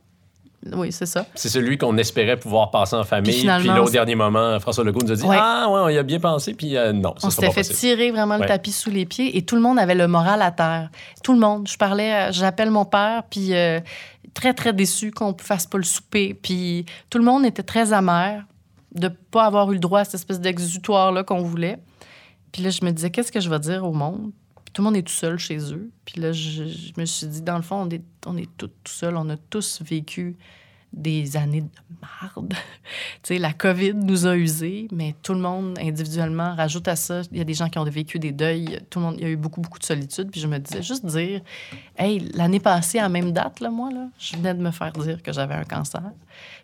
Oui, c'est ça. C'est celui qu'on espérait pouvoir passer en famille. Puis Puis, là, au dernier moment, François Legault nous a dit Ouais. Ah, ouais, on y a bien pensé. Puis euh, non, ça On s'était fait possible. tirer vraiment le tapis sous les pieds et tout le monde avait le moral à terre. Tout le monde. Je parlais, à- j'appelle mon père, puis euh, très, très déçu qu'on ne fasse pas le souper. Puis tout le monde était très amer de ne pas avoir eu le droit à cette espèce d'exutoire-là qu'on voulait. Puis là, je me disais, qu'est-ce que je vais dire au monde? Tout le monde est tout seul chez eux. Puis là, je, me suis dit, dans le fond, on est, on est tous tout seuls. On a tous vécu des années de marde. tu sais, la COVID nous a usés, mais tout le monde individuellement rajoute à ça. Il y a des gens qui ont vécu des deuils. Tout le monde, il y a eu beaucoup, beaucoup de solitude. Puis je me disais, juste dire, hey, l'année passée, à la même date, là, moi, là, je venais de me faire dire que j'avais un cancer.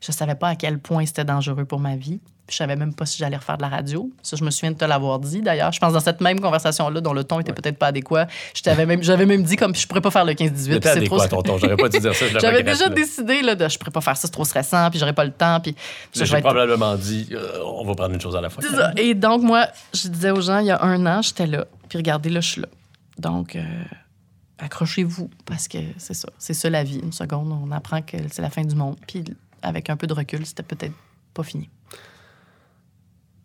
Je savais pas à quel point c'était dangereux pour ma vie. Je savais même pas si j'allais refaire de la radio. Ça, je me souviens de te l'avoir dit, d'ailleurs. Je pense dans cette même conversation-là, dont le ton était peut-être pas adéquat, je t'avais même, j'avais même dit comme je pourrais pas faire le 15-18. puis C'était c'est trop adéquat, tonton. J'aurais pas dû dire ça. j'avais déjà décidé là, de je pourrais pas faire ça, c'est trop stressant, puis j'aurais pas le temps, puis J'ai être- probablement dit euh, On va prendre une chose à la fois. Et donc, moi, je disais aux gens, il y a un an, j'étais là. Puis regardez, là, je suis là. Donc, euh, accrochez-vous, parce que c'est ça. C'est ça la vie. Une seconde, on apprend que c'est la fin du monde. Puis avec un peu de recul, c'était peut-être pas fini.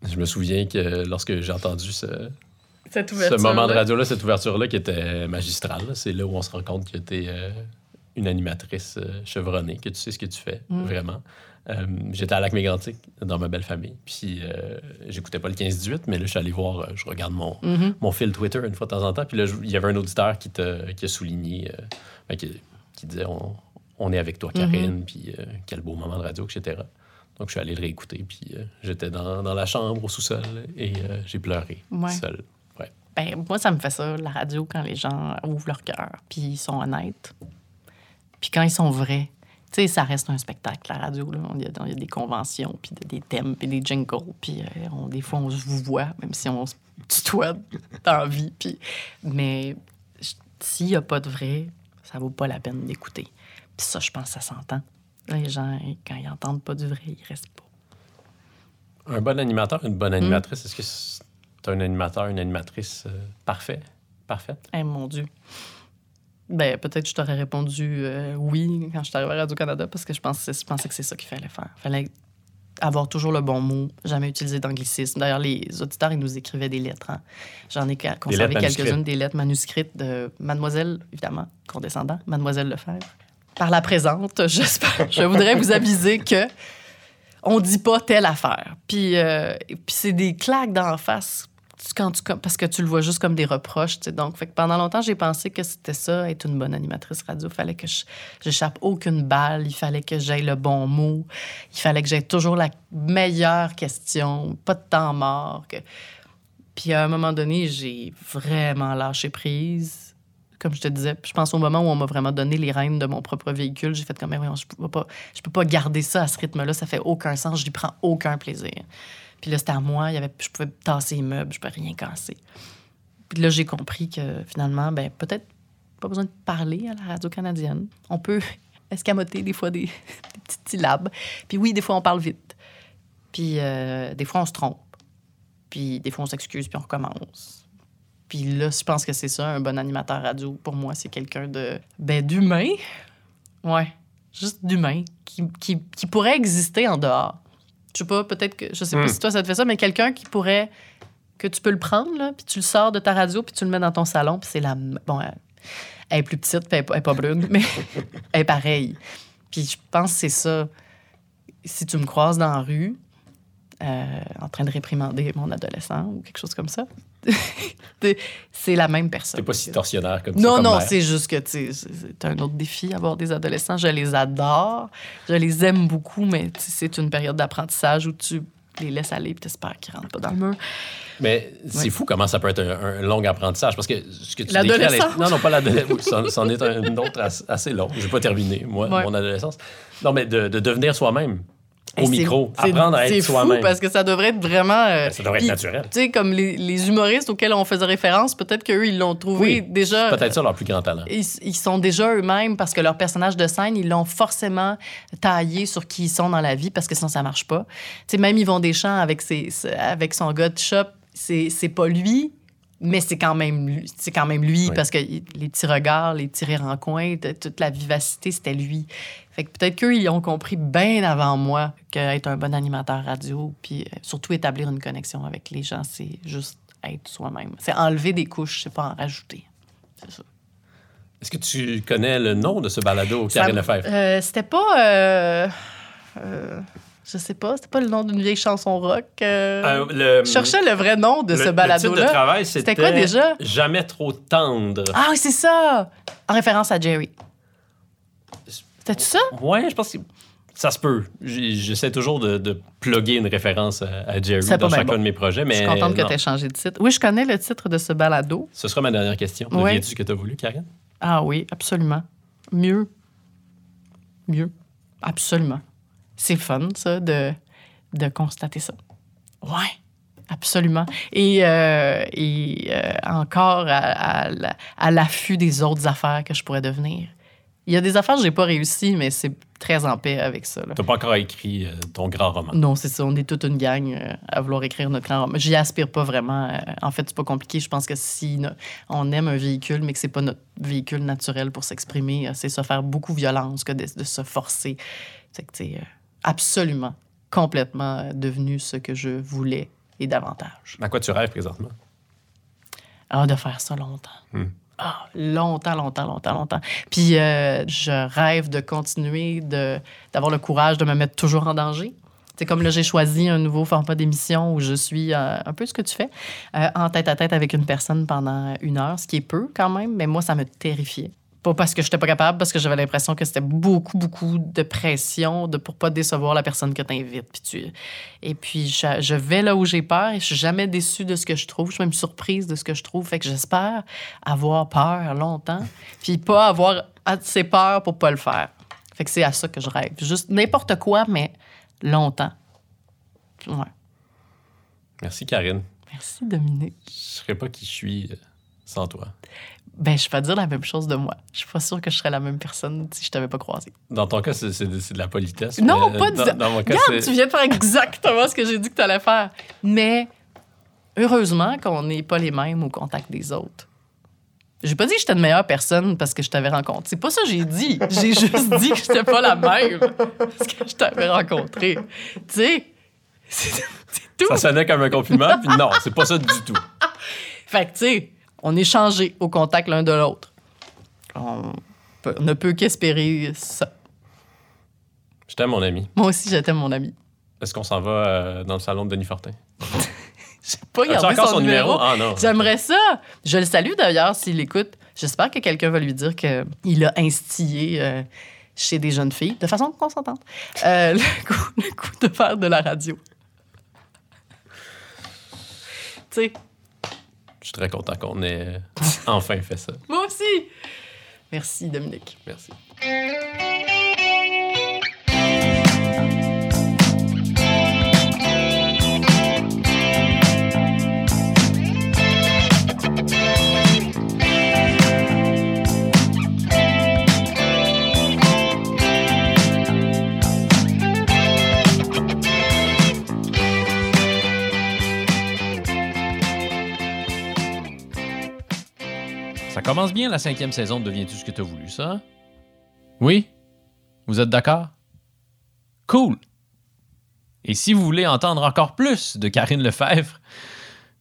Je me souviens que lorsque j'ai entendu ce, Cette ce moment de radio-là, cette ouverture-là qui était magistrale, c'est là où on se rend compte que tu es une animatrice euh, chevronnée, que tu sais ce que tu fais, Mm. vraiment. Euh, J'étais à Lac-Mégantic, dans ma belle famille. Puis euh, j'écoutais pas le 15-18, mais là, je suis allé voir, euh, je regarde mon, Mhm. mon fil Twitter une fois de temps en temps. Puis là, il y avait un auditeur qui, te, qui a souligné, euh, ben, qui, qui disait on, on est avec toi, Karine, puis euh, quel beau moment de radio, etc. Donc, je suis allé le réécouter, puis euh, j'étais dans, dans la chambre au sous-sol et euh, j'ai pleuré Ouais. seul. Ouais. Ben, moi, ça me fait ça, la radio, quand les gens ouvrent leur cœur, puis ils sont honnêtes. Puis quand ils sont vrais. Tu sais, ça reste un spectacle, la radio. Là. Il, y a, il y a des conventions, puis des thèmes, puis des jingles. Puis euh, des fois, on se vous voit, même si on se tutoie dans la vie. Puis... Mais s'il n'y a pas de vrai, ça vaut pas la peine d'écouter. Puis ça, je pense ça s'entend. Les gens, quand ils entendent pas du vrai, ils restent pas. Un bon animateur, une Hmm? bonne animatrice, est-ce que c'est un animateur, une animatrice euh, parfait, parfaite? Eh mon Dieu. Ben, peut-être que je t'aurais répondu euh, oui quand je suis arrivée à Radio-Canada parce que je pensais, je pensais que c'est ça qu'il fallait faire. Il fallait avoir toujours le bon mot, jamais utiliser d'anglicisme. D'ailleurs, les auditeurs, ils nous écrivaient des lettres. hein. J'en ai conservé quelques-unes, des lettres manuscrites de Mademoiselle, évidemment, condescendant, Mademoiselle Lefebvre. Par la présente, j'espère, je voudrais vous aviser que on dit pas telle affaire. Puis, euh, puis c'est des claques d'en face quand tu, parce que tu le vois juste comme des reproches. Donc, que pendant longtemps, j'ai pensé que c'était ça, être une bonne animatrice radio. Il fallait que j'échappe aucune balle. Il fallait que j'aie le bon mot. Il fallait que j'aie toujours la meilleure question. Pas de temps mort. Puis à un moment donné, j'ai vraiment lâché prise. Comme je te disais, je pense au moment où on m'a vraiment donné les rênes de mon propre véhicule, j'ai fait comme, mais voyons, je peux pas, je peux pas garder ça à ce rythme-là, ça fait aucun sens, je n'y prends aucun plaisir. Puis là, c'était à moi, il y avait, je pouvais tasser les meubles, je pouvais rien casser. Puis là, j'ai compris que finalement, ben peut-être pas besoin de parler à la radio canadienne. On peut escamoter des fois des, des petites syllabes. Puis oui, des fois, on parle vite. Puis euh, des fois, on se trompe. Puis des fois, on s'excuse, puis on recommence. Puis là, je pense que c'est ça, un bon animateur radio. Pour moi, c'est quelqu'un de... Ben, d'humain. Ouais. Juste d'humain. Qui, qui, qui pourrait exister en dehors. Je sais pas, peut-être que... Je sais pas Hmm. si toi, ça te fait ça, mais quelqu'un qui pourrait... Que tu peux le prendre, là, puis tu le sors de ta radio, puis tu le mets dans ton salon, puis c'est la... Bon, elle, elle est plus petite, puis elle est pas- elle est pas brune, mais elle est pareille. Puis je pense que c'est ça. Si tu me croises dans la rue, euh, en train de réprimander mon adolescent ou quelque chose comme ça, c'est la même personne. T'es pas si torsionnaire comme ça. Non, comme non, mère. c'est juste que c'est un autre défi avoir des adolescents. Je les adore, je les aime beaucoup, mais c'est une période d'apprentissage où tu les laisses aller et tu espères qu'ils rentrent pas dans le mur. Mais c'est fou comment ça peut être un, un long apprentissage. Parce que ce que tu décris Non, non, pas l'adolescence. C'en- est un autre assez, long. J'ai pas terminé, moi, Ouais. mon adolescence. Non, mais de, de devenir soi-même au micro. Apprendre à C'est être fou soi-même. parce que ça devrait être vraiment. euh, Ben, ça devrait être naturel. Tu sais, comme les, les humoristes auxquels on faisait référence, peut-être qu'eux, ils l'ont trouvé Oui, déjà. Peut-être ça leur plus grand talent. Ils, ils sont déjà eux-mêmes parce que leur personnage de scène, ils l'ont forcément taillé sur qui ils sont dans la vie parce que sinon ça marche pas. Tu sais, même Yvon Deschamps avec, ses, avec son gars de shop, c'est pas lui, mais c'est quand même lui, c'est quand même lui Oui. parce que les petits regards, les petits rires en coin, toute la vivacité, c'était lui. Fait que peut-être qu'eux, ils ont compris bien avant moi qu'être un bon animateur radio, puis euh, surtout établir une connexion avec les gens, c'est juste être soi-même. C'est enlever des couches, c'est pas en rajouter. C'est ça. Est-ce que tu connais le nom de ce balado, Karine Lefebvre? euh, c'était pas. euh, euh, je sais pas, c'était pas le nom d'une vieille chanson rock. euh, Euh, le, je cherchais le vrai nom de le- ce Le titre de balado-là. travail, C'était quoi déjà? Jamais trop tendre. Ah oui, c'est ça! En référence à Jerry. C'était-tu ça? Ouais, je pense que ça se peut. J'essaie toujours de, de plugger une référence à, à Jerry dans chacun bon. de mes projets, mais je suis contente que tu aies changé de titre. Oui, je connais le titre de ce balado. Ce sera ma dernière question. Ouais. Deviens-tu ce que tu as voulu, Karine? Ah oui, absolument. Mieux. Mieux. Absolument. C'est fun, ça, de, de constater ça. Ouais, absolument. Et, euh, et euh, encore à, à la- à l'affût des autres affaires que je pourrais devenir. Il y a des affaires que j'ai pas réussi, mais c'est très en paix avec ça. n'as pas encore écrit euh, ton grand roman. Non, c'est ça. On est toute une gang euh, à vouloir écrire notre grand roman. J'y aspire pas vraiment. euh, en fait, c'est pas compliqué. Je pense que si no- on aime un véhicule, mais que c'est pas notre véhicule naturel pour s'exprimer, c'est se faire beaucoup violence que de, de se forcer. C'est que, tu absolument, complètement euh, devenu ce que je voulais et davantage. À quoi tu rêves présentement? Ah, de faire ça longtemps. Hmm. Ah, longtemps, longtemps, longtemps, longtemps. Puis euh, je rêve de continuer de, d'avoir le courage de me mettre toujours en danger. C'est comme là, j'ai choisi un nouveau format d'émission où je suis euh, un peu ce que tu fais, euh, en tête à tête avec une personne pendant une heure, ce qui est peu quand même, mais moi, ça me terrifiait. Pas parce que je n'étais pas capable, parce que j'avais l'impression que c'était beaucoup, beaucoup de pression de, pour pas décevoir la personne que tu invites. Puis tu... Et puis, je, je vais là où j'ai peur et je suis jamais déçue de ce que je trouve. Je suis même surprise de ce que je trouve. Fait que j'espère avoir peur longtemps, puis pas avoir assez peur pour pas le faire. Fait que c'est à ça que je rêve. Juste n'importe quoi, mais longtemps. Ouais. Merci, Karine. Merci, Dominique. Je serais pas qui je suis euh, sans toi. Ben, je vais dire la même chose de moi. Je suis pas sûre que je serais la même personne si je t'avais pas croisé. Dans ton cas, c'est de, la politesse. Non, mais pas dans, de dans mon cas, Regarde, tu viens de faire exactement ce que j'ai dit que tu allais faire. Mais heureusement qu'on n'est pas les mêmes au contact des autres. J'ai pas dit que j'étais une meilleure personne parce que je t'avais rencontré. C'est pas ça que j'ai dit. J'ai juste dit que j'étais pas la même parce que je t'avais rencontré. Tu sais, c'est c'est tout. Ça sonnait comme un compliment, puis non, c'est pas ça du tout. Fait que, tu sais, on est changé au contact l'un de l'autre. On, peut- on ne peut qu'espérer ça. Je t'aime, mon ami. Moi aussi, j'étais mon ami. Est-ce qu'on s'en va euh, dans le salon de Denis Fortin? J'ai pas gardé encore son, son numéro. numéro? Ah non. J'aimerais ça. Je le salue d'ailleurs s'il écoute. J'espère que quelqu'un va lui dire qu'il a instillé euh, chez des jeunes filles, de façon consentante, euh, le, coup, le coup de faire de la radio. Tu sais, Je suis très content qu'on ait enfin fait ça. moi aussi. Merci, Dominique. Merci. Ça commence bien la cinquième saison de Deviens-tu ce que t'as voulu, ça? Oui? Vous êtes d'accord? Cool! Et si vous voulez entendre encore plus de Karine Lefebvre,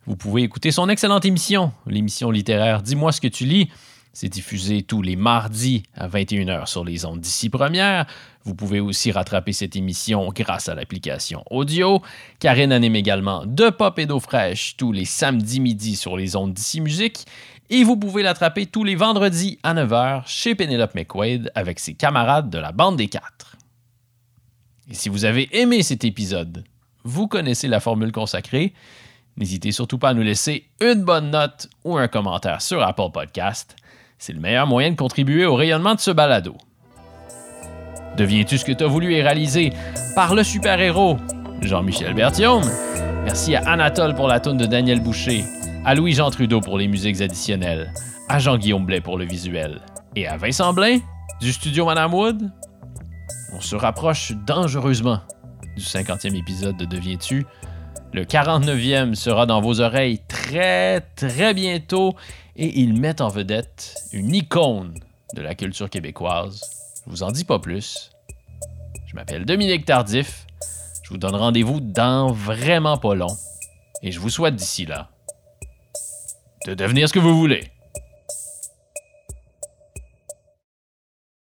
vous pouvez écouter son excellente émission, l'émission littéraire Dis-moi ce que tu lis. C'est diffusé tous les mardis à 21h sur les ondes d'ici première. Vous pouvez aussi rattraper cette émission grâce à l'application audio. Karine anime également De Pop et d'eau fraîche tous les samedis midi sur les ondes d'ici musique. Et vous pouvez l'attraper tous les vendredis à 9h chez Penelope McQuaid avec ses camarades de la bande des quatre. Et si vous avez aimé cet épisode, vous connaissez la formule consacrée. N'hésitez surtout pas à nous laisser une bonne note ou un commentaire sur Apple Podcast. C'est le meilleur moyen de contribuer au rayonnement de ce balado. Deviens-tu ce que tu as voulu et réalisé par le super-héros Jean-Michel Berthiaume. Merci à Anatole pour la tourne de Daniel Boucher, à Louis-Jean Trudeau pour les musiques additionnelles, à Jean-Guillaume Blais pour le visuel et à Vincent Blain du studio Madame Wood. On se rapproche dangereusement du 50e épisode de Deviens-tu? Le 49e sera dans vos oreilles très très bientôt et ils mettent en vedette une icône de la culture québécoise. Je vous en dis pas plus. Je m'appelle Dominique Tardif. Je vous donne rendez-vous dans vraiment pas long. Et je vous souhaite d'ici là de devenir ce que vous voulez.